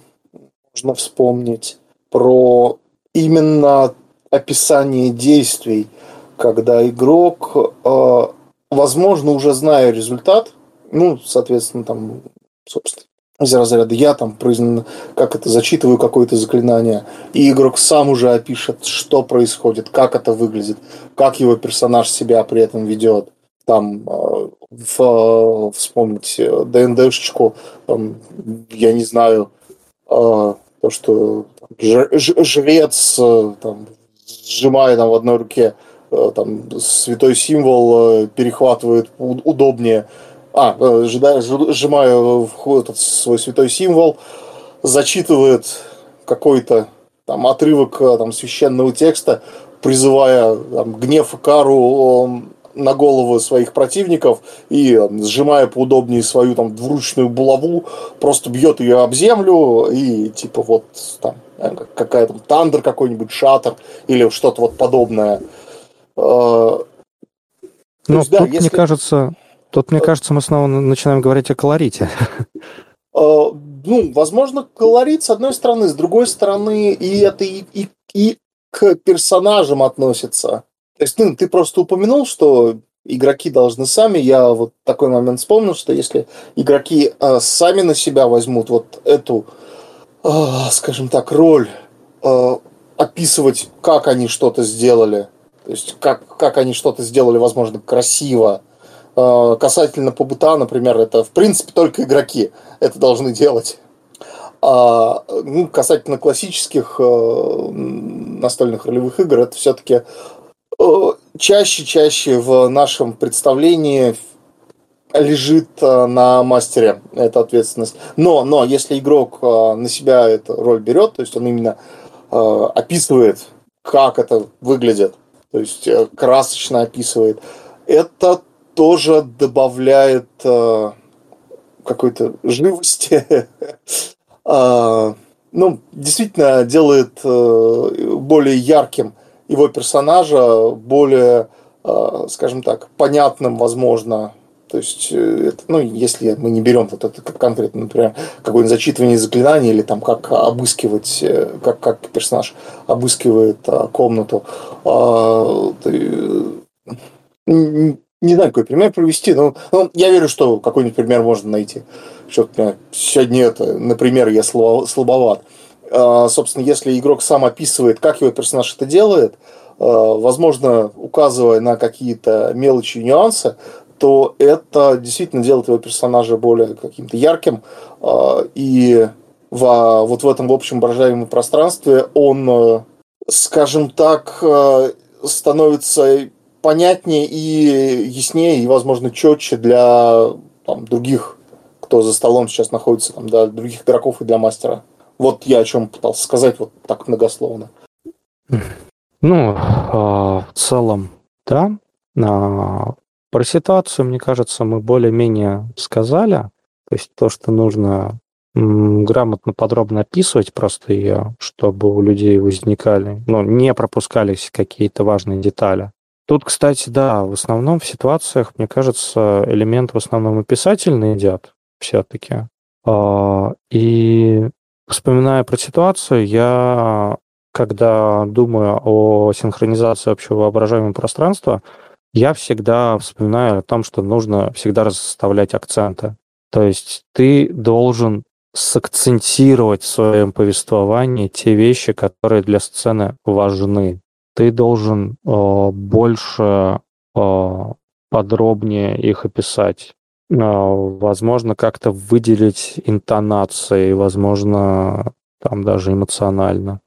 можно вспомнить про именно описание действий, когда игрок, э, возможно, уже зная результат, ну, соответственно, там, собственно, из разряда я там произнен, как это зачитываю какое-то заклинание, и игрок сам уже опишет, что происходит, как это выглядит, как его персонаж себя при этом ведет. Там э, в, э, вспомнить ДНДшечку, там, я не знаю, то, что жрец там, сжимая там в одной руке там святой символ перехватывает удобнее. А, э, сжимая этот свой святой символ, зачитывает какой-то там отрывок э, там, священного текста, призывая там, гнев и кару на головы своих противников и сжимая поудобнее свою там двуручную булаву, просто бьет ее об землю и типа вот там э, какая то тандер какой-нибудь, шатер или что-то вот подобное. Ну, есть, тут, да, если... мне кажется, Тут, мне кажется, мы снова начинаем говорить о колорите. Ну, возможно, колорит с одной стороны, с другой стороны, и это и, и, и к персонажам относится. То есть, ну, ты просто упомянул, что игроки должны сами. Я вот такой момент вспомнил, что если игроки э, сами на себя возьмут вот эту, э, скажем так, роль э, описывать, как они что-то сделали, то есть как, как они что-то сделали, возможно, красиво. Э, касательно Пабута, например, это в принципе только игроки это должны делать. А ну, касательно классических э, настольных ролевых игр, это все-таки чаще-чаще в нашем представлении лежит э, на мастере эта ответственность. Но, но если игрок э, на себя эту роль берет, то есть он именно э, описывает, как это выглядит, то есть красочно описывает, это тоже добавляет какой-то живости. А, ну, действительно делает более ярким его персонажа, более, скажем так, понятным, возможно, то есть, э, это, ну, если мы не берем вот это как конкретно, например, какое-нибудь зачитывание заклинаний или там как обыскивать, э, как, как персонаж обыскивает комнату, а, ты, не знаю, какой пример привести, но ну, я верю, что какой-нибудь пример можно найти. Что-то сегодня это, например, я слабоват. А, собственно, если игрок сам описывает, как его персонаж это делает, а, возможно, указывая на какие-то мелочи и нюансы, то это действительно делает его персонажа более каким-то ярким. А, и в, вот в этом в общем воображаемом пространстве он, скажем так, становится понятнее и яснее, и, возможно, четче для там, других, кто за столом сейчас находится, там, для других игроков и для мастера. Вот я о чем пытался сказать, вот так многословно. Ну, а, в целом, да. А, про ситуацию, мне кажется, мы более-менее сказали. То есть то, что нужно грамотно, подробно описывать просто ее, чтобы у людей возникали, ну, не пропускались какие-то важные детали. Тут, кстати, да, в основном в ситуациях, мне кажется, элемент в основном описательный идет все-таки. И вспоминая про ситуацию, я, когда думаю о синхронизации общего воображаемого пространства, я всегда вспоминаю о том, что нужно всегда расставлять акценты. То есть ты должен сакцентировать в своем повествовании те вещи, которые для сцены важны. Ты должен э, больше э, подробнее их описать. Э, возможно, как-то выделить интонации, возможно, там даже эмоционально.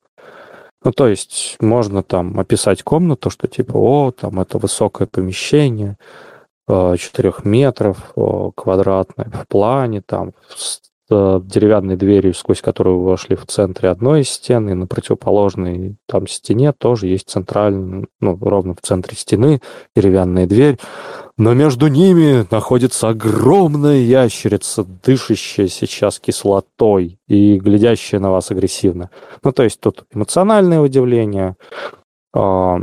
Ну, то есть можно там описать комнату, что типа, о, там это высокое помещение, 4 э, метров квадратное в плане, там с э, деревянной дверью, сквозь которую вы вошли в центре одной из стен, и на противоположной там стене тоже есть центральный, ну, ровно в центре стены деревянная дверь но между ними находится огромная ящерица, дышащая сейчас кислотой и глядящая на вас агрессивно. Ну, то есть тут эмоциональное удивление, а,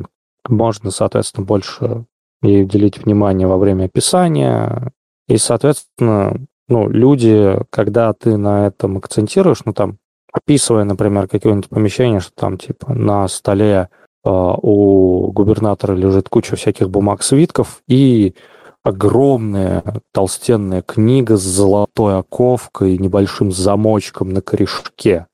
можно, соответственно, больше ей уделить внимание во время описания, и, соответственно, ну, люди, когда ты на этом акцентируешь, ну, там, описывая, например, какое-нибудь помещение, что там, типа, на столе у губернатора лежит куча всяких бумаг, свитков и огромная толстенная книга с золотой оковкой и небольшим замочком на корешке,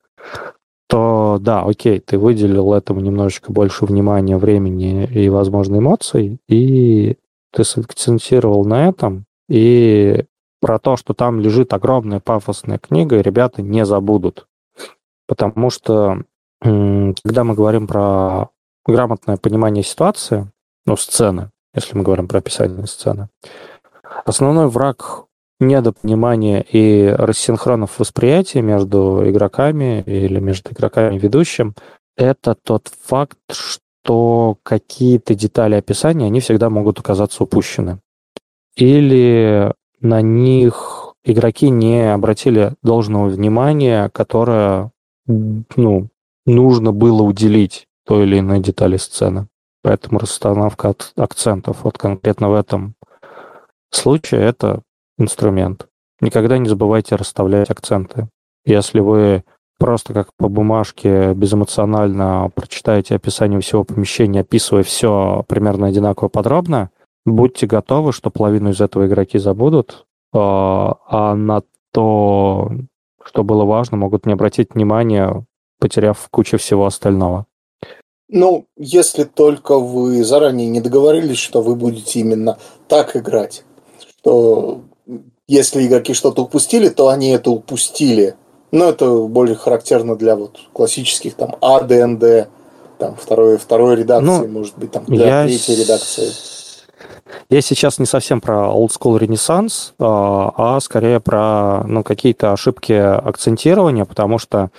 то да, окей, ты выделил этому немножечко больше внимания, времени и, возможно, эмоций, и ты сакцентировал на этом, и про то, что там лежит огромная пафосная книга, ребята не забудут. Потому что, когда мы говорим про грамотное понимание ситуации, ну, сцены, если мы говорим про описание сцены. Основной враг недопонимания и рассинхронов восприятия между игроками или между игроками и ведущим — это тот факт, что какие-то детали описания, они всегда могут оказаться упущены. Или на них игроки не обратили должного внимания, которое ну, нужно было уделить той или иной детали сцены. Поэтому расстановка акцентов вот конкретно в этом случае это инструмент. Никогда не забывайте расставлять акценты. Если вы просто как по бумажке безэмоционально прочитаете описание всего помещения, описывая все примерно одинаково подробно, будьте готовы, что половину из этого игроки забудут, а, а на то, что было важно, могут не обратить внимания, потеряв кучу всего остального. Ну, если только вы заранее не договорились, что вы будете именно так играть, что если игроки что-то упустили, то они это упустили. Но это более характерно для вот классических там А, ДНД, там второй, второй редакции, ну, может быть, там для третьей редакции. Я сейчас не совсем про Old School Renaissance, а, а скорее про ну, какие-то ошибки акцентирования, потому что,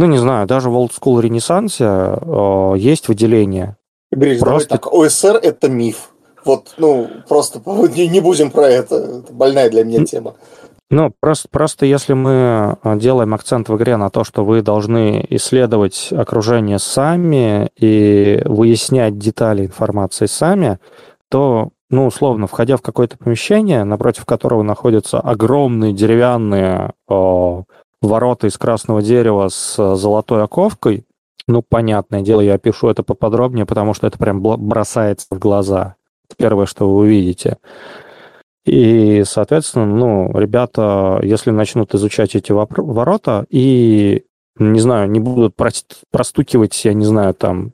ну, не знаю, даже в Old School Renaissance а, есть выделение. Гриш, просто... так, ОСР – это миф. Вот, ну, просто не, не будем про это. Это больная для меня тема. Ну, просто, просто если мы а, делаем акцент в игре на то, что вы должны исследовать окружение сами и выяснять детали информации сами, то, ну, условно, входя в какое-то помещение, напротив которого находятся огромные деревянные о, ворота из красного дерева с золотой оковкой, ну, понятное дело, я пишу это поподробнее, потому что это прям бросается в глаза. Первое, что вы увидите. И, соответственно, ну, ребята, если начнут изучать эти ворота и, не знаю, не будут простукивать, я не знаю, там,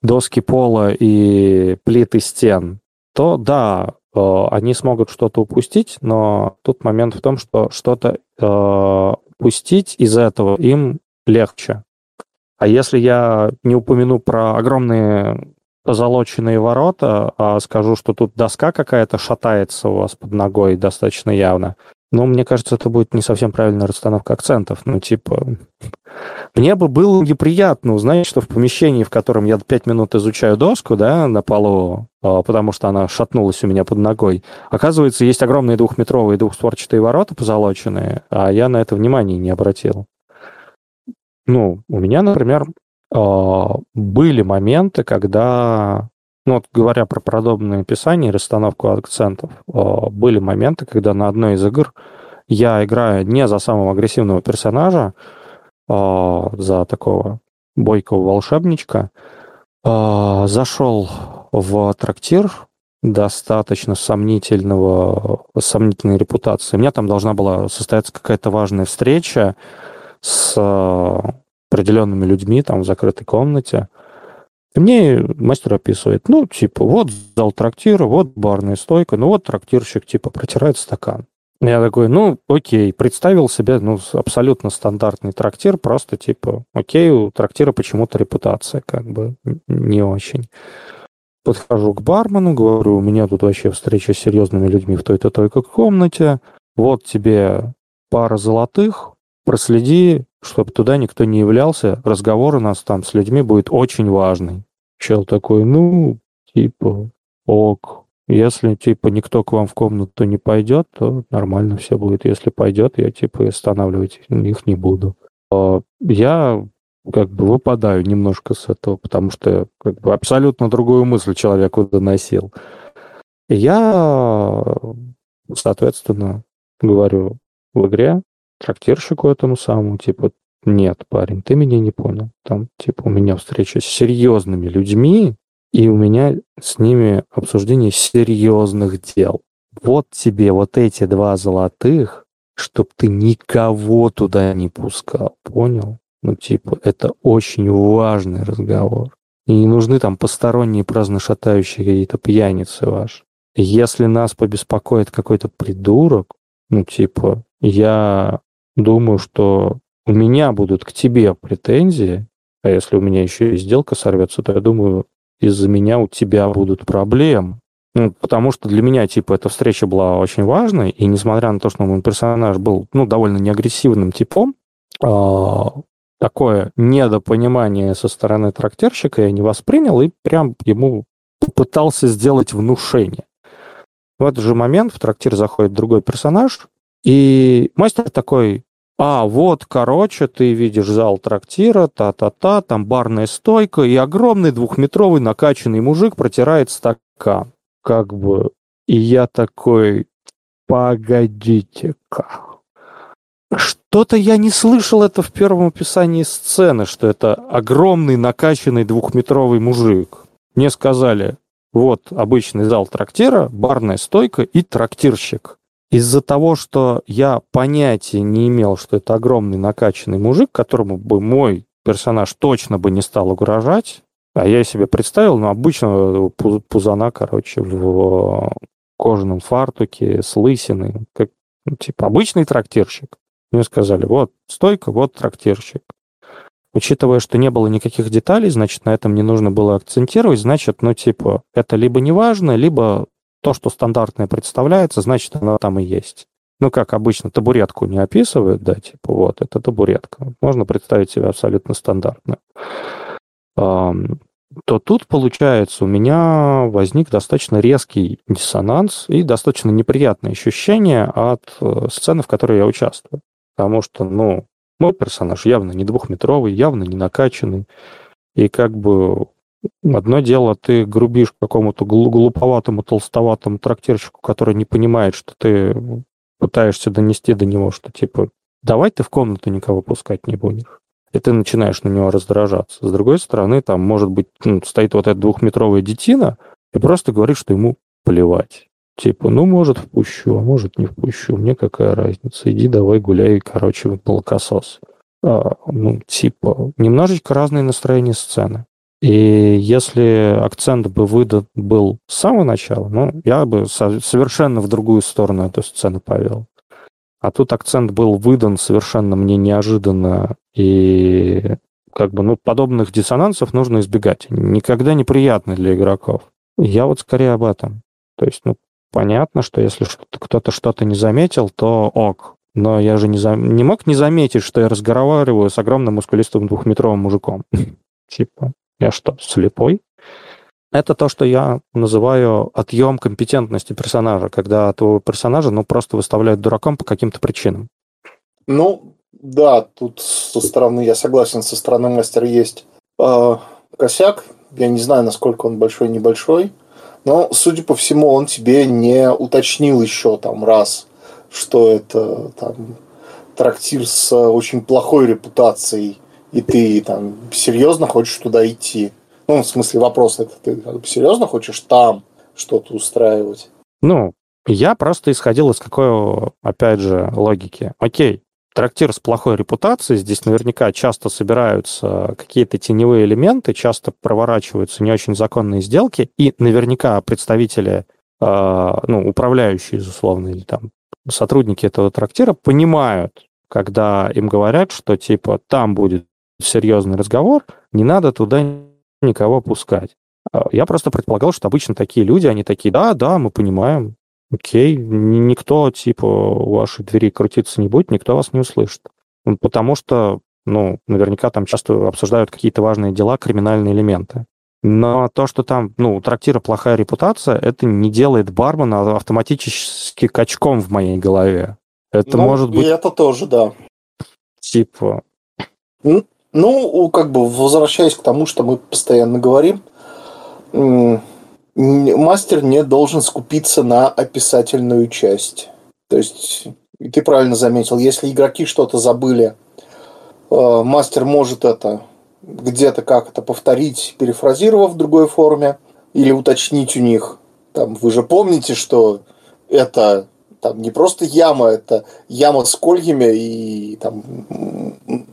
доски пола и плиты стен, то да, э, они смогут что-то упустить, но тут момент в том, что что-то э, упустить из этого им легче. А если я не упомяну про огромные позолоченные ворота, а скажу, что тут доска какая-то шатается у вас под ногой достаточно явно, ну, мне кажется, это будет не совсем правильная расстановка акцентов. Ну, типа, мне бы было неприятно узнать, что в помещении, в котором я пять минут изучаю доску, да, на полу, а, потому что она шатнулась у меня под ногой, оказывается, есть огромные двухметровые двухстворчатые ворота позолоченные, а я на это внимание не обратил. Ну, у меня, например, а, были моменты, когда, ну вот говоря про подобное описание и расстановку акцентов, а, были моменты, когда на одной из игр я играю не за самого агрессивного персонажа, а, за такого бойкого волшебничка, зашел в трактир достаточно сомнительного, сомнительной репутации. У меня там должна была состояться какая-то важная встреча с определенными людьми там в закрытой комнате. Мне мастер описывает, ну, типа, вот зал трактира, вот барная стойка, ну, вот трактирщик, типа, протирает стакан. Я такой, ну, окей, представил себе, ну, абсолютно стандартный трактир, просто, типа, окей, у трактира почему-то репутация, как бы, не очень. Подхожу к бармену, говорю, у меня тут вообще встреча с серьезными людьми в той-то только комнате, вот тебе пара золотых, проследи, чтобы туда никто не являлся, разговор у нас там с людьми будет очень важный. Чел такой, ну, типа, ок. Если, типа, никто к вам в комнату не пойдет, то нормально все будет. Если пойдет, я, типа, останавливать их не буду. А я как бы выпадаю немножко с этого, потому что как бы абсолютно другую мысль человеку доносил. И я, соответственно, говорю в игре, трактирщику этому самому, типа, нет, парень, ты меня не понял. Там, типа, у меня встреча с серьезными людьми, и у меня с ними обсуждение серьезных дел. Вот тебе вот эти два золотых, чтоб ты никого туда не пускал, понял? Ну, типа, это очень важный разговор. И не нужны там посторонние праздно шатающие какие-то пьяницы ваши. Если нас побеспокоит какой-то придурок, ну, типа, я думаю, что у меня будут к тебе претензии, а если у меня еще и сделка сорвется, то я думаю, из-за меня у тебя будут проблемы. Ну, потому что для меня, типа, эта встреча была очень важной, и несмотря на то, что мой персонаж был, ну, довольно неагрессивным типом, а, такое недопонимание со стороны трактирщика я не воспринял и прям ему попытался сделать внушение. В этот же момент в трактир заходит другой персонаж, и мастер такой, а, вот, короче, ты видишь зал трактира, та-та-та, там барная стойка, и огромный двухметровый накачанный мужик протирает стакан. Как бы, и я такой, погодите-ка. Что-то я не слышал это в первом описании сцены, что это огромный накачанный двухметровый мужик. Мне сказали, вот обычный зал трактира, барная стойка и трактирщик. Из-за того, что я понятия не имел, что это огромный накачанный мужик, которому бы мой персонаж точно бы не стал угрожать, а я себе представил, ну, обычного пузана, короче, в кожаном фартуке, с лысиной, как, ну, типа, обычный трактирщик. Мне сказали, вот стойка, вот трактирщик. Учитывая, что не было никаких деталей, значит, на этом не нужно было акцентировать, значит, ну, типа, это либо не важно, либо то, что стандартное представляется, значит, оно там и есть. Ну, как обычно, табуретку не описывают, да, типа, вот, это табуретка. Можно представить себе абсолютно стандартно. То тут, получается, у меня возник достаточно резкий диссонанс и достаточно неприятное ощущение от э, сцены, в которой я участвую. Потому что, ну, мой персонаж явно не двухметровый, явно не накачанный. И как бы одно дело, ты грубишь какому-то глуповатому, толстоватому трактирщику, который не понимает, что ты пытаешься донести до него, что типа давай ты в комнату никого пускать не будешь. И ты начинаешь на него раздражаться. С другой стороны, там может быть ну, стоит вот эта двухметровая детина и просто говорит, что ему плевать. Типа, ну, может, впущу, а может, не впущу. Мне какая разница? Иди давай гуляй, короче, молокосос. А, ну, типа, немножечко разные настроения сцены. И если акцент бы выдан был с самого начала, ну, я бы совершенно в другую сторону эту сцену повел. А тут акцент был выдан совершенно мне неожиданно, и как бы, ну, подобных диссонансов нужно избегать. Никогда неприятно для игроков. Я вот скорее об этом. То есть, ну, понятно, что если кто-то что-то не заметил, то ок. Но я же не, за... не мог не заметить, что я разговариваю с огромным мускулистым двухметровым мужиком. Типа, я что, слепой? Это то, что я называю отъем компетентности персонажа, когда твоего персонажа ну, просто выставляют дураком по каким-то причинам. Ну, да, тут со стороны, я согласен, со стороны мастера есть э, косяк. Я не знаю, насколько он большой-небольшой. Но, судя по всему, он тебе не уточнил еще там раз, что это там трактир с очень плохой репутацией, и ты там серьезно хочешь туда идти. Ну, в смысле, вопрос это ты серьезно хочешь там что-то устраивать? Ну, я просто исходил из какой, опять же, логики. Окей, трактир с плохой репутацией, здесь наверняка часто собираются какие-то теневые элементы, часто проворачиваются не очень законные сделки, и наверняка представители, э, ну, управляющие, безусловно, или там сотрудники этого трактира понимают, когда им говорят, что типа там будет серьезный разговор, не надо туда никого пускать. А, я просто предполагал, что обычно такие люди, они такие, да, да, мы понимаем, окей, никто, типа, у вашей двери крутиться не будет, никто вас не услышит. Потому что, ну, наверняка там часто обсуждают какие-то важные дела, криминальные элементы. Но то, что там, ну, у трактира плохая репутация, это не делает бармена автоматически качком в моей голове. Это ну, может быть... И это тоже, да. Типа... Ну, ну, как бы, возвращаясь к тому, что мы постоянно говорим, мастер не должен скупиться на описательную часть. То есть, ты правильно заметил, если игроки что-то забыли, э, мастер может это где-то как то повторить, перефразировав в другой форме, или уточнить у них. Там, вы же помните, что это там не просто яма, это яма с кольями, и, там,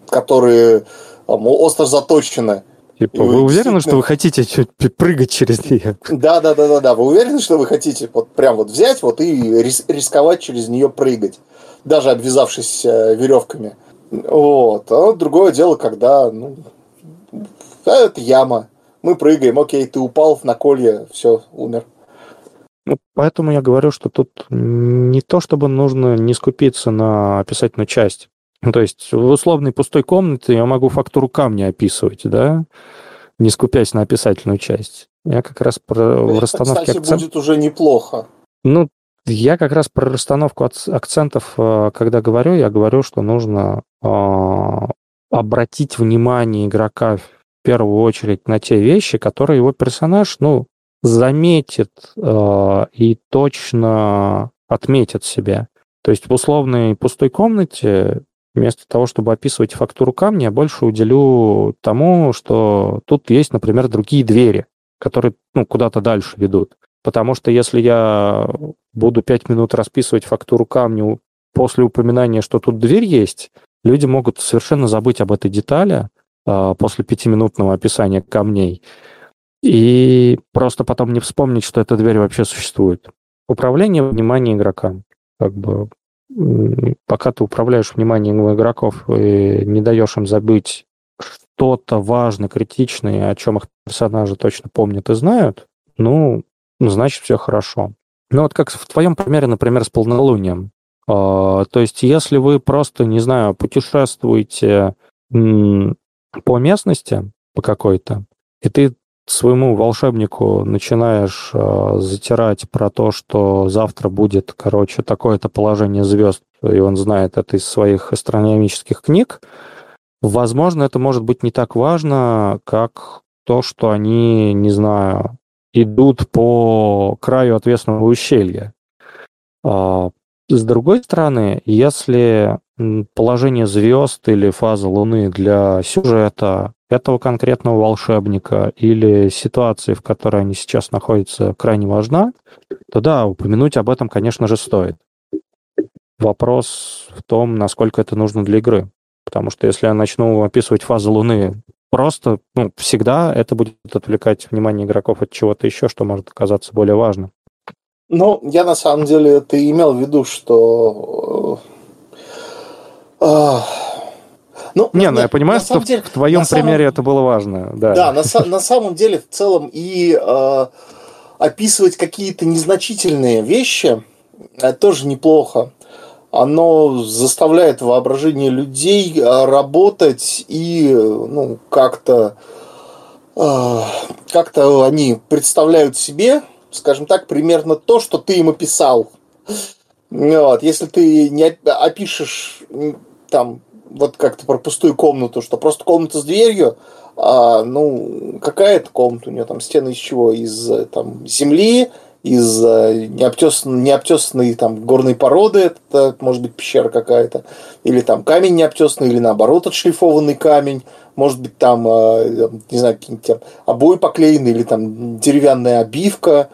которые там, остро заточены. Типа, вы, вы уверены, что вы хотите прыгать через нее? Да, да, да, да, да. Вы уверены, что вы хотите вот прям вот взять вот и рисковать через нее прыгать, даже обвязавшись э, веревками. Вот. А другое дело, когда ну, это яма. Мы прыгаем, окей, ты упал на колье, все, умер. Ну, поэтому я говорю, что тут не то, чтобы нужно не скупиться на описательную часть. Ну, то есть в условной пустой комнате я могу фактуру камня описывать, да, не скупясь на описательную часть. Я как раз про Это, расстановке кстати, акцент... будет уже неплохо. Ну, я как раз про расстановку акцентов, э, когда говорю, я говорю, что нужно э, обратить внимание игрока в первую очередь на те вещи, которые его персонаж, ну, заметит э, и точно отметит себя. То есть в условной пустой комнате Вместо того, чтобы описывать фактуру камня, я больше уделю тому, что тут есть, например, другие двери, которые ну, куда-то дальше ведут. Потому что если я буду пять минут расписывать фактуру камня после упоминания, что тут дверь есть, люди могут совершенно забыть об этой детали, э, после пятиминутного описания камней. И просто потом не вспомнить, что эта дверь вообще существует. Управление вниманием игрока. Как бы пока ты управляешь вниманием игроков и не даешь им забыть что-то важное, критичное, о чем их персонажи точно помнят и знают, ну, значит, все хорошо. Ну, вот как в твоем примере, например, с полнолунием. А, то есть, если вы просто, не знаю, путешествуете по местности, по какой-то, и ты своему волшебнику начинаешь э, затирать про то, что завтра будет, короче, такое-то положение звезд, и он знает это из своих астрономических книг, возможно, это может быть не так важно, как то, что они, не знаю, идут по краю отвесного ущелья. А, с другой стороны, если положение звезд или фаза Луны для сюжета этого конкретного волшебника или ситуации, в которой они сейчас находятся, крайне важна, то да, упомянуть об этом, конечно же, стоит. Вопрос в том, насколько это нужно для игры. Потому что если я начну описывать фазы Луны просто, ну, всегда это будет отвлекать внимание игроков от чего-то еще, что может оказаться более важным. Ну, я на самом деле, ты имел в виду, что э, ну, не, ну я понимаю, что деле, в твоем примере самом... это было важно. Да, да на, на самом деле в целом и э, описывать какие-то незначительные вещи это тоже неплохо. Оно заставляет воображение людей э, работать и ну, как-то э, как-то они представляют себе, скажем так, примерно то, что ты им описал. Вот. Если ты не опишешь там вот как-то про пустую комнату, что просто комната с дверью, а, ну, какая это комната у нее там, стены из чего? Из там, земли, из необтесанной, необтесанной там горной породы, это может быть пещера какая-то, или там камень необтесанный, или наоборот отшлифованный камень, может быть там, а, не знаю, какие-нибудь обои поклеены, или там деревянная обивка,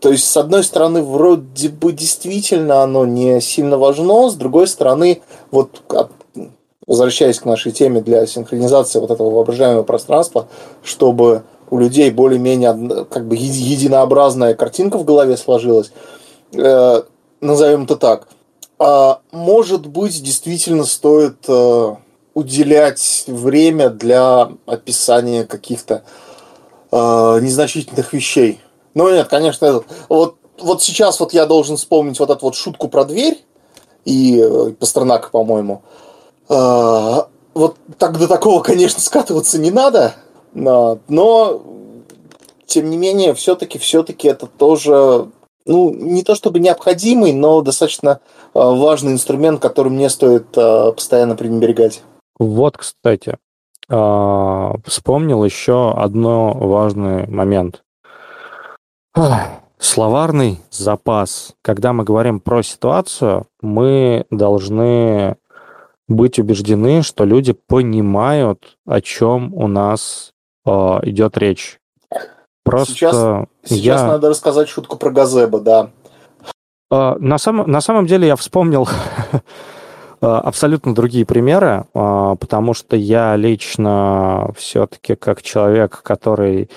то есть, с одной стороны, вроде бы действительно оно не сильно важно, с другой стороны, вот возвращаясь к нашей теме для синхронизации вот этого воображаемого пространства, чтобы у людей более-менее как бы единообразная картинка в голове сложилась, э, назовем это так. А может быть, действительно стоит э, уделять время для описания каких-то э, незначительных вещей. Ну нет, конечно, вот, вот сейчас вот я должен вспомнить вот эту вот шутку про дверь и э, Пастернака, по-моему. А, вот так до такого, конечно, скатываться не надо, но тем не менее, все-таки, все-таки это тоже, ну, не то чтобы необходимый, но достаточно э, важный инструмент, который мне стоит э, постоянно пренебрегать. Вот, кстати, а, вспомнил еще одно важный момент. Словарный запас. Когда мы говорим про ситуацию, мы должны быть убеждены, что люди понимают, о чем у нас э, идет речь. Просто сейчас, сейчас я... надо рассказать шутку про Газеба, да. Э, на, сам, на самом деле я вспомнил абсолютно другие примеры, э, потому что я лично все-таки как человек, который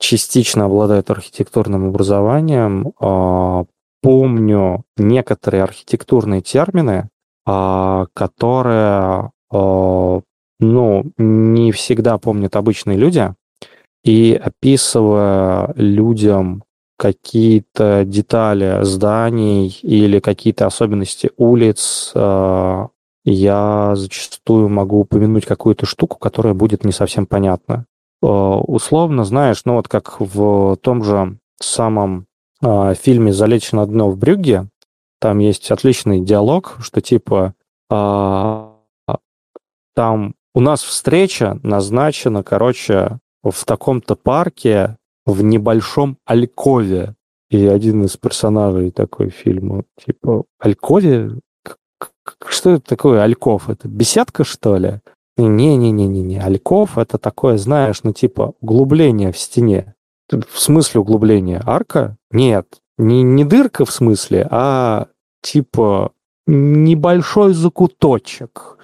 частично обладает архитектурным образованием, а, помню некоторые архитектурные термины, а, которые а, ну, не всегда помнят обычные люди, и описывая людям какие-то детали зданий или какие-то особенности улиц, я зачастую могу упомянуть какую-то штуку, которая будет не совсем понятна. Э, условно, знаешь, ну вот как в том же самом э, фильме «Залечь на дно в Брюгге», там есть отличный диалог, что типа э, там у нас встреча назначена, короче, в таком-то парке в небольшом Алькове. И один из персонажей такой фильма, типа, Алькове? Что это такое Альков? Это беседка, что ли? Не-не-не-не-не. Альков это такое, знаешь, ну типа углубление в стене. В смысле углубление? Арка? Нет. Не, не дырка в смысле, а типа небольшой закуточек.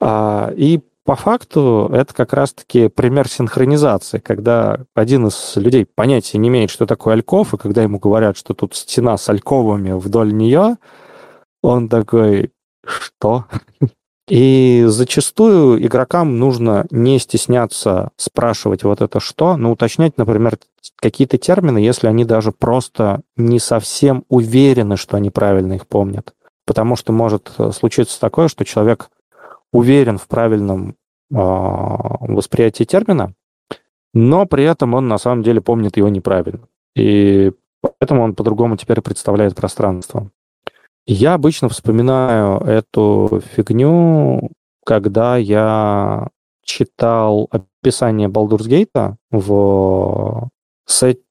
А, и по факту это как раз-таки пример синхронизации, когда один из людей понятия не имеет, что такое альков, и когда ему говорят, что тут стена с альковами вдоль нее, он такой, что? И зачастую игрокам нужно не стесняться спрашивать вот это что, но уточнять, например, какие-то термины, если они даже просто не совсем уверены, что они правильно их помнят. Потому что может случиться такое, что человек уверен в правильном э, восприятии термина, но при этом он на самом деле помнит его неправильно. И поэтому он по-другому теперь представляет пространство. Я обычно вспоминаю эту фигню, когда я читал описание Gate в,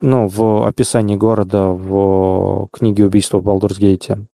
ну, в описании города в книге «Убийство в Gate».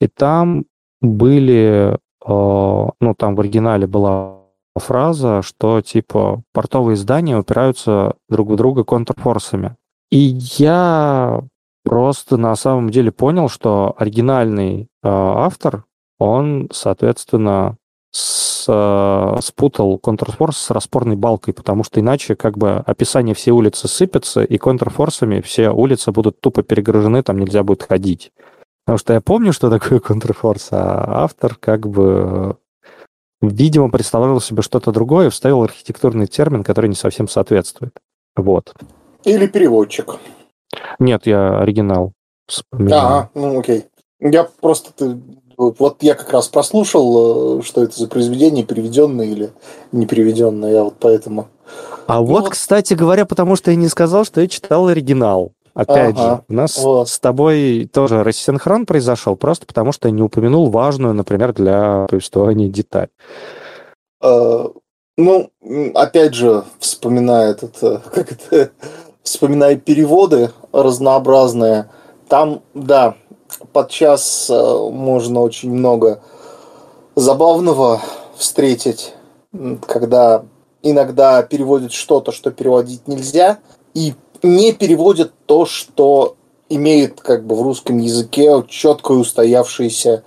И там были, э, ну, там в оригинале была фраза, что типа портовые здания упираются друг в друга контрфорсами. И я Просто на самом деле понял, что оригинальный э, автор, он, соответственно, с, э, спутал контрфорс с распорной балкой, потому что иначе как бы описание всей улицы сыпется, и контрфорсами все улицы будут тупо перегружены, там нельзя будет ходить. Потому что я помню, что такое контрфорс, а автор как бы видимо, представлял себе что-то другое, вставил архитектурный термин, который не совсем соответствует. Вот. Или переводчик. Нет, я оригинал вспоминаю. А, ну окей. Я просто... Ты, вот я как раз прослушал, э, что это за произведение, переведенное или не переведенное, я вот поэтому... А ну, вот, вот, кстати говоря, потому что я не сказал, что я читал оригинал. Опять ага, же, у нас вот. с тобой тоже рассинхрон произошел, просто потому что я не упомянул важную, например, для повествования деталь. Э, ну, опять же, вспоминая этот, э, как это, вспоминая переводы разнообразные, там, да, подчас э, можно очень много забавного встретить, когда иногда переводят что-то, что переводить нельзя, и не переводят то, что имеет как бы в русском языке четкое устоявшееся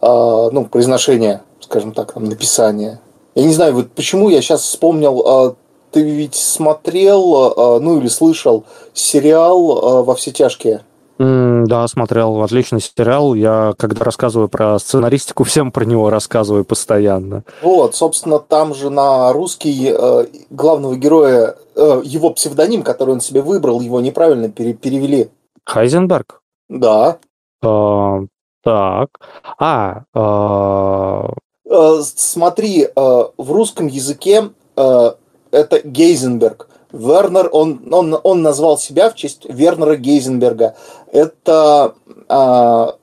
э, ну, произношение, скажем так, там, написание. Я не знаю, вот почему я сейчас вспомнил э, ты ведь смотрел, а, ну или слышал сериал а, «Во все тяжкие»? Да, смотрел. Отличный сериал. Я, когда рассказываю про сценаристику, всем про него рассказываю постоянно. Вот, собственно, там же на русский э, главного героя, э, его псевдоним, который он себе выбрал, его неправильно пере перевели. Хайзенберг? Да. Э, так. А, э... Э, смотри, э, в русском языке э, это Гейзенберг. Вернер, он, он, он назвал себя в честь Вернера Гейзенберга. Это а,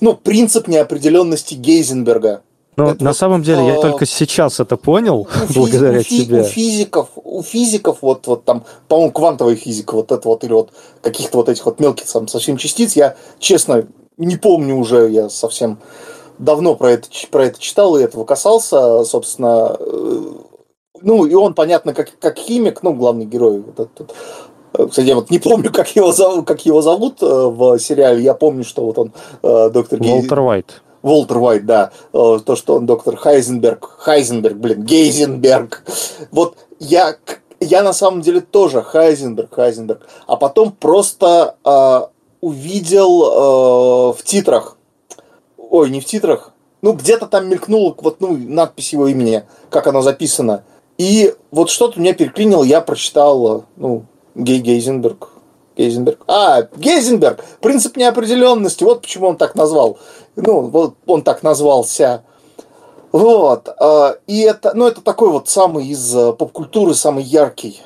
ну, принцип неопределенности Гейзенберга. Ну, на вот, самом деле, я а, только сейчас это понял, у благодаря фи- тебе. У физиков, у физиков, вот, вот там, по-моему, квантовая физика, вот это вот, или вот каких-то вот этих вот мелких там, совсем частиц, я, честно, не помню уже, я совсем давно про это, про это читал и этого касался, собственно, э, ну, и он, понятно, как, как химик, ну, главный герой. Вот этот, э, кстати, я вот не помню, как его, зовут, как его зовут э, в сериале. Я помню, что вот он э, доктор Волтер Уайт. Волтер Уайт, да. То, что он доктор Хайзенберг. Хайзенберг, блин, Гейзенберг. Вот я, я на самом деле тоже Хайзенберг, Хайзенберг. А потом просто э, увидел э, в титрах. Ой, не в титрах. Ну, где-то там мелькнула вот, ну, надпись его имени, как оно записано. И вот что-то меня переклинило, я прочитал, ну, Гей Гейзенберг. Гейзенберг. А, Гейзенберг! Принцип неопределенности. Вот почему он так назвал. Ну, вот он так назвался. Вот. А, и это, ну, это такой вот самый из э, поп-культуры, самый яркий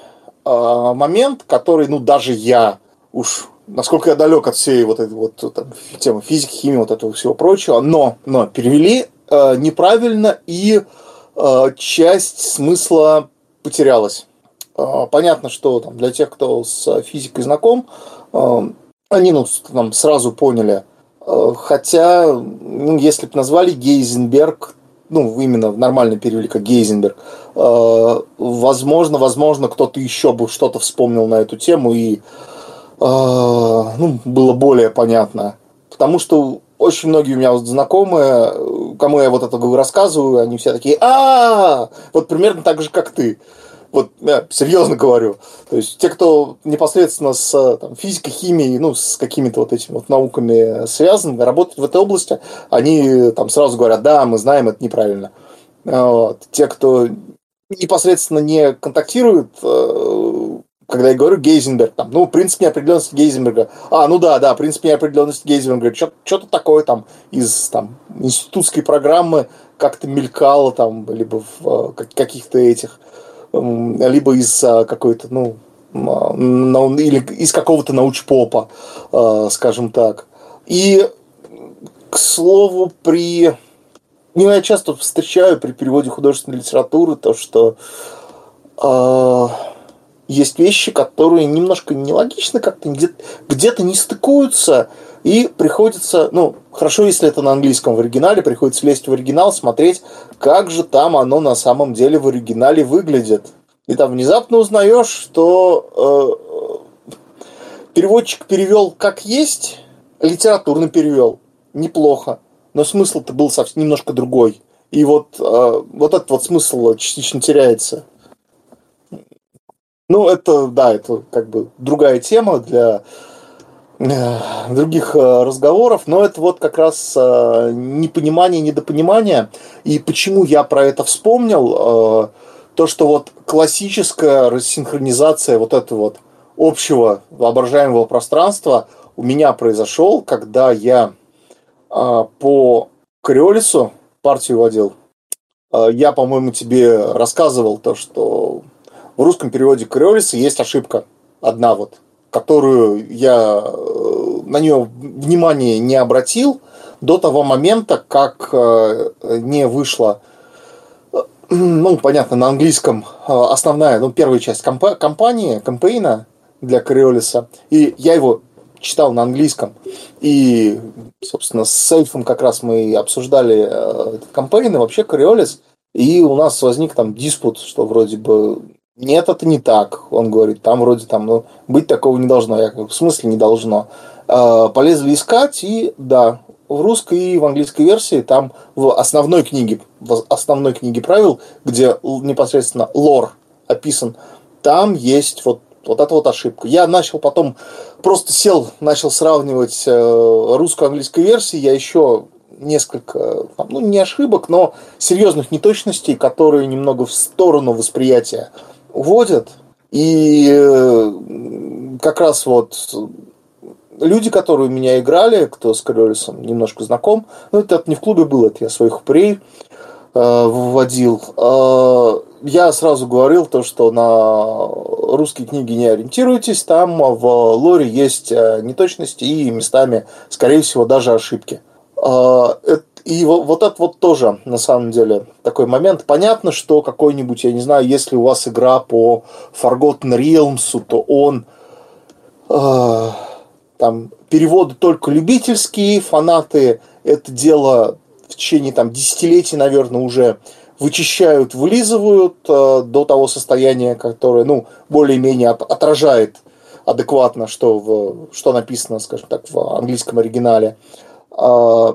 а, момент, который, ну, даже я уж насколько я далек от всей вот этой вот там, темы физики, химии, вот этого всего прочего, но, но перевели э, неправильно и Э, часть смысла потерялась. Э, понятно, что там, для тех, кто с физикой знаком, э, они ну, там, сразу поняли. Хотя, ну, если бы назвали Гейзенберг, ну, именно нормально перевели как Гейзенберг, возможно, возможно, кто-то еще бы что-то вспомнил на эту тему и ну, было более понятно. Потому что очень многие у меня вот знакомые, кому я вот это рассказываю, они все такие, а, вот примерно так же, как ты. Вот я серьезно говорю. То есть те, кто непосредственно с там, физикой, химией, ну, с какими-то вот этими вот науками связан, работают в этой области, они там сразу говорят, да, мы знаем, это неправильно. Вот. Те, кто непосредственно не контактирует, э, когда я говорю Гейзенберг, там, ну, принцип неопределенности Гейзенберга. А, ну да, да, принцип неопределенности Гейзенберга. Что-то такое там из там, институтской программы как-то мелькало там, либо в э, каких-то этих, либо из э, какой-то, ну, или из какого-то научпопа, скажем так. И, к слову, при ну, я часто встречаю при переводе художественной литературы то, что э, есть вещи, которые немножко нелогично как-то где-то, не стыкуются, и приходится, ну, хорошо, если это на английском в оригинале, приходится лезть в оригинал, смотреть, как же там оно на самом деле в оригинале выглядит. И там внезапно узнаешь, что э, переводчик перевел как есть, литературно перевел неплохо но смысл-то был совсем немножко другой. И вот, э, вот этот вот смысл частично теряется. Ну, это, да, это как бы другая тема для э, других э, разговоров, но это вот как раз э, непонимание, недопонимание. И почему я про это вспомнил, то, что вот классическая рассинхронизация вот этого вот общего воображаемого пространства у меня произошел, когда я по Криолису партию водил. Я, по-моему, тебе рассказывал то, что в русском переводе Криолиса есть ошибка. Одна вот, которую я э, на нее внимание не обратил до того момента, как э, не вышла э, ну, понятно, на английском основная, ну, первая часть комп- компании, кампейна для Кориолиса. И я его читал на английском. И, собственно, с Эльфом как раз мы обсуждали э, кампейн вообще Кориолис. И у нас возник там диспут, что вроде бы нет, это не так. Он говорит, там вроде там, ну, быть такого не должно. Я как в смысле не должно. Э, полезли искать, и да, в русской и в английской версии там в основной книге, в основной книге правил, где непосредственно лор описан, там есть вот вот это вот ошибка. Я начал потом, просто сел, начал сравнивать э, русскую английскую версии. Я еще несколько, ну не ошибок, но серьезных неточностей, которые немного в сторону восприятия уводят. И э, как раз вот люди, которые у меня играли, кто с Кролисом немножко знаком, ну это не в клубе было, это я своих упырей э, вводил я сразу говорил то, что на русские книги не ориентируйтесь, там в лоре есть э, неточности и местами, скорее всего, даже ошибки. А, и вот это вот тоже, на самом деле, такой момент. Понятно, что какой-нибудь, я не знаю, если у вас игра по Forgotten Realms, то он э, там переводы только любительские, фанаты это дело в течение там десятилетий, наверное, уже вычищают, вылизывают э, до того состояния, которое, ну, более-менее отражает адекватно, что, в, что написано, скажем так, в английском оригинале, э,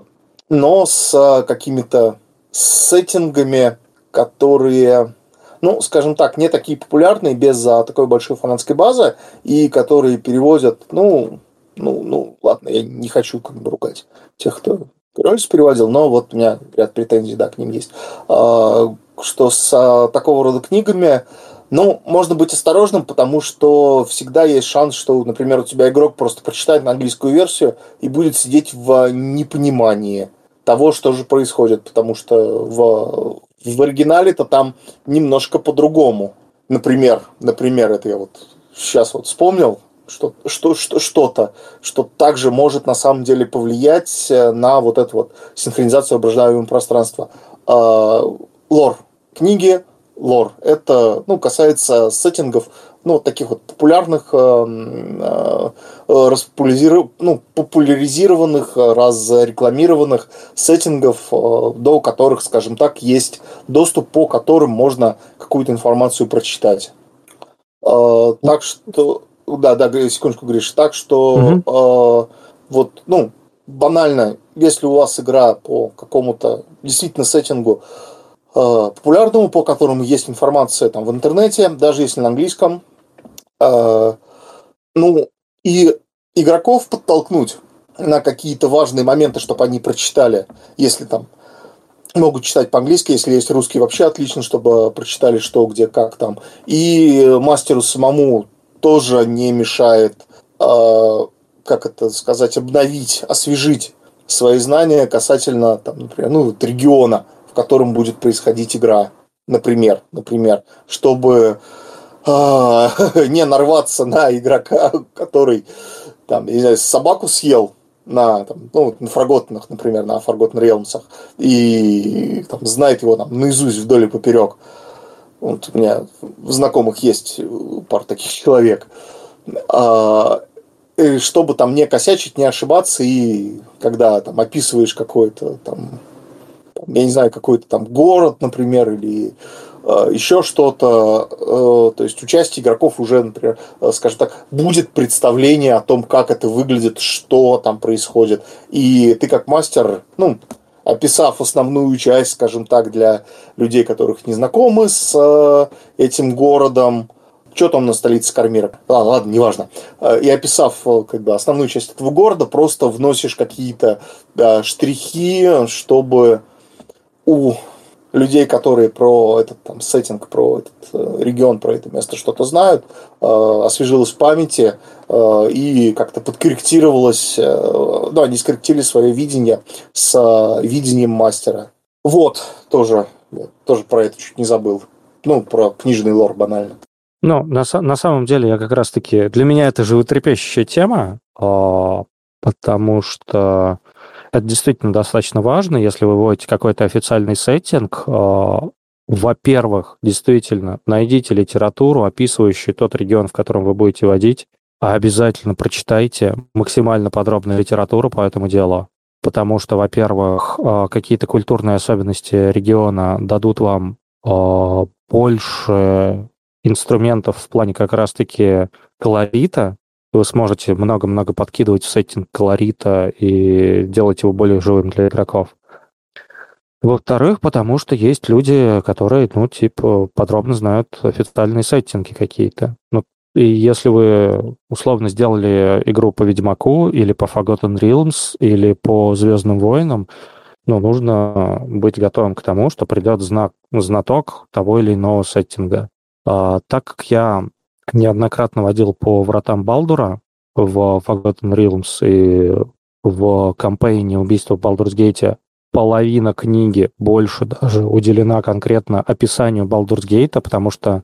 но с какими-то сеттингами, которые, ну, скажем так, не такие популярные, без а, такой большой фанатской базы, и которые переводят, ну, ну, ну, ладно, я не хочу как бы ругать тех, кто Рольс переводил, но вот у меня ряд претензий, да, к ним есть. А, что с а, такого рода книгами, ну, можно быть осторожным, потому что всегда есть шанс, что, например, у тебя игрок просто прочитает английскую версию и будет сидеть в непонимании того, что же происходит, потому что в, в оригинале-то там немножко по-другому. Например, например, это я вот сейчас вот вспомнил, что, что, что, что-то, что также может на самом деле повлиять э, на вот эту вот синхронизацию воображаемого пространства. А, лор. Книги лор. Это ну, касается сеттингов, ну, таких вот популярных, э, э, ну, популяризированных, разрекламированных сеттингов, до которых, скажем так, есть доступ, по которым можно какую-то информацию прочитать. Так что да, да, секундочку, Гриш. Так что угу. э, вот, ну, банально, если у вас игра по какому-то действительно сеттингу э, популярному, по которому есть информация там в интернете, даже если на английском, э, ну и игроков подтолкнуть на какие-то важные моменты, чтобы они прочитали, если там могут читать по-английски, если есть русский, вообще отлично, чтобы прочитали что, где, как там. И мастеру самому тоже не мешает, э, как это сказать, обновить, освежить свои знания касательно, там, например, ну, вот региона, в котором будет происходить игра, например, например, чтобы не нарваться на игрока, который там, не знаю, собаку съел, на, там, ну, на Фраготных, например, на Forgotten Realms, и там, знает его там, наизусть вдоль и поперек. Вот у меня в знакомых есть пара таких человек. А, и чтобы там не косячить, не ошибаться, и когда там описываешь какой-то там, я не знаю, какой-то там город, например, или еще что-то, э, то есть участие игроков уже, например, э, скажем так, будет представление о том, как это выглядит, что там происходит. И ты как мастер, ну, описав основную часть, скажем так, для людей, которых не знакомы с этим городом, что там на столице Кармира? А, ладно, неважно. И описав как бы, основную часть этого города, просто вносишь какие-то штрихи, чтобы у людей, которые про этот там сеттинг, про этот э, регион, про это место что-то знают, э, освежилось в памяти э, и как-то подкорректировалось, ну, они скорректировали свое видение с видением мастера. Вот, тоже, тоже про это чуть не забыл. Ну, про книжный лор банально. Ну, на, на самом деле, я как раз-таки... Для меня это животрепещущая тема, а, потому что это действительно достаточно важно, если вы вводите какой-то официальный сеттинг. Э, во-первых, действительно, найдите литературу, описывающую тот регион, в котором вы будете водить, а обязательно прочитайте максимально подробную литературу по этому делу. Потому что, во-первых, э, какие-то культурные особенности региона дадут вам э, больше инструментов в плане как раз-таки колорита, вы сможете много-много подкидывать в сеттинг колорита и делать его более живым для игроков. Во-вторых, потому что есть люди, которые, ну, типа, подробно знают официальные сеттинги какие-то. Ну, и если вы условно сделали игру по Ведьмаку или по Forgotten Realms или по Звездным войнам, ну, нужно быть готовым к тому, что придет знак, знаток того или иного сеттинга. А, так как я неоднократно водил по вратам Балдура в Forgotten Realms и в кампейне убийства в Baldur's Gate половина книги, больше даже, уделена конкретно описанию Baldur's Gate, потому что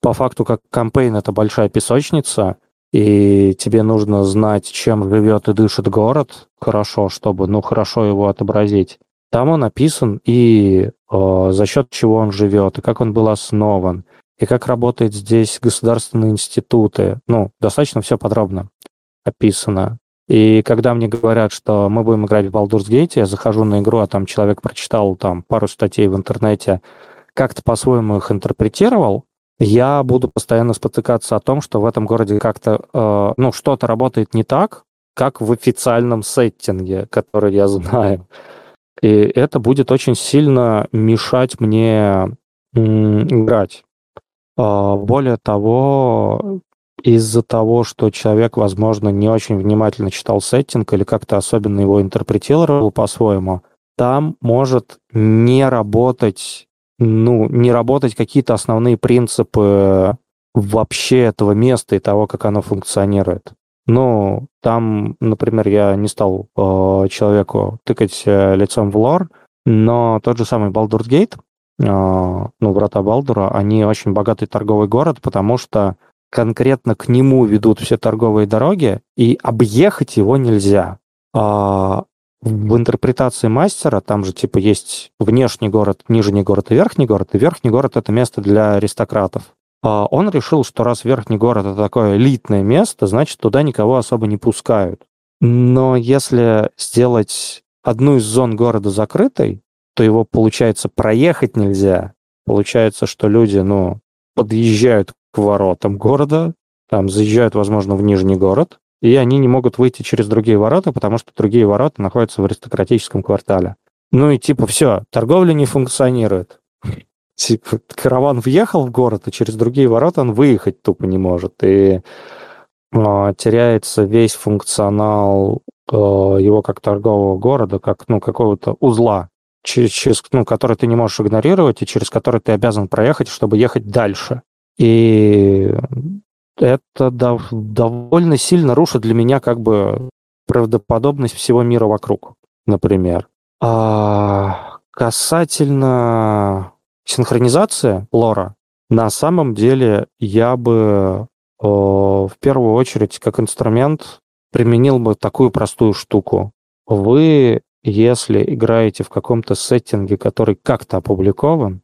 по факту как кампейн это большая песочница, и тебе нужно знать, чем живет и дышит город хорошо, чтобы, ну, хорошо его отобразить. Там он описан и э, за счет чего он живет, и как он был основан, и как работают здесь государственные институты. Ну, достаточно все подробно описано. И когда мне говорят, что мы будем играть в Baldur's Gate, я захожу на игру, а там человек прочитал там пару статей в интернете, как-то по-своему их интерпретировал, я буду постоянно спотыкаться о том, что в этом городе как-то, э, ну, что-то работает не так, как в официальном сеттинге, который я знаю. И это будет очень сильно мешать мне играть. А, более того, из-за того, что человек, возможно, не очень внимательно читал сеттинг или как-то особенно его интерпретировал по-своему, там может не работать, ну, не работать какие-то основные принципы вообще этого места и того, как оно функционирует. Ну, там, например, я не стал э, человеку тыкать э, лицом в лор, но тот же самый Baldur's Gate, ну, врата Балдура, они очень богатый торговый город, потому что конкретно к нему ведут все торговые дороги, и объехать его нельзя. А в интерпретации мастера там же типа есть внешний город, нижний город и верхний город, и верхний город это место для аристократов. А он решил, что раз верхний город это такое элитное место, значит туда никого особо не пускают. Но если сделать одну из зон города закрытой, то его, получается, проехать нельзя. Получается, что люди, ну, подъезжают к воротам города, там заезжают, возможно, в Нижний город, и они не могут выйти через другие ворота, потому что другие ворота находятся в аристократическом квартале. Ну и типа все, торговля не функционирует. Типа караван въехал в город, и через другие ворота он выехать тупо не может. И э, теряется весь функционал э, его как торгового города, как ну, какого-то узла, через, ну, который ты не можешь игнорировать, и через который ты обязан проехать, чтобы ехать дальше. И это дов- довольно сильно рушит для меня как бы правдоподобность всего мира вокруг, например. А касательно синхронизации лора, на самом деле я бы э, в первую очередь как инструмент применил бы такую простую штуку. Вы, если играете в каком-то сеттинге, который как-то опубликован,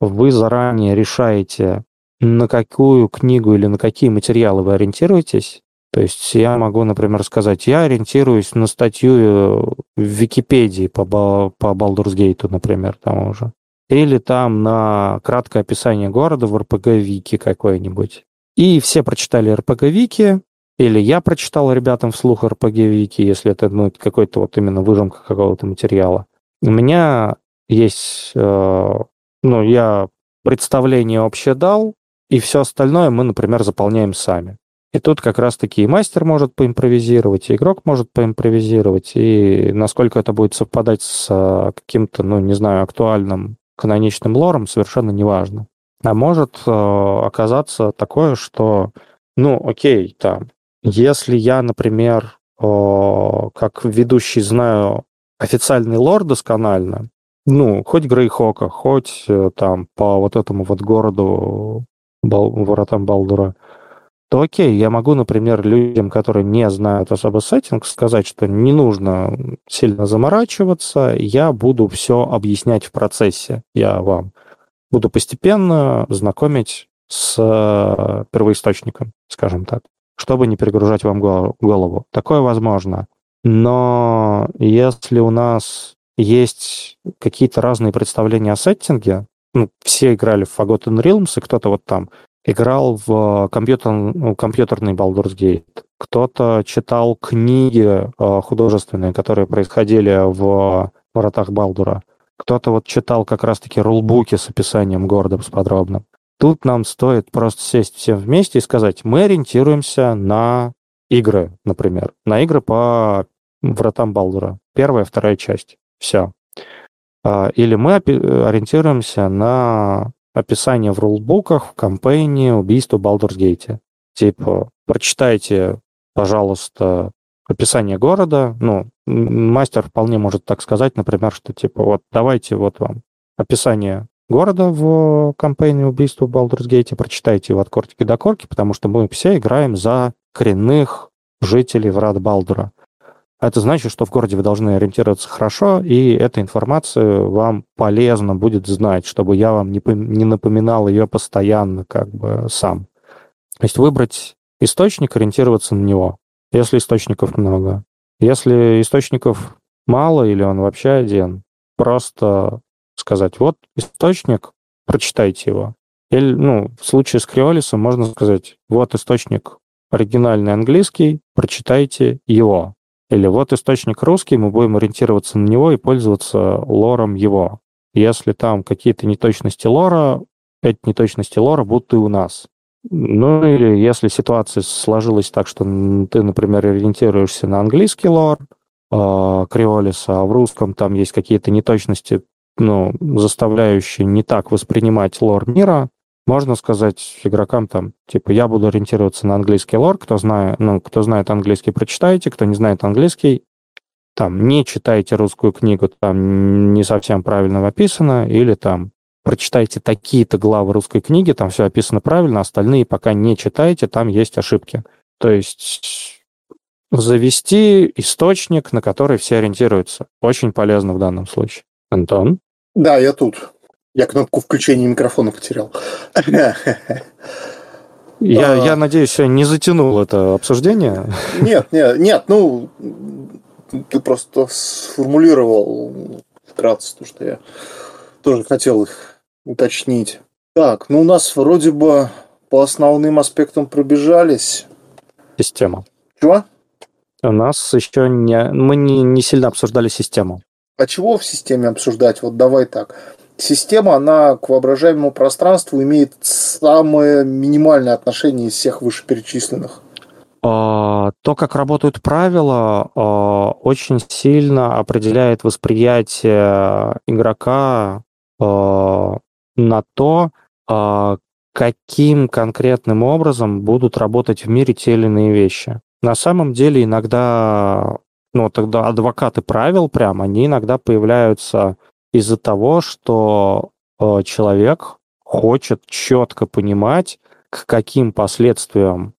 вы заранее решаете, на какую книгу или на какие материалы вы ориентируетесь. То есть я могу, например, сказать, я ориентируюсь на статью э, в Википедии по, по Baldur's например, там уже. Или там на краткое описание города в RPG-вики какой-нибудь. И все прочитали RPG-вики, или я прочитал ребятам вслух RPG-вики, если это ну, какой-то вот именно выжимка какого-то материала. У меня есть, э, ну, я представление общее дал, и все остальное мы, например, заполняем сами. И тут как раз-таки и мастер может поимпровизировать, и игрок может поимпровизировать, и насколько это будет совпадать с а, каким-то, ну, не знаю, актуальным каноничным лором, совершенно неважно. А может э, оказаться такое, что, ну, окей, там, если я, например, как ведущий знаю официальный лор досконально, ну, хоть Грейхока, хоть э, там по вот этому вот городу Бал, воротам Балдура, то окей, я могу, например, людям, которые не знают особо сеттинг, сказать, что не нужно сильно заморачиваться, я буду все объяснять в процессе. Я вам буду постепенно знакомить с э, первоисточником, скажем так, чтобы не перегружать вам голову. Такое возможно. Но если у нас есть какие-то разные представления о сеттинге, ну, все играли в Forgotten Realms, и кто-то вот там играл в компьютер, ну, компьютерный Baldur's Gate. Кто-то читал книги э, художественные, которые происходили в воротах Балдура. Кто-то вот читал как раз-таки рулбуки с описанием города с подробным. Тут нам стоит просто сесть всем вместе и сказать, мы ориентируемся на игры, например, на игры по вратам Балдура. Первая, вторая часть. Все. А, или мы ориентируемся на описание в рулбуках, в кампейне убийства Gate. Типа, прочитайте, пожалуйста, описание города. Ну, мастер вполне может так сказать, например, что типа, вот давайте вот вам описание города в кампейне убийства Baldur's Gate, прочитайте его от кортики до корки, потому что мы все играем за коренных жителей врат Балдура. Это значит, что в городе вы должны ориентироваться хорошо, и эта информация вам полезно будет знать, чтобы я вам не, не напоминал ее постоянно как бы сам. То есть выбрать источник, ориентироваться на него, если источников много. Если источников мало или он вообще один, просто сказать, вот источник, прочитайте его. Или, ну, в случае с Криолисом можно сказать, вот источник оригинальный английский, прочитайте его. Или вот источник русский, мы будем ориентироваться на него и пользоваться лором его. Если там какие-то неточности лора, эти неточности лора будут и у нас. Ну или если ситуация сложилась так, что ты, например, ориентируешься на английский лор э, Криолиса, а в русском там есть какие-то неточности, ну, заставляющие не так воспринимать лор мира, можно сказать игрокам там, типа, я буду ориентироваться на английский лор, кто знает, ну, кто знает английский, прочитайте, кто не знает английский, там, не читайте русскую книгу, там не совсем правильно описано, или там прочитайте такие-то главы русской книги, там все описано правильно, остальные пока не читайте, там есть ошибки. То есть завести источник, на который все ориентируются. Очень полезно в данном случае. Антон? Да, я тут. Я кнопку включения микрофона потерял. Я, а... я надеюсь, я не затянул это обсуждение. Нет, нет, нет, ну, ты просто сформулировал вкратце то, что я тоже хотел их уточнить. Так, ну у нас вроде бы по основным аспектам пробежались. Система. Чего? У нас еще не... Мы не, не сильно обсуждали систему. А чего в системе обсуждать? Вот давай так. Система, она к воображаемому пространству имеет самое минимальное отношение из всех вышеперечисленных. А, то, как работают правила, а, очень сильно определяет восприятие игрока а, на то, каким конкретным образом будут работать в мире те или иные вещи. На самом деле иногда, ну, тогда адвокаты правил прям, они иногда появляются из-за того, что человек хочет четко понимать, к каким последствиям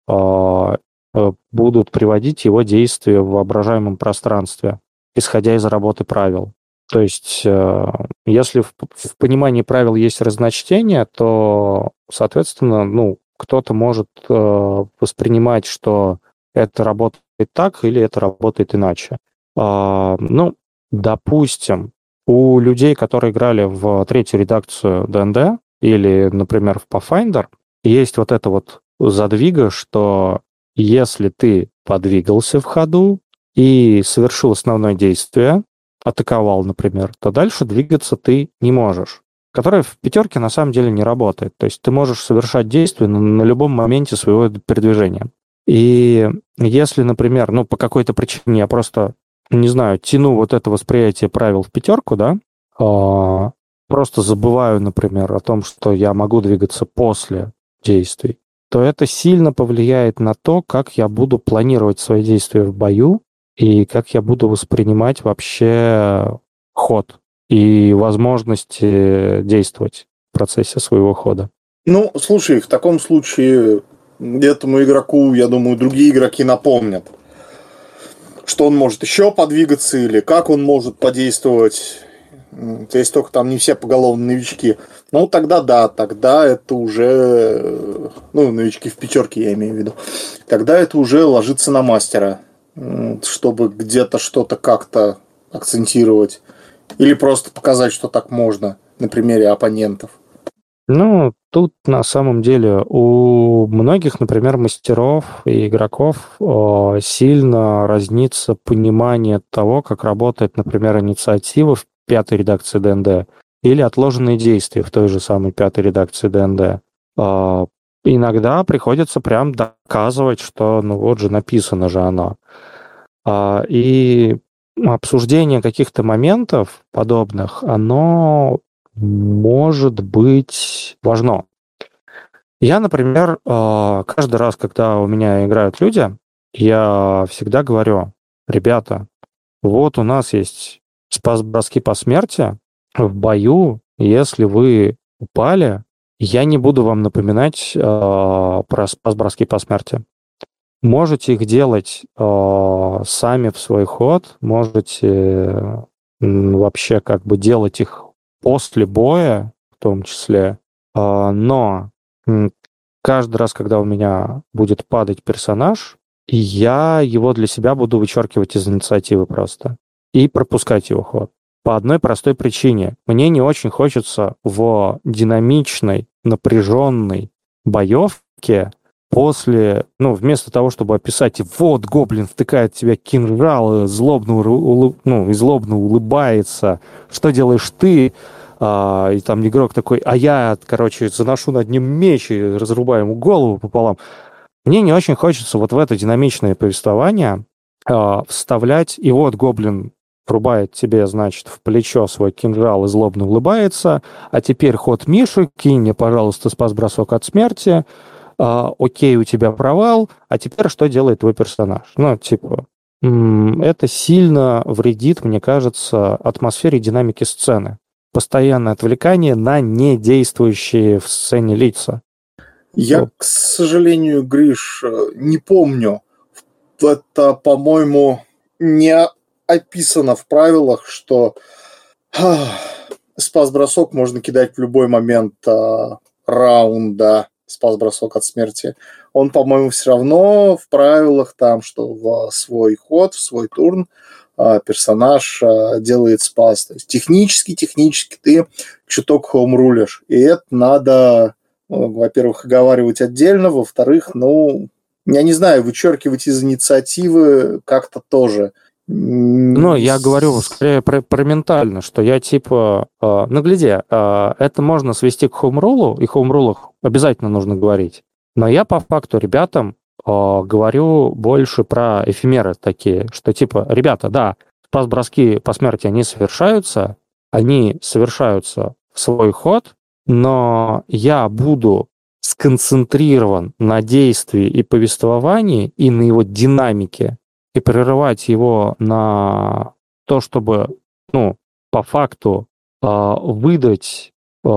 Э, будут приводить его действия в воображаемом пространстве, исходя из работы правил. То есть, э, если в, в понимании правил есть разночтение, то, соответственно, ну, кто-то может э, воспринимать, что это работает так или это работает иначе. Э, ну, допустим, у людей, которые играли в третью редакцию ДНД или, например, в Pathfinder, есть вот это вот задвига, что если ты подвигался в ходу и совершил основное действие, атаковал, например, то дальше двигаться ты не можешь. Которое в пятерке на самом деле не работает. То есть ты можешь совершать действие на, на любом моменте своего передвижения. И если, например, ну, по какой-то причине я просто, не знаю, тяну вот это восприятие правил в пятерку, да, э, просто забываю, например, о том, что я могу двигаться после действий, то это сильно повлияет на то, как я буду планировать свои действия в бою и как я буду воспринимать вообще ход и возможности действовать в процессе своего хода. Ну, слушай, в таком случае этому игроку, я думаю, другие игроки напомнят, что он может еще подвигаться или как он может подействовать есть только там не все поголовно новички. Ну, тогда да, тогда это уже, ну, новички в пятерке я имею в виду, тогда это уже ложится на мастера, чтобы где-то что-то как-то акцентировать. Или просто показать, что так можно на примере оппонентов. Ну, тут на самом деле у многих, например, мастеров и игроков сильно разнится понимание того, как работает, например, инициатива в пятой редакции ДНД или отложенные действия в той же самой пятой редакции ДНД. А, иногда приходится прям доказывать, что ну вот же написано же оно. А, и обсуждение каких-то моментов подобных, оно может быть важно. Я, например, а, каждый раз, когда у меня играют люди, я всегда говорю, ребята, вот у нас есть спас-броски по смерти в бою, если вы упали, я не буду вам напоминать э, про спас-броски по смерти. Можете их делать э, сами в свой ход, можете э, вообще как бы делать их после боя, в том числе. Э, но каждый раз, когда у меня будет падать персонаж, я его для себя буду вычеркивать из инициативы просто и пропускать его ход. По одной простой причине. Мне не очень хочется в динамичной, напряженной боевке после, ну, вместо того, чтобы описать, вот, гоблин втыкает в тебя кинжал, злобно, ну, и злобно улыбается, что делаешь ты? А, и там игрок такой, а я, короче, заношу над ним меч и разрубаю ему голову пополам. Мне не очень хочется вот в это динамичное повествование а, вставлять, и вот гоблин врубает тебе, значит, в плечо свой кинжал и злобно улыбается. А теперь ход Миши, кинь мне, пожалуйста, спас-бросок от смерти. А, окей, у тебя провал. А теперь что делает твой персонаж? Ну, типа, это сильно вредит, мне кажется, атмосфере и динамике сцены. Постоянное отвлекание на недействующие в сцене лица. Я, вот. к сожалению, Гриш, не помню. Это, по-моему, не описано в правилах, что спас-бросок можно кидать в любой момент а, раунда, спас-бросок от смерти. Он, по-моему, все равно в правилах там, что в свой ход, в свой турн а, персонаж а, делает спас. То есть технически, технически ты чуток хоум-рулишь. И это надо, ну, во-первых, оговаривать отдельно, во-вторых, ну, я не знаю, вычеркивать из инициативы как-то тоже. Ну, я говорю скорее про, про ментально, что я типа... Э, ну, гляди, э, это можно свести к хоум-рулу, и хоум-рулах обязательно нужно говорить. Но я по факту ребятам э, говорю больше про эфемеры такие, что типа, ребята, да, спас-броски по смерти, они совершаются, они совершаются в свой ход, но я буду сконцентрирован на действии и повествовании и на его динамике, и прерывать его на то, чтобы, ну, по факту э, выдать э,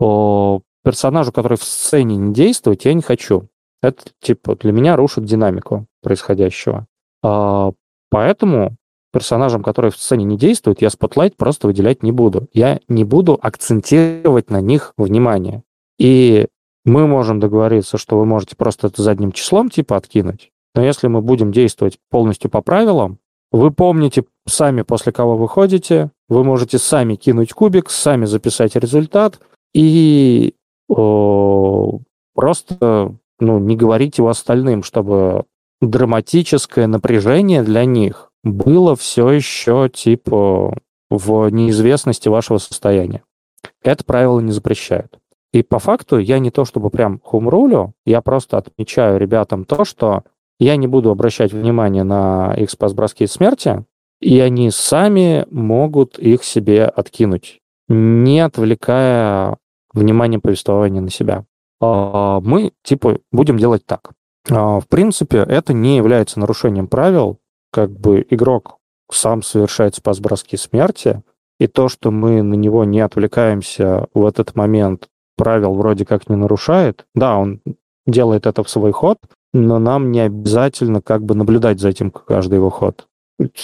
э, персонажу, который в сцене не действует, я не хочу. Это, типа, для меня рушит динамику происходящего. Э, поэтому персонажам, которые в сцене не действуют, я spotlight просто выделять не буду. Я не буду акцентировать на них внимание. И мы можем договориться, что вы можете просто это задним числом типа откинуть, но если мы будем действовать полностью по правилам, вы помните сами, после кого вы ходите, вы можете сами кинуть кубик, сами записать результат и о, просто ну, не говорить его остальным, чтобы драматическое напряжение для них было все еще типа в неизвестности вашего состояния. Это правило не запрещает. И по факту я не то чтобы прям хумрулю, я просто отмечаю ребятам то, что я не буду обращать внимание на их спас-броски смерти, и они сами могут их себе откинуть, не отвлекая внимание повествования на себя. А, мы, типа, будем делать так. А, в принципе, это не является нарушением правил, как бы игрок сам совершает спас-броски смерти, и то, что мы на него не отвлекаемся в этот момент, правил вроде как не нарушает. Да, он делает это в свой ход, но нам не обязательно как бы наблюдать за этим каждый его ход.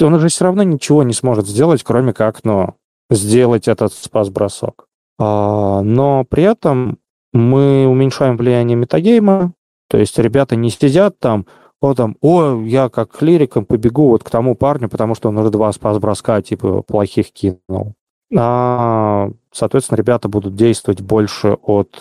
Он же все равно ничего не сможет сделать, кроме как, ну, сделать этот спас-бросок. А, но при этом мы уменьшаем влияние метагейма, то есть ребята не сидят там, о, там, о, я как клириком побегу вот к тому парню, потому что он уже два спас-броска, типа, плохих кинул. А, соответственно, ребята будут действовать больше от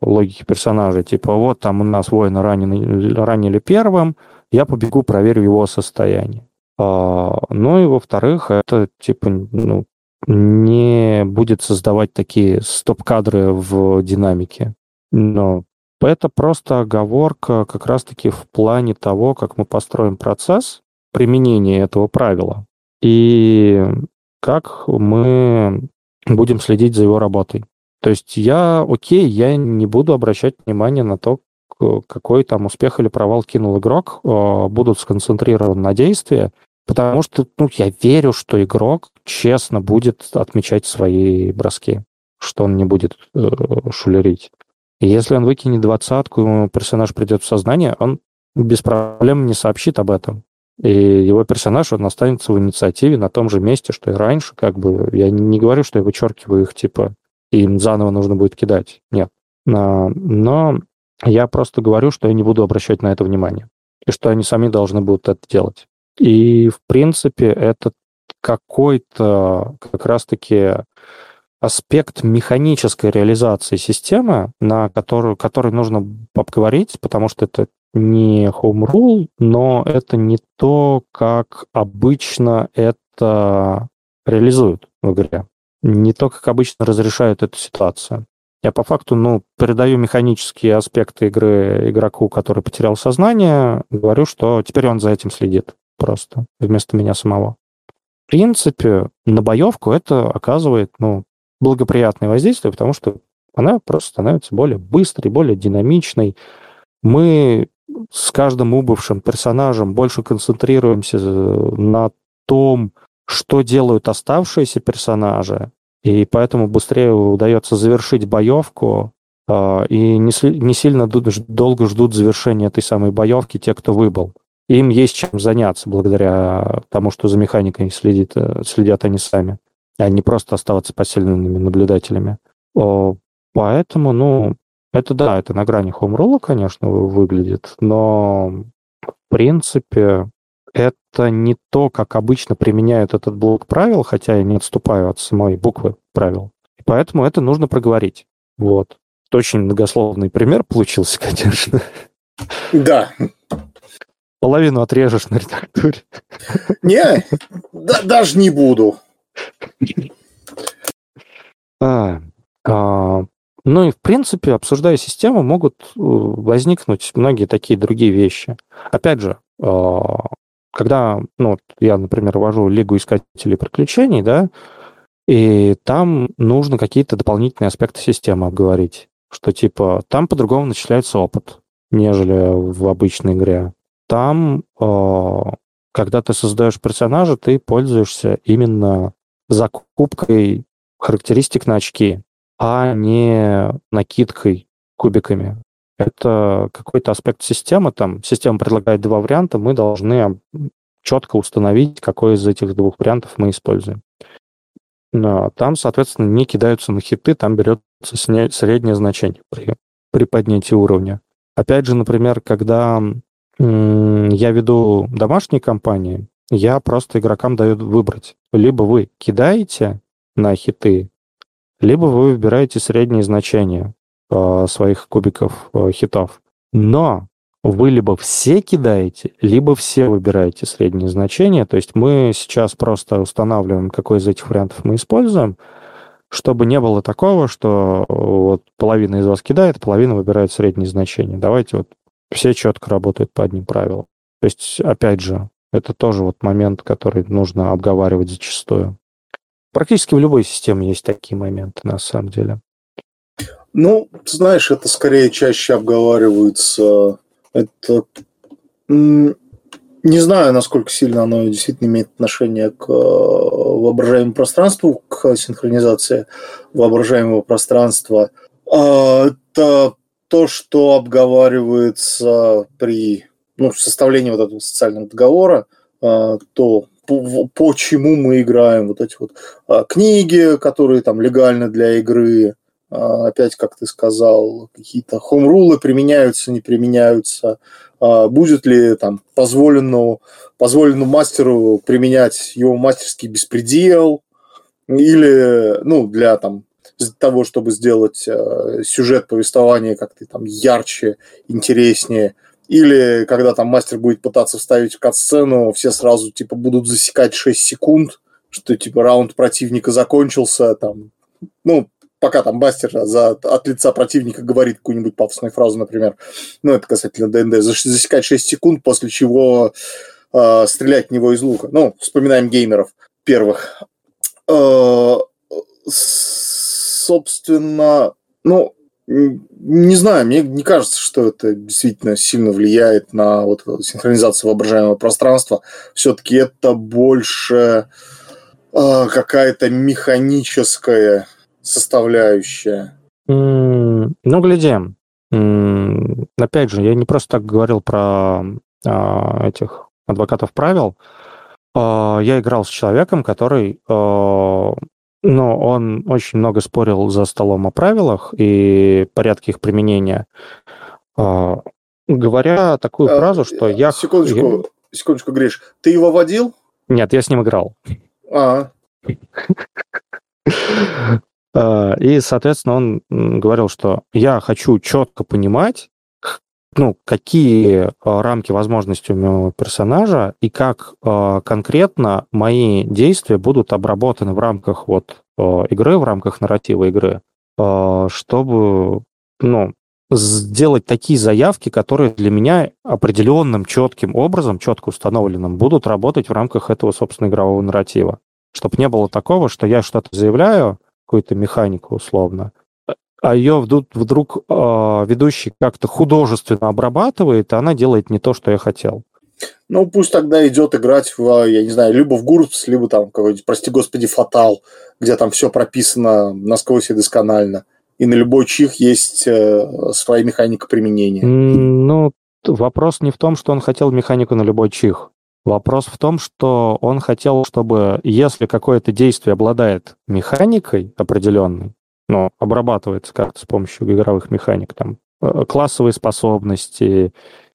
логики персонажа. Типа, вот там у нас воина ранены, ранили первым, я побегу, проверю его состояние. А, ну и во-вторых, это типа ну, не будет создавать такие стоп-кадры в динамике. Но это просто оговорка как раз-таки в плане того, как мы построим процесс применения этого правила и как мы будем следить за его работой. То есть я, окей, я не буду обращать внимание на то, какой там успех или провал кинул игрок, а, будут сконцентрированы на действии, потому что ну, я верю, что игрок честно будет отмечать свои броски, что он не будет э, шулерить. И если он выкинет двадцатку, персонаж придет в сознание, он без проблем не сообщит об этом. И его персонаж, он останется в инициативе на том же месте, что и раньше. Как бы я не говорю, что я вычеркиваю их, типа, и им заново нужно будет кидать. Нет. Но я просто говорю, что я не буду обращать на это внимание. И что они сами должны будут это делать. И, в принципе, это какой-то как раз-таки аспект механической реализации системы, на которую, который нужно обговорить, потому что это не home rule, но это не то, как обычно это реализуют в игре. Не то, как обычно разрешают эту ситуацию. Я по факту, ну, передаю механические аспекты игры игроку, который потерял сознание, говорю, что теперь он за этим следит просто вместо меня самого. В принципе, на боевку это оказывает, ну, благоприятное воздействие, потому что она просто становится более быстрой, более динамичной. Мы с каждым убывшим персонажем больше концентрируемся на том, что делают оставшиеся персонажи, и поэтому быстрее удается завершить боевку, а, и не, сильно долго ждут завершения этой самой боевки те, кто выбыл. Им есть чем заняться благодаря тому, что за механикой следит, э, следят они сами, а не просто оставаться посильными наблюдателями. Поэтому, ну, это да, это на грани хоумролла, конечно, выглядит, но в принципе это не то, как обычно применяют этот блок правил, хотя я не отступаю от самой буквы правил. И поэтому это нужно проговорить. Вот. очень многословный пример получился, конечно. Да. Половину отрежешь на редактуре. Не, да, даже не буду. А, а, ну и, в принципе, обсуждая систему, могут э, возникнуть многие такие другие вещи. Опять же, а, когда ну, я, например, вожу Лигу искателей приключений, да, и там нужно какие-то дополнительные аспекты системы обговорить, что типа там по-другому начисляется опыт, нежели в обычной игре. Там, а, когда ты создаешь персонажа, ты пользуешься именно закупкой характеристик на очки, а не накидкой кубиками. Это какой-то аспект системы. Там система предлагает два варианта, мы должны четко установить, какой из этих двух вариантов мы используем. Но там, соответственно, не кидаются на хиты, там берется среднее значение при, при поднятии уровня. Опять же, например, когда я веду домашние компании, я просто игрокам даю выбрать. Либо вы кидаете на хиты, либо вы выбираете средние значения э, своих кубиков э, хитов. Но вы либо все кидаете, либо все выбираете средние значения. То есть мы сейчас просто устанавливаем, какой из этих вариантов мы используем, чтобы не было такого, что вот половина из вас кидает, половина выбирает средние значения. Давайте вот все четко работают по одним правилам. То есть, опять же, это тоже вот момент, который нужно обговаривать зачастую. Практически в любой системе есть такие моменты, на самом деле. Ну, знаешь, это скорее чаще обговаривается. Это не знаю, насколько сильно оно действительно имеет отношение к э, воображаемому пространству, к синхронизации воображаемого пространства. А, это то, что обговаривается при ну, составлении вот этого социального договора, а, то почему мы играем вот эти вот а, книги, которые там легальны для игры, опять, как ты сказал, какие-то хоум-рулы применяются, не применяются, будет ли там позволено, позволено мастеру применять его мастерский беспредел, или, ну, для там того, чтобы сделать э, сюжет повествования как-то там ярче, интереснее, или когда там мастер будет пытаться вставить кат-сцену, все сразу типа будут засекать 6 секунд, что типа раунд противника закончился, там, ну, пока там мастер за, от лица противника говорит какую-нибудь пафосную фразу, например, ну, это касательно ДНД, засекать 6 секунд, после чего э, стрелять в него из лука. Ну, вспоминаем геймеров первых. Э, собственно, ну, не знаю, мне не кажется, что это действительно сильно влияет на вот синхронизацию воображаемого пространства. Все-таки это больше э, какая-то механическая составляющая. Mm, ну, глядим. Mm, опять же, я не просто так говорил про э, этих адвокатов правил. Э, я играл с человеком, который э, но он очень много спорил за столом о правилах и порядке их применения, а, говоря такую а, фразу, что я... Секундочку, секундочку, Гриш. Ты его водил? Нет, я с ним играл. А. а. И, соответственно, он говорил, что я хочу четко понимать, ну, какие а, рамки возможностей у моего персонажа и как э, конкретно мои действия будут обработаны в рамках вот э, игры, в рамках нарратива игры, э, чтобы, ну, сделать такие заявки, которые для меня определенным четким образом, четко установленным, будут работать в рамках этого, собственно, игрового нарратива. Чтобы не было такого, что я что-то заявляю, какую-то механику условно, а ее вдруг, вдруг э, ведущий как-то художественно обрабатывает, и она делает не то, что я хотел. Ну, пусть тогда идет играть в, я не знаю, либо в Гурпс, либо там какой-нибудь, прости господи, Фатал, где там все прописано насквозь и досконально. И на любой чих есть э, своя механика применения. Ну, вопрос не в том, что он хотел механику на любой чих. Вопрос в том, что он хотел, чтобы если какое-то действие обладает механикой определенной, но обрабатывается как-то с помощью игровых механик, там, э, классовые способности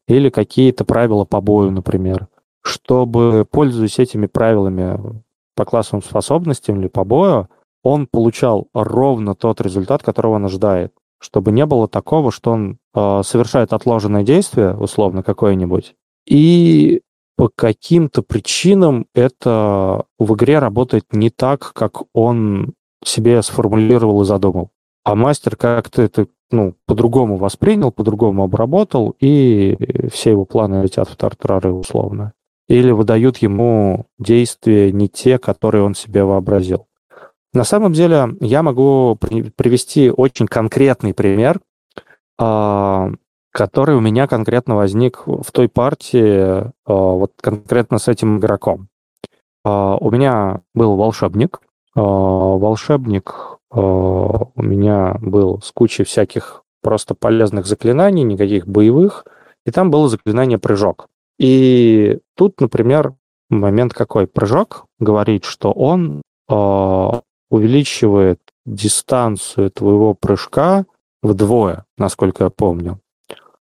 или какие-то правила по бою, например, чтобы, пользуясь этими правилами по классовым способностям или по бою, он получал ровно тот результат, которого он ожидает. чтобы не было такого, что он э, совершает отложенное действие, условно, какое-нибудь, и по каким-то причинам это в игре работает не так, как он себе сформулировал и задумал. А мастер как-то это ну, по-другому воспринял, по-другому обработал, и все его планы летят в тартарары условно. Или выдают ему действия не те, которые он себе вообразил. На самом деле я могу привести очень конкретный пример, а, который у меня конкретно возник в той партии, а, вот конкретно с этим игроком. А, у меня был волшебник. Волшебник у меня был с кучей всяких просто полезных заклинаний, никаких боевых, и там было заклинание «прыжок». И тут, например, момент какой? Прыжок говорит, что он увеличивает дистанцию твоего прыжка вдвое, насколько я помню.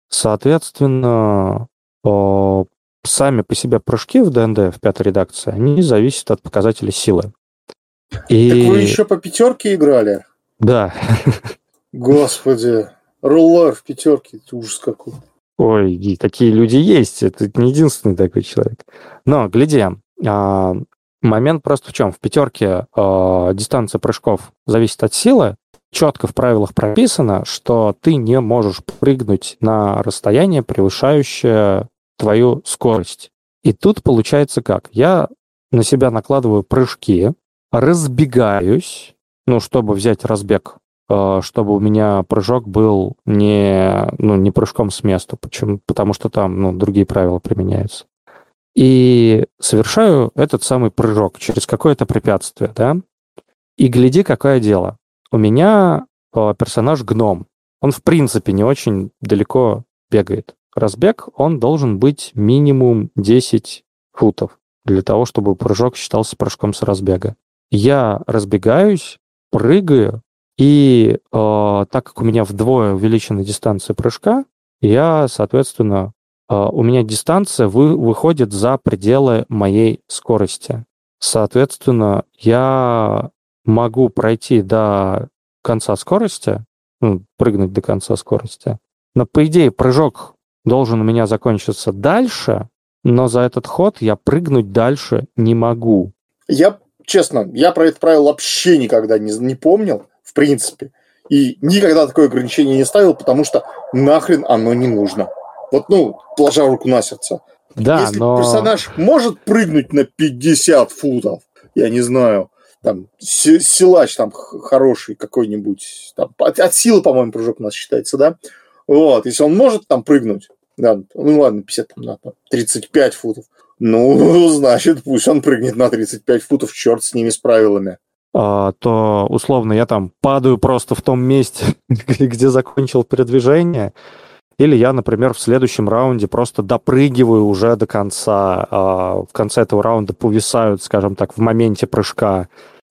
Соответственно, сами по себе прыжки в ДНД, в пятой редакции, они зависят от показателя силы. И... Так вы еще по пятерке играли? Да. Господи, рулар в пятерке, это ужас какой. Ой, и такие люди есть, это не единственный такой человек. Но, гляди, а, Момент просто в чем? В пятерке э, дистанция прыжков зависит от силы. Четко в правилах прописано, что ты не можешь прыгнуть на расстояние, превышающее твою скорость. И тут получается как? Я на себя накладываю прыжки, разбегаюсь, ну, чтобы взять разбег, э, чтобы у меня прыжок был не, ну, не прыжком с места, почему? потому что там ну, другие правила применяются и совершаю этот самый прыжок через какое-то препятствие, да, и гляди, какое дело. У меня э, персонаж гном. Он, в принципе, не очень далеко бегает. Разбег, он должен быть минимум 10 футов для того, чтобы прыжок считался прыжком с разбега. Я разбегаюсь, прыгаю, и э, так как у меня вдвое увеличена дистанция прыжка, я, соответственно, а, у меня дистанция вы, выходит за пределы моей скорости. Соответственно, я могу пройти до конца скорости, ну, прыгнуть до конца скорости. Но, по идее, прыжок должен у меня закончиться дальше, но за этот ход я прыгнуть дальше не могу. Я, честно, я про это правило вообще никогда не, не помнил, в принципе. И никогда такое ограничение не ставил, потому что нахрен оно не нужно. Вот, ну, положа руку на сердце. Да, Если но... персонаж может прыгнуть на 50 футов, я не знаю, там, силач там хороший какой-нибудь, там, от, от силы, по-моему, прыжок у нас считается, да? Вот, если он может там прыгнуть, да, ну ладно, 50, там, да, 35 футов, ну, значит, пусть он прыгнет на 35 футов, черт с ними, с правилами. А, то, условно, я там падаю просто в том месте, где закончил передвижение, или я, например, в следующем раунде просто допрыгиваю уже до конца, а, в конце этого раунда повисают, скажем так, в моменте прыжка.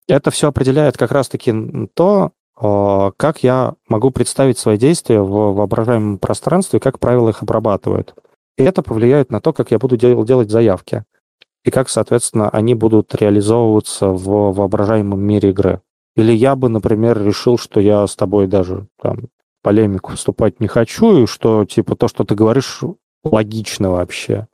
Это все определяет как раз-таки то, а, как я могу представить свои действия в воображаемом пространстве, как правила их обрабатывают. И это повлияет на то, как я буду делать заявки. И как, соответственно, они будут реализовываться в воображаемом мире игры. Или я бы, например, решил, что я с тобой даже там, полемику вступать не хочу, и что, типа, то, что ты говоришь, логично вообще,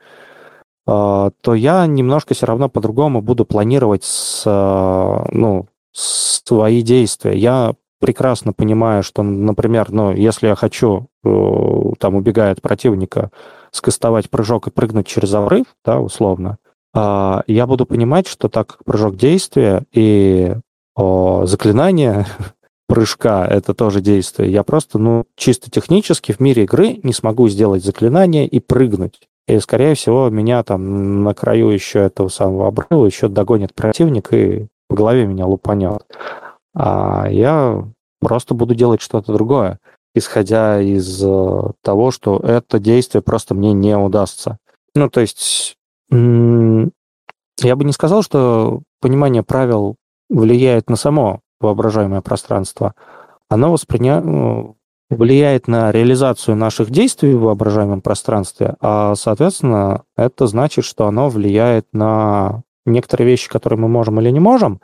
а, то я немножко все равно по-другому буду планировать с, а, ну, свои действия. Я прекрасно понимаю, что, например, ну, если я хочу, э, там, убегая от противника, скастовать прыжок и прыгнуть через обрыв, да, условно, а, я буду понимать, что так как прыжок действия и заклинание прыжка это тоже действие. Я просто, ну, чисто технически в мире игры не смогу сделать заклинание и прыгнуть. И, скорее всего, меня там на краю еще этого самого обрыва еще догонит противник и по голове меня лупанет. А я просто буду делать что-то другое, исходя из э, того, что это действие просто мне не удастся. Ну, то есть, я бы не сказал, что понимание правил влияет на само воображаемое пространство, оно восприня... Ну, влияет на реализацию наших действий в воображаемом пространстве, а, соответственно, это значит, что оно влияет на некоторые вещи, которые мы можем или не можем,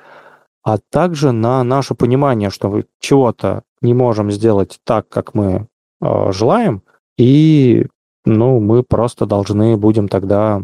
а также на наше понимание, что чего-то не можем сделать так, как мы э, желаем, и ну, мы просто должны будем тогда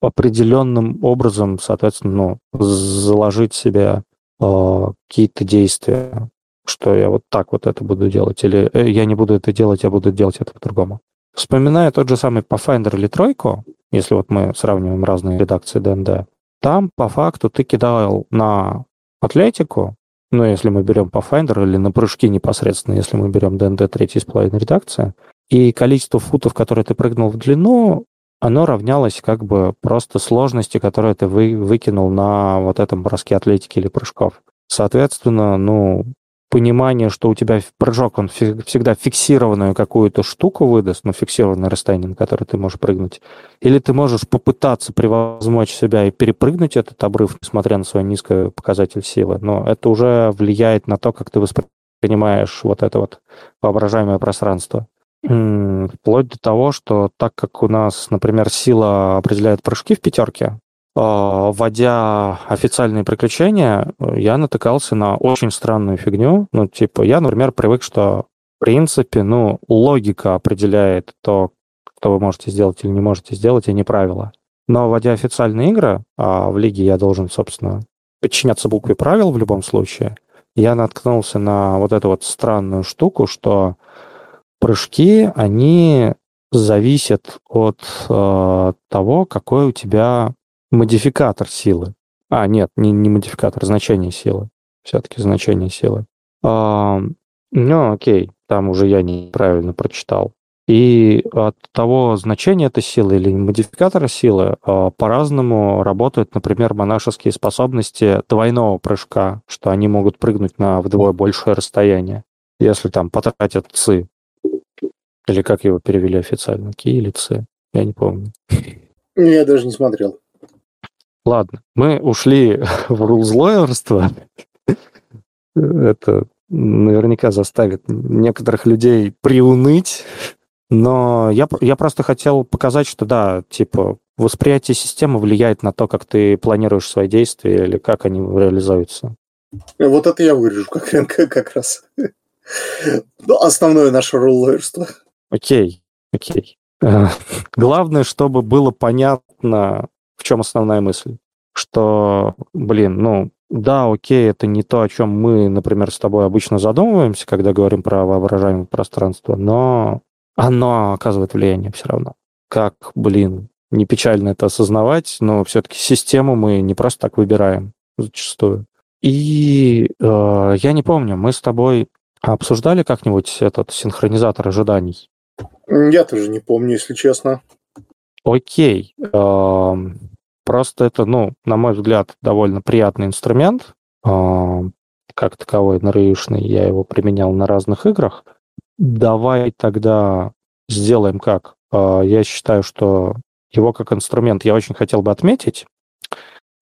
определенным образом, соответственно, ну, заложить себе какие-то действия, что я вот так вот это буду делать, или э, я не буду это делать, я буду делать это по-другому. Вспоминая тот же самый Pathfinder или Тройку, если вот мы сравниваем разные редакции ДНД, там по факту ты кидал на атлетику, ну, если мы берем Pathfinder или на прыжки непосредственно, если мы берем ДНД третьей с половиной редакции, и количество футов, которые ты прыгнул в длину, оно равнялось как бы просто сложности, которые ты вы, выкинул на вот этом броске атлетики или прыжков. Соответственно, ну, понимание, что у тебя прыжок, он всегда фиксированную какую-то штуку выдаст, ну, фиксированное расстояние, на которое ты можешь прыгнуть. Или ты можешь попытаться превозмочь себя и перепрыгнуть этот обрыв, несмотря на свой низкий показатель силы. Но это уже влияет на то, как ты воспринимаешь вот это вот воображаемое пространство. Вплоть до того, что так как у нас, например, сила определяет прыжки в пятерке, а, вводя официальные приключения, я натыкался на очень странную фигню. Ну, типа, я, например, привык, что в принципе, ну, логика определяет то, что вы можете сделать или не можете сделать, а не правила. Но вводя официальные игры, а в лиге я должен, собственно, подчиняться букве правил в любом случае, я наткнулся на вот эту вот странную штуку, что прыжки, они зависят от э, того, какой у тебя модификатор силы. А, нет, не, не модификатор, значение силы. Все-таки значение силы. А, ну, окей, там уже я неправильно прочитал. И от того значения этой силы или модификатора силы а, по-разному работают, например, монашеские способности двойного прыжка, что они могут прыгнуть на вдвое большее расстояние, если там потратят ЦИ. Или как его перевели официально? Ки или ЦИ? Я не помню. Я даже не смотрел. Ладно, мы ушли в рулзлоерство. Это наверняка заставит некоторых людей приуныть. Но я, я просто хотел показать, что да, типа, восприятие системы влияет на то, как ты планируешь свои действия или как они реализуются. Вот это я вырежу как, как раз. Ну, основное наше рулерство. Окей, окей. Главное, чтобы было понятно, в чем основная мысль? Что, блин, ну, да, окей, это не то, о чем мы, например, с тобой обычно задумываемся, когда говорим про воображаемое пространство, но оно оказывает влияние все равно. Как, блин, не печально это осознавать, но все-таки систему мы не просто так выбираем зачастую. И э, я не помню, мы с тобой обсуждали как-нибудь этот синхронизатор ожиданий? Я тоже не помню, если честно. Окей. Просто это, ну, на мой взгляд, довольно приятный инструмент. Как таковой нарыишный, я его применял на разных играх. Давай тогда сделаем как? Я считаю, что его как инструмент я очень хотел бы отметить.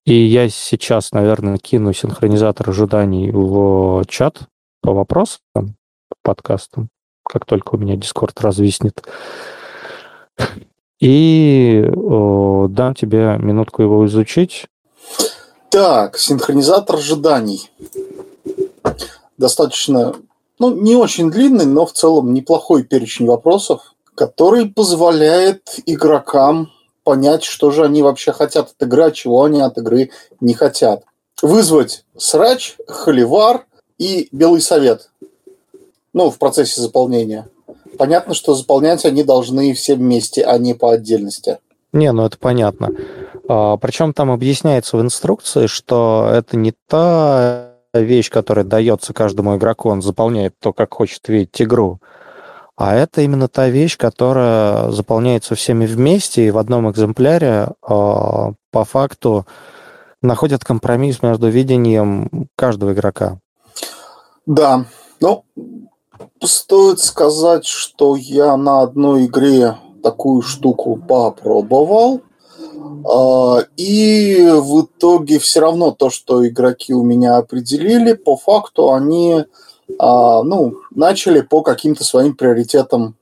И я сейчас, наверное, кину синхронизатор ожиданий в чат по вопросам, по подкастам, как только у меня Discord развиснет. И о, дам тебе минутку его изучить. Так, синхронизатор ожиданий. Достаточно, ну, не очень длинный, но в целом неплохой перечень вопросов, который позволяет игрокам понять, что же они вообще хотят от игры, а чего они от игры не хотят. Вызвать срач, холивар и белый совет. Ну, в процессе заполнения. Понятно, что заполнять они должны все вместе, а не по отдельности. Не, ну это понятно. А, причем там объясняется в инструкции, что это не та вещь, которая дается каждому игроку, он заполняет то, как хочет видеть игру, а это именно та вещь, которая заполняется всеми вместе и в одном экземпляре а, по факту находят компромисс между видением каждого игрока. Да, ну, Стоит сказать, что я на одной игре такую штуку попробовал. А, и в итоге все равно то, что игроки у меня определили, по факту они а, ну, начали по каким-то своим приоритетам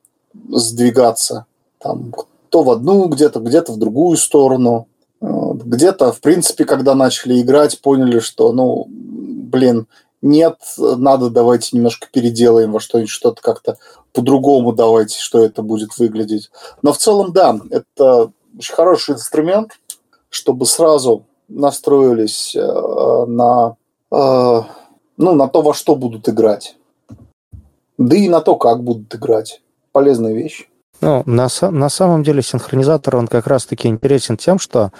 сдвигаться. Там, то в одну где-то, где-то в другую сторону. Где-то, в принципе, когда начали играть, поняли, что, ну, блин, нет, надо давайте немножко переделаем во что-нибудь, что-то как-то по-другому давайте, что это будет выглядеть. Но в целом, да, это очень хороший инструмент, чтобы сразу настроились э, на, э, ну, на то, во что будут играть. Да и на то, как будут играть. Полезная вещь. Ну, на, на самом деле синхронизатор, он как раз-таки интересен тем, что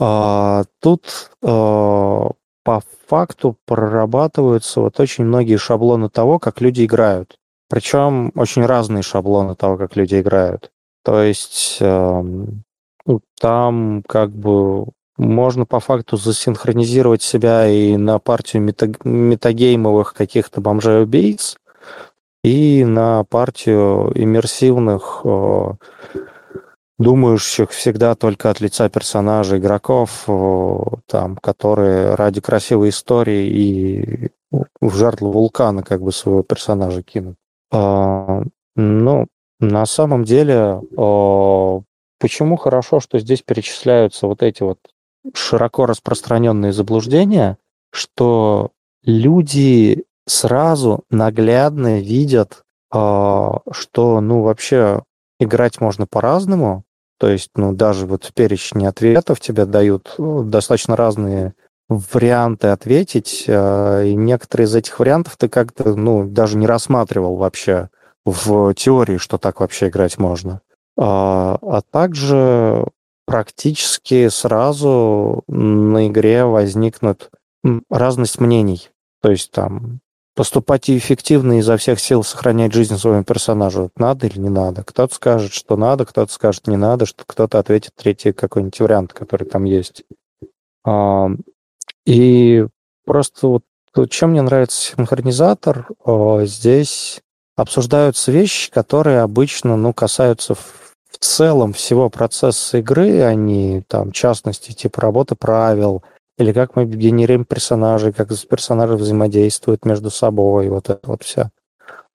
э, тут э, по факту прорабатываются вот очень многие шаблоны того, как люди играют. Причем очень разные шаблоны того, как люди играют. То есть э, там как бы можно по факту засинхронизировать себя и на партию метагеймовых каких-то бомжей-убийц, и на партию иммерсивных, думающих всегда только от лица персонажа игроков, там, которые ради красивой истории и в жертву вулкана как бы своего персонажа кинут. А, ну, на самом деле, почему хорошо, что здесь перечисляются вот эти вот широко распространенные заблуждения, что люди сразу наглядно видят, а, что, ну, вообще играть можно по-разному. То есть, ну, даже вот в перечне ответов тебе дают э, достаточно разные варианты ответить, а, и некоторые из этих вариантов ты как-то, ну, даже не рассматривал вообще в теории, что так вообще играть можно. А, а также практически сразу на игре возникнут разность мнений. То есть там поступать эффективно изо всех сил сохранять жизнь своему персонажу. Надо или не надо? Кто-то скажет, что надо, кто-то скажет, не надо, что кто-то ответит третий какой-нибудь вариант, который там есть. А, и просто вот чем мне нравится синхронизатор, здесь обсуждаются вещи, которые обычно ну, касаются в целом всего процесса игры, они там, в частности, типа работы правил, или как мы генерируем персонажей, как персонажи взаимодействуют между собой, вот это вот все.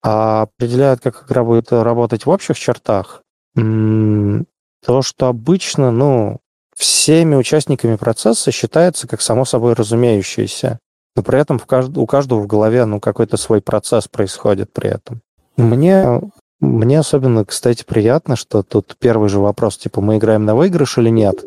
А определяют, как игра будет работать в общих чертах, то, что обычно, ну, всеми участниками процесса считается как само собой разумеющееся. Но при этом в кажд... у каждого в голове ну, какой-то свой процесс происходит при этом. Мне, мне особенно, кстати, приятно, что тут первый же вопрос, типа, мы играем на выигрыш или нет?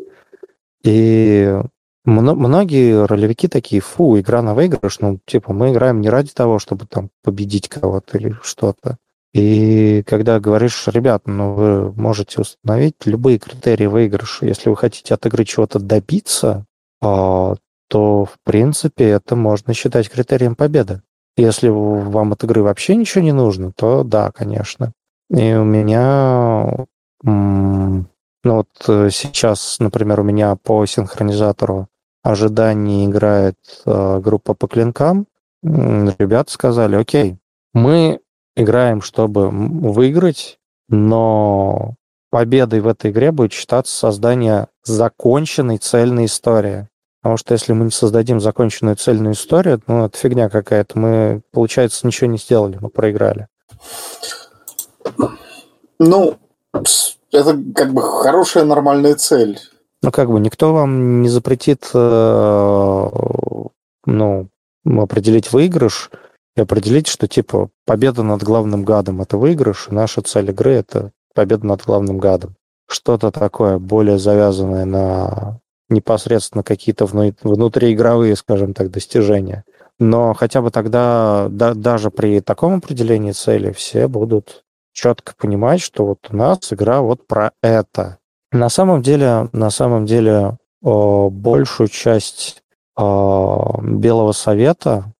И Многие ролевики такие, фу, игра на выигрыш, ну, типа, мы играем не ради того, чтобы там победить кого-то или что-то. И когда говоришь, ребят, ну, вы можете установить любые критерии выигрыша. Если вы хотите от игры чего-то добиться, а, то, в принципе, это можно считать критерием победы. Если вам от игры вообще ничего не нужно, то да, конечно. И у меня ну вот э, сейчас, например, у меня по синхронизатору ожиданий играет э, группа по клинкам. Ребята сказали, окей, мы играем, чтобы выиграть, но победой в этой игре будет считаться создание законченной цельной истории. Потому что если мы не создадим законченную цельную историю, ну, это фигня какая-то. Мы, получается, ничего не сделали, мы проиграли. Ну, это как бы хорошая нормальная цель. Ну, как бы никто вам не запретит э, ну, определить выигрыш и определить, что типа победа над главным гадом это выигрыш, и наша цель игры это победа над главным гадом. Что-то такое более завязанное на непосредственно какие-то внутриигровые, скажем так, достижения. Но хотя бы тогда, да, даже при таком определении цели, все будут четко понимать, что вот у нас игра вот про это. На самом деле, на самом деле, большую часть Белого Совета,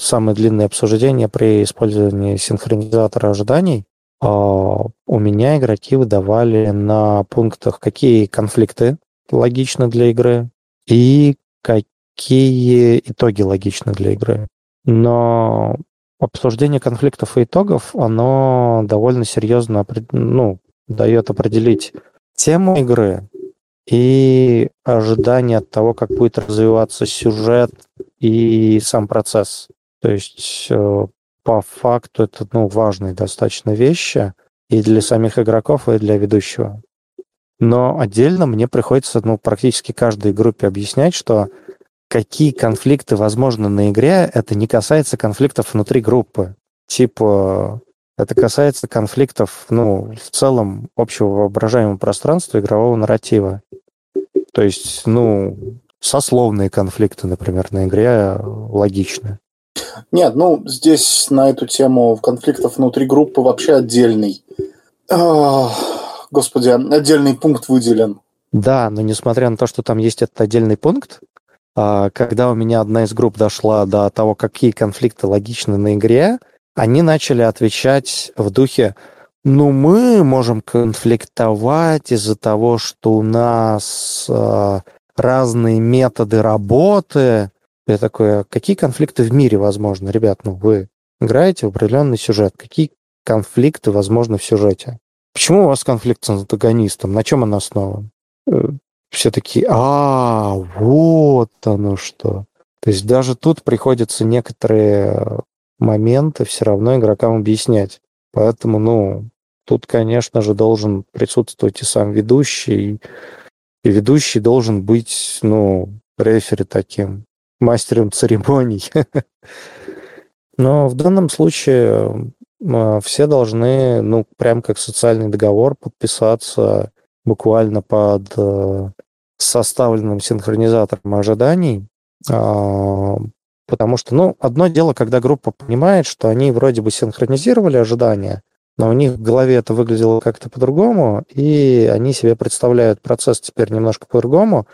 самое длинное обсуждение при использовании синхронизатора ожиданий, у меня игроки выдавали на пунктах, какие конфликты логичны для игры и какие итоги логичны для игры. Но обсуждение конфликтов и итогов, оно довольно серьезно ну, дает определить тему игры и ожидание от того, как будет развиваться сюжет и сам процесс. То есть э, по факту это ну, важные достаточно вещи и для самих игроков, и для ведущего. Но отдельно мне приходится ну, практически каждой группе объяснять, что какие конфликты возможны на игре, это не касается конфликтов внутри группы. Типа, это касается конфликтов, ну, в целом общего воображаемого пространства игрового нарратива. То есть, ну, сословные конфликты, например, на игре логичны. Нет, ну, здесь на эту тему конфликтов внутри группы вообще отдельный. Господи, отдельный пункт выделен. Да, но несмотря на то, что там есть этот отдельный пункт, а, когда у меня одна из групп дошла до того, какие конфликты логичны на игре, они начали отвечать в духе, ну, мы можем конфликтовать из-за того, что у нас э, разные методы работы. Я такой, а какие конфликты в мире возможны? Ребят, ну вы играете в определенный сюжет. Какие конфликты возможны в сюжете? Почему у вас конфликт с антагонистом? На чем он основан? Э, все таки а, вот оно что. То есть даже тут приходится некоторые моменты все равно игрокам объяснять. Поэтому, ну, тут, конечно же, должен присутствовать и сам ведущий, и ведущий должен быть, ну, рефери таким, мастером церемоний. Но в данном случае а, все должны, ну, прям как социальный договор, подписаться буквально под э, составленным синхронизатором ожиданий, а, потому что, ну, одно дело, когда группа понимает, что они вроде бы синхронизировали ожидания, но у них в голове это выглядело как-то по-другому, и они себе представляют процесс теперь немножко по-другому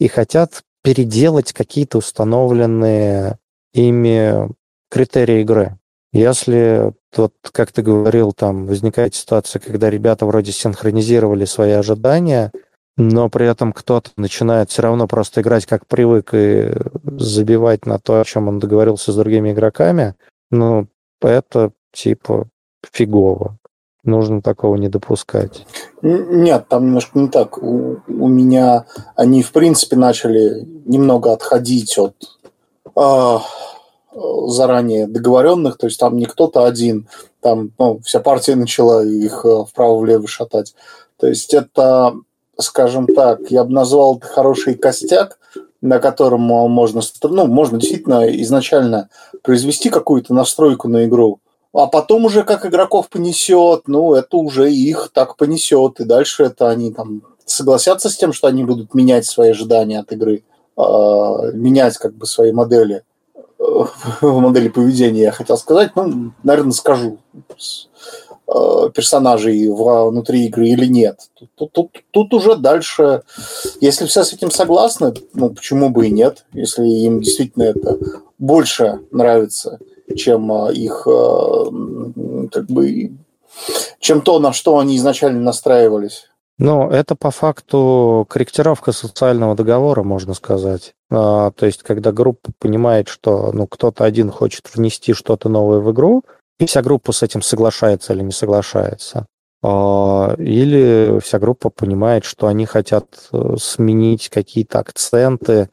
и хотят переделать какие-то установленные ими критерии игры. Если вот, как ты говорил, там возникает ситуация, когда ребята вроде синхронизировали свои ожидания, но при этом кто-то начинает все равно просто играть как привык и забивать на то, о чем он договорился с другими игроками, ну, это типа фигово. Нужно такого не допускать. Нет, там немножко не так. У, у меня они, в принципе, начали немного отходить от э, заранее договоренных, то есть там не кто-то один, там ну, вся партия начала их э, вправо-влево шатать. То есть это, скажем так, я бы назвал это хороший костяк, на котором можно, ну, можно действительно изначально произвести какую-то настройку на игру, а потом уже как игроков понесет, ну, это уже их так понесет. И дальше это они там согласятся с тем, что они будут менять свои ожидания от игры, э, менять как бы свои модели, э, модели поведения, я хотел сказать. Ну, наверное, скажу персонажей внутри игры или нет. Тут, тут, тут, уже дальше, если все с этим согласны, ну почему бы и нет, если им действительно это больше нравится чем а, их а, как бы чем то, на что они изначально настраивались. Ну, это по факту корректировка социального договора, можно сказать. А, то есть, когда группа понимает, что ну, кто-то один хочет внести что-то новое в игру, и вся группа с этим соглашается или не соглашается. А, или вся группа понимает, что они хотят э, сменить какие-то акценты,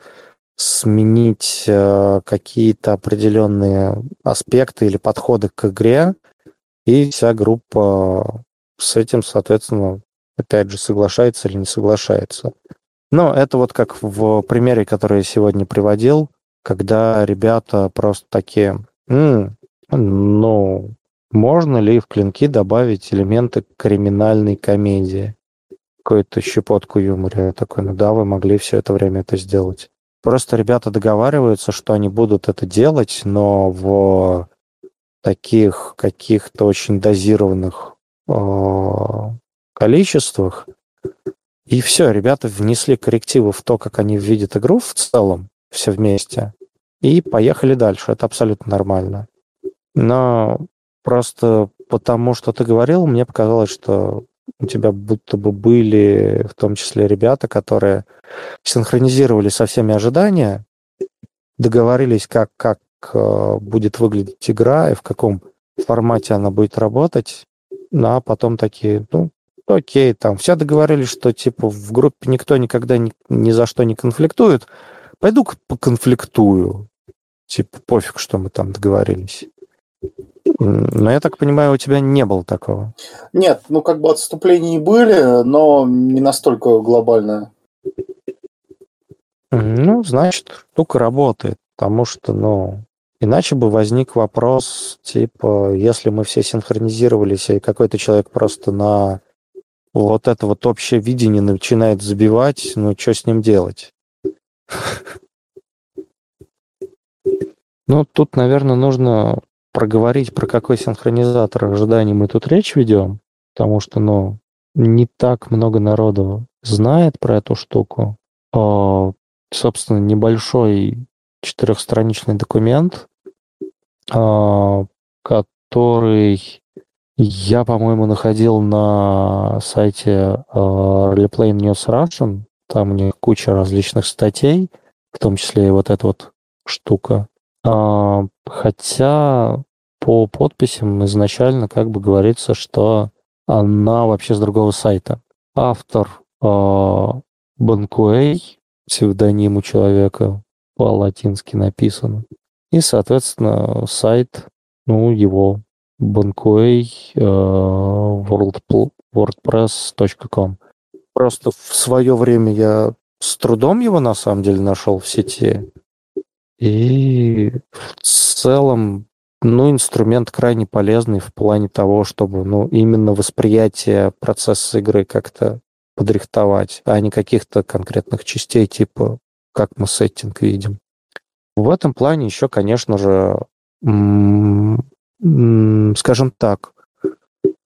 сменить э, какие-то определенные аспекты или подходы к игре, и вся группа с этим, соответственно, опять же, соглашается или не соглашается. Но это вот как в примере, который я сегодня приводил, когда ребята просто такие, М, ну, можно ли в клинки добавить элементы криминальной комедии? Какую-то щепотку юмора. Я такой, ну да, вы могли все это время это сделать. Просто ребята договариваются, что они будут это делать, но в таких каких-то очень дозированных э, количествах. И все, ребята внесли коррективы в то, как они видят игру в целом, все вместе, и поехали дальше. Это абсолютно нормально. Но просто потому, что ты говорил, мне показалось, что у тебя будто бы были в том числе ребята, которые синхронизировали со всеми ожидания, договорились, как, как э, будет выглядеть игра и в каком формате она будет работать, ну, а потом такие, ну, окей, там все договорились, что типа в группе никто никогда ни, ни за что не конфликтует, пойду-ка поконфликтую. Типа, пофиг, что мы там договорились. Но я так понимаю, у тебя не было такого. Нет, ну как бы отступлений были, но не настолько глобальное. Ну, значит, штука работает, потому что, ну, иначе бы возник вопрос, типа, если мы все синхронизировались, и какой-то человек просто на вот это вот общее видение начинает забивать, ну, что с ним делать? Ну, тут, наверное, нужно проговорить, про какой синхронизатор ожиданий мы тут речь ведем, потому что, ну, не так много народу знает про эту штуку. А, собственно, небольшой четырехстраничный документ, а, который я, по-моему, находил на сайте uh, Replay News Russian. Там у них куча различных статей, в том числе и вот эта вот штука. А, хотя по подписям изначально как бы говорится, что она вообще с другого сайта. Автор э, Банкуэй, псевдоним у человека по-латински написано. И, соответственно, сайт, ну, его Bankuei э, WordPress.com. Просто в свое время я с трудом его на самом деле нашел в сети. И в целом, ну, инструмент крайне полезный в плане того, чтобы, ну, именно восприятие процесса игры как-то подрихтовать, а не каких-то конкретных частей, типа, как мы сеттинг видим. В этом плане еще, конечно же, скажем так,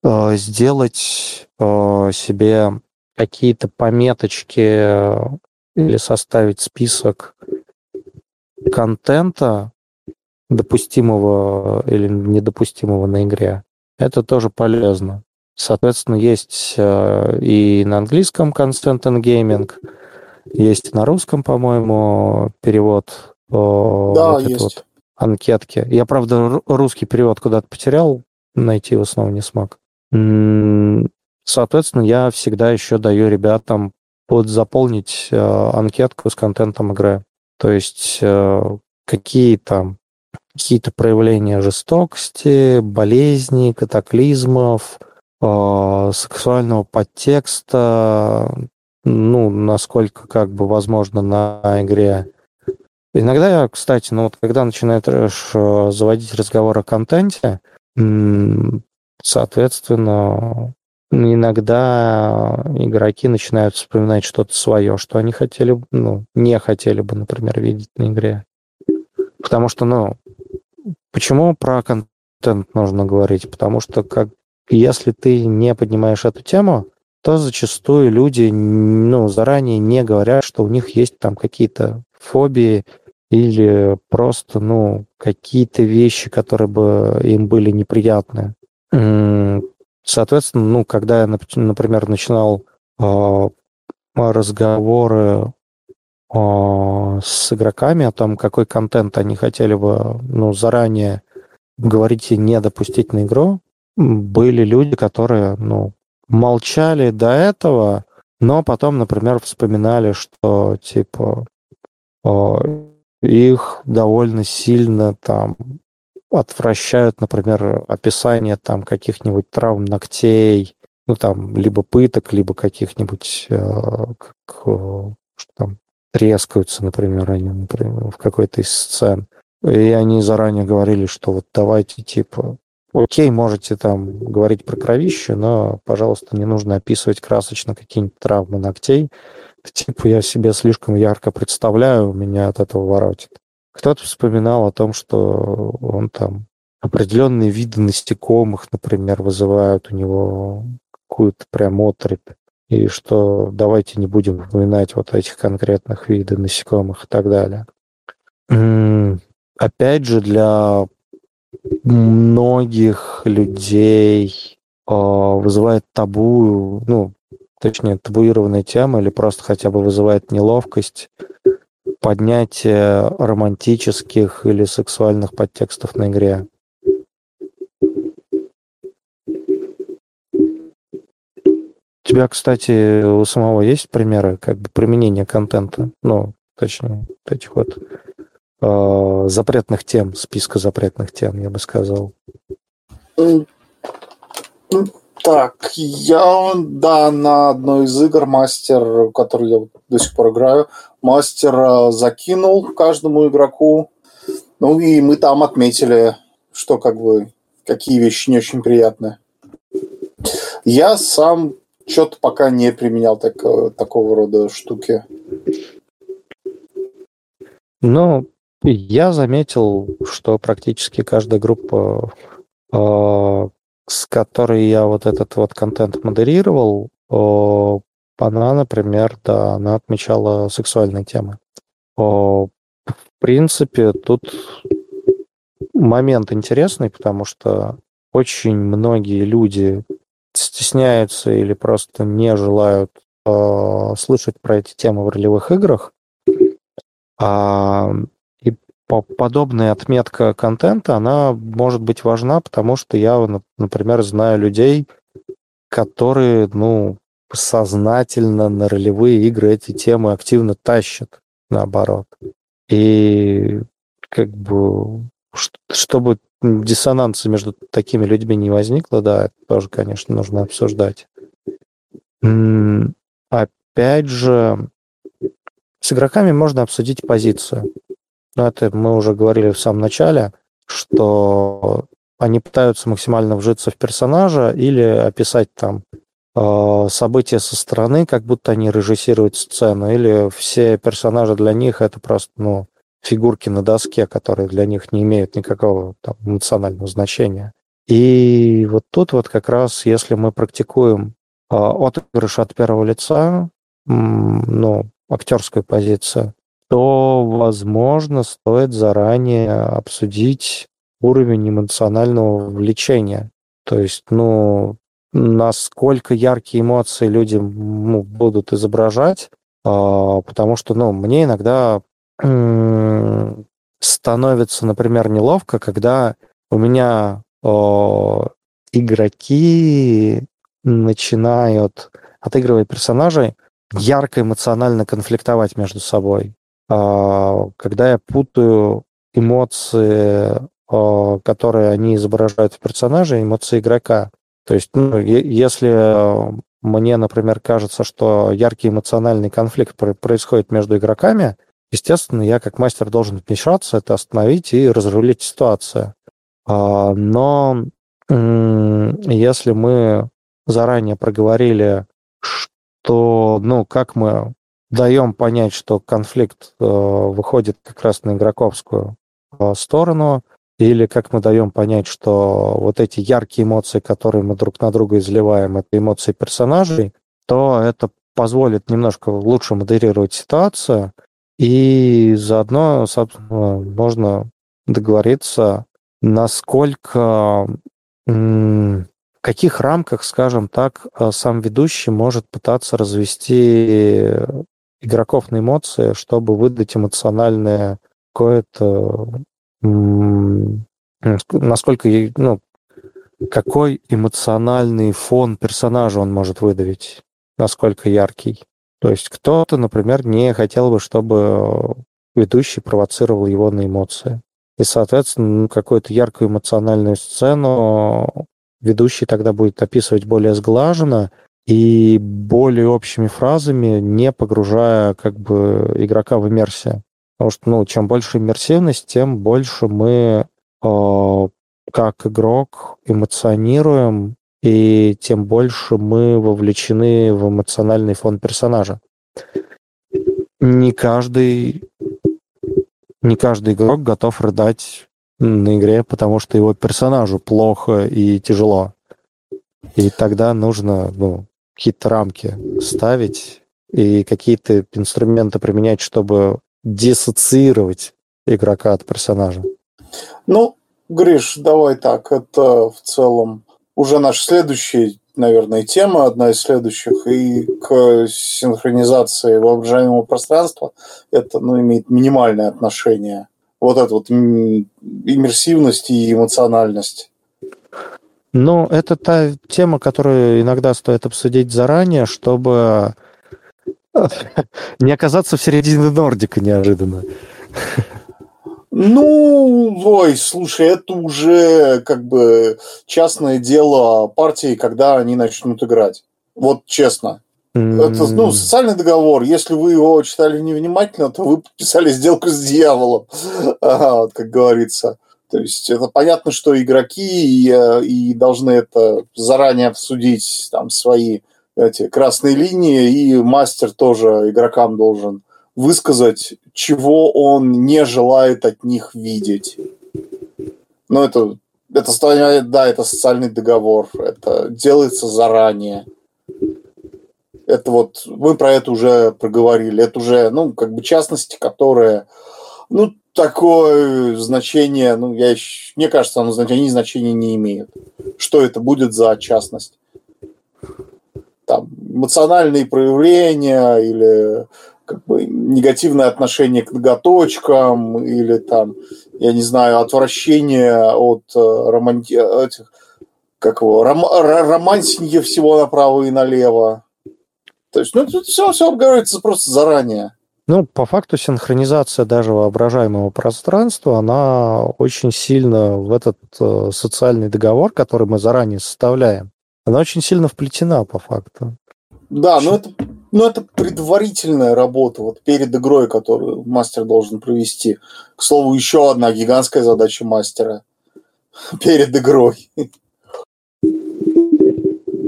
э, сделать э, себе какие-то пометочки э, или составить список контента, допустимого или недопустимого на игре, это тоже полезно. Соответственно, есть э, и на английском Consent and Gaming, есть на русском, по-моему, перевод да, вот есть. Вот анкетки. Я, правда, русский перевод куда-то потерял, найти его снова не смог. Соответственно, я всегда еще даю ребятам подзаполнить э, анкетку с контентом игры. То есть э, какие там какие-то проявления жестокости, болезней, катаклизмов, э, сексуального подтекста, ну, насколько как бы возможно на игре. Иногда я, кстати, ну вот когда начинает заводить разговор о контенте, соответственно, иногда игроки начинают вспоминать что-то свое, что они хотели, ну, не хотели бы, например, видеть на игре. Потому что, ну, почему про контент нужно говорить? Потому что как если ты не поднимаешь эту тему, то зачастую люди, ну, заранее не говорят, что у них есть там какие-то фобии или просто, ну, какие-то вещи, которые бы им были неприятны. Соответственно, ну, когда я, например, начинал э, разговоры э, с игроками о том, какой контент они хотели бы, ну, заранее говорить и не допустить на игру, были люди, которые, ну, молчали до этого, но потом, например, вспоминали, что, типа, их довольно сильно там отвращают, например, описание там каких-нибудь травм ногтей, ну там либо пыток, либо каких-нибудь, э, как, э, что там трескаются, например, они, например, в какой-то из сцен. И они заранее говорили, что вот давайте типа Окей, можете там говорить про кровище, но, пожалуйста, не нужно описывать красочно какие-нибудь травмы ногтей. Типа я себе слишком ярко представляю, меня от этого воротит. Кто-то вспоминал о том, что он там определенные виды насекомых, например, вызывают у него какую-то прям отрыбь. И что давайте не будем упоминать вот этих конкретных видов насекомых и так далее. Опять же, для многих людей э, вызывает табу, ну, точнее, табуированная тема или просто хотя бы вызывает неловкость поднятие романтических или сексуальных подтекстов на игре. У тебя, кстати, у самого есть примеры как бы применения контента? Ну, точнее, этих вот э, запретных тем, списка запретных тем, я бы сказал. Так, я, да, на одной из игр мастер, который я до сих пор играю, мастер закинул каждому игроку. Ну и мы там отметили, что как бы какие вещи не очень приятные. Я сам что-то пока не применял так, такого рода штуки. Ну, я заметил, что практически каждая группа, э, с которой я вот этот вот контент модерировал, э, она, например, да, она отмечала сексуальные темы. В принципе, тут момент интересный, потому что очень многие люди стесняются или просто не желают э, слышать про эти темы в ролевых играх. А, и по подобная отметка контента, она может быть важна, потому что я, например, знаю людей, которые, ну, сознательно на ролевые игры эти темы активно тащат, наоборот. И как бы чтобы диссонанса между такими людьми не возникло, да, это тоже, конечно, нужно обсуждать. Опять же, с игроками можно обсудить позицию. Но это мы уже говорили в самом начале, что они пытаются максимально вжиться в персонажа или описать там события со стороны, как будто они режиссируют сцену, или все персонажи для них это просто, ну, фигурки на доске, которые для них не имеют никакого там, эмоционального значения. И вот тут вот как раз, если мы практикуем э, отыгрыш от первого лица, ну, актерскую позицию, то, возможно, стоит заранее обсудить уровень эмоционального влечения. То есть, ну, насколько яркие эмоции люди будут изображать, э, потому что, ну, мне иногда становится, например, неловко, когда у меня о, игроки начинают, отыгрывая персонажей, ярко эмоционально конфликтовать между собой. А, когда я путаю эмоции, которые они изображают в персонаже, эмоции игрока. То есть, ну, если мне, например, кажется, что яркий эмоциональный конфликт происходит между игроками, Естественно, я как мастер должен вмешаться, это остановить и разрулить ситуацию. А, но если мы заранее проговорили, что, ну, как мы даем понять, что конфликт э, выходит как раз на игроковскую э, сторону, или как мы даем понять, что вот эти яркие эмоции, которые мы друг на друга изливаем, это эмоции персонажей, то это позволит немножко лучше модерировать ситуацию, и заодно, собственно, можно договориться, насколько, в каких рамках, скажем так, э, сам ведущий может пытаться развести игроков на эмоции, чтобы выдать эмоциональное какое-то насколько, ну, какой эмоциональный фон персонажа он может выдавить, насколько яркий. То есть кто-то, например, не хотел бы, чтобы ведущий провоцировал его на эмоции. И, соответственно, ну, какую-то яркую эмоциональную сцену ведущий тогда будет описывать более сглаженно и более общими фразами, не погружая как бы игрока в иммерсию. Потому что, ну, чем больше иммерсивность, тем больше мы э, как игрок эмоционируем и тем больше мы вовлечены в эмоциональный фон персонажа. Не каждый, не каждый игрок готов рыдать на игре, потому что его персонажу плохо и тяжело. И тогда нужно ну, какие-то рамки ставить и какие-то инструменты применять, чтобы диссоциировать игрока от персонажа. Ну, Гриш, давай так, это в целом уже наша следующая, наверное, тема, одна из следующих, и к синхронизации воображаемого пространства это ну, имеет минимальное отношение. Вот это вот иммерсивность и эмоциональность. Ну, это та тема, которую иногда стоит обсудить заранее, чтобы не оказаться в середине Нордика неожиданно. Ну, ой, слушай, это уже как бы частное дело партии, когда они начнут играть. Вот честно. Это, ну, социальный договор. Если вы его читали невнимательно, то вы подписали сделку с дьяволом, вот, как говорится. То есть это понятно, что игроки и, э, и должны это заранее обсудить, там, свои эти красные линии, и мастер тоже игрокам должен высказать, чего он не желает от них видеть. Ну, это, это, да, это социальный договор, это делается заранее. Это вот, мы про это уже проговорили, это уже, ну, как бы частности, которые, ну, такое значение, ну, я еще, мне кажется, оно они значения не имеют. Что это будет за частность? Там, эмоциональные проявления или как бы негативное отношение к ноготочкам или там, я не знаю, отвращение от э, романти... этих, как его, ром... романсинья всего направо и налево. То есть, ну, тут все, все обговаривается просто заранее. Ну, по факту синхронизация даже воображаемого пространства, она очень сильно в этот э, социальный договор, который мы заранее составляем, она очень сильно вплетена по факту. Да, но это, но это предварительная работа вот перед игрой, которую мастер должен провести. К слову, еще одна гигантская задача мастера перед игрой.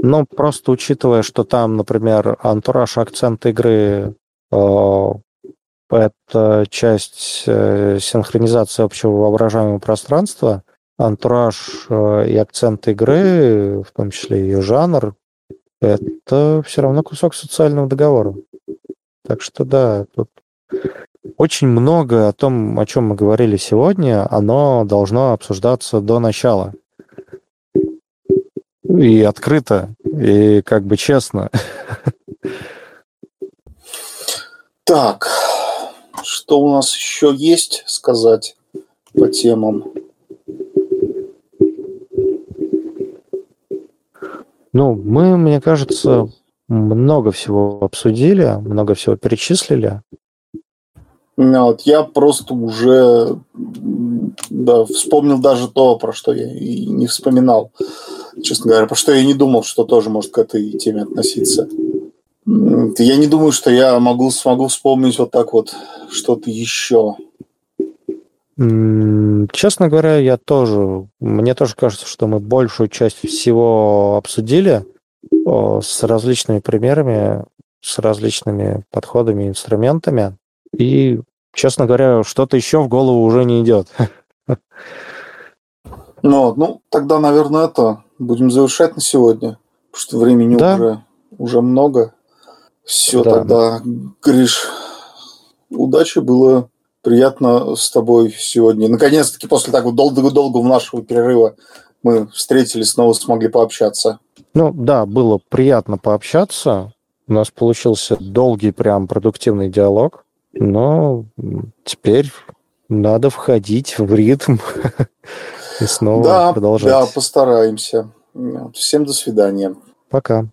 Ну, просто учитывая, что там, например, антураж, акцент игры э, это часть э, синхронизации общего воображаемого пространства, антураж э, и акцент игры, в том числе ее жанр, это все равно кусок социального договора. Так что да, тут очень много о том, о чем мы говорили сегодня, оно должно обсуждаться до начала. И открыто, и как бы честно. Так, что у нас еще есть сказать по темам? Ну, мы, мне кажется, много всего обсудили, много всего перечислили. Вот, я просто уже да, вспомнил даже то, про что я и не вспоминал, честно говоря, про что я не думал, что тоже может к этой теме относиться. Я не думаю, что я могу, смогу вспомнить вот так вот что-то еще. Честно говоря, я тоже, мне тоже кажется, что мы большую часть всего обсудили с различными примерами, с различными подходами, инструментами. И, честно говоря, что-то еще в голову уже не идет. Ну, ну, тогда, наверное, это будем завершать на сегодня, потому что времени да. уже, уже много. Все, да. тогда, Гриш, удачи, было приятно с тобой сегодня. Наконец-таки, после так долгого-долгого нашего перерыва, мы встретились, снова смогли пообщаться. Ну да, было приятно пообщаться. У нас получился долгий, прям продуктивный диалог. Но теперь надо входить в ритм и снова да, продолжать. Да, постараемся. Всем до свидания. Пока.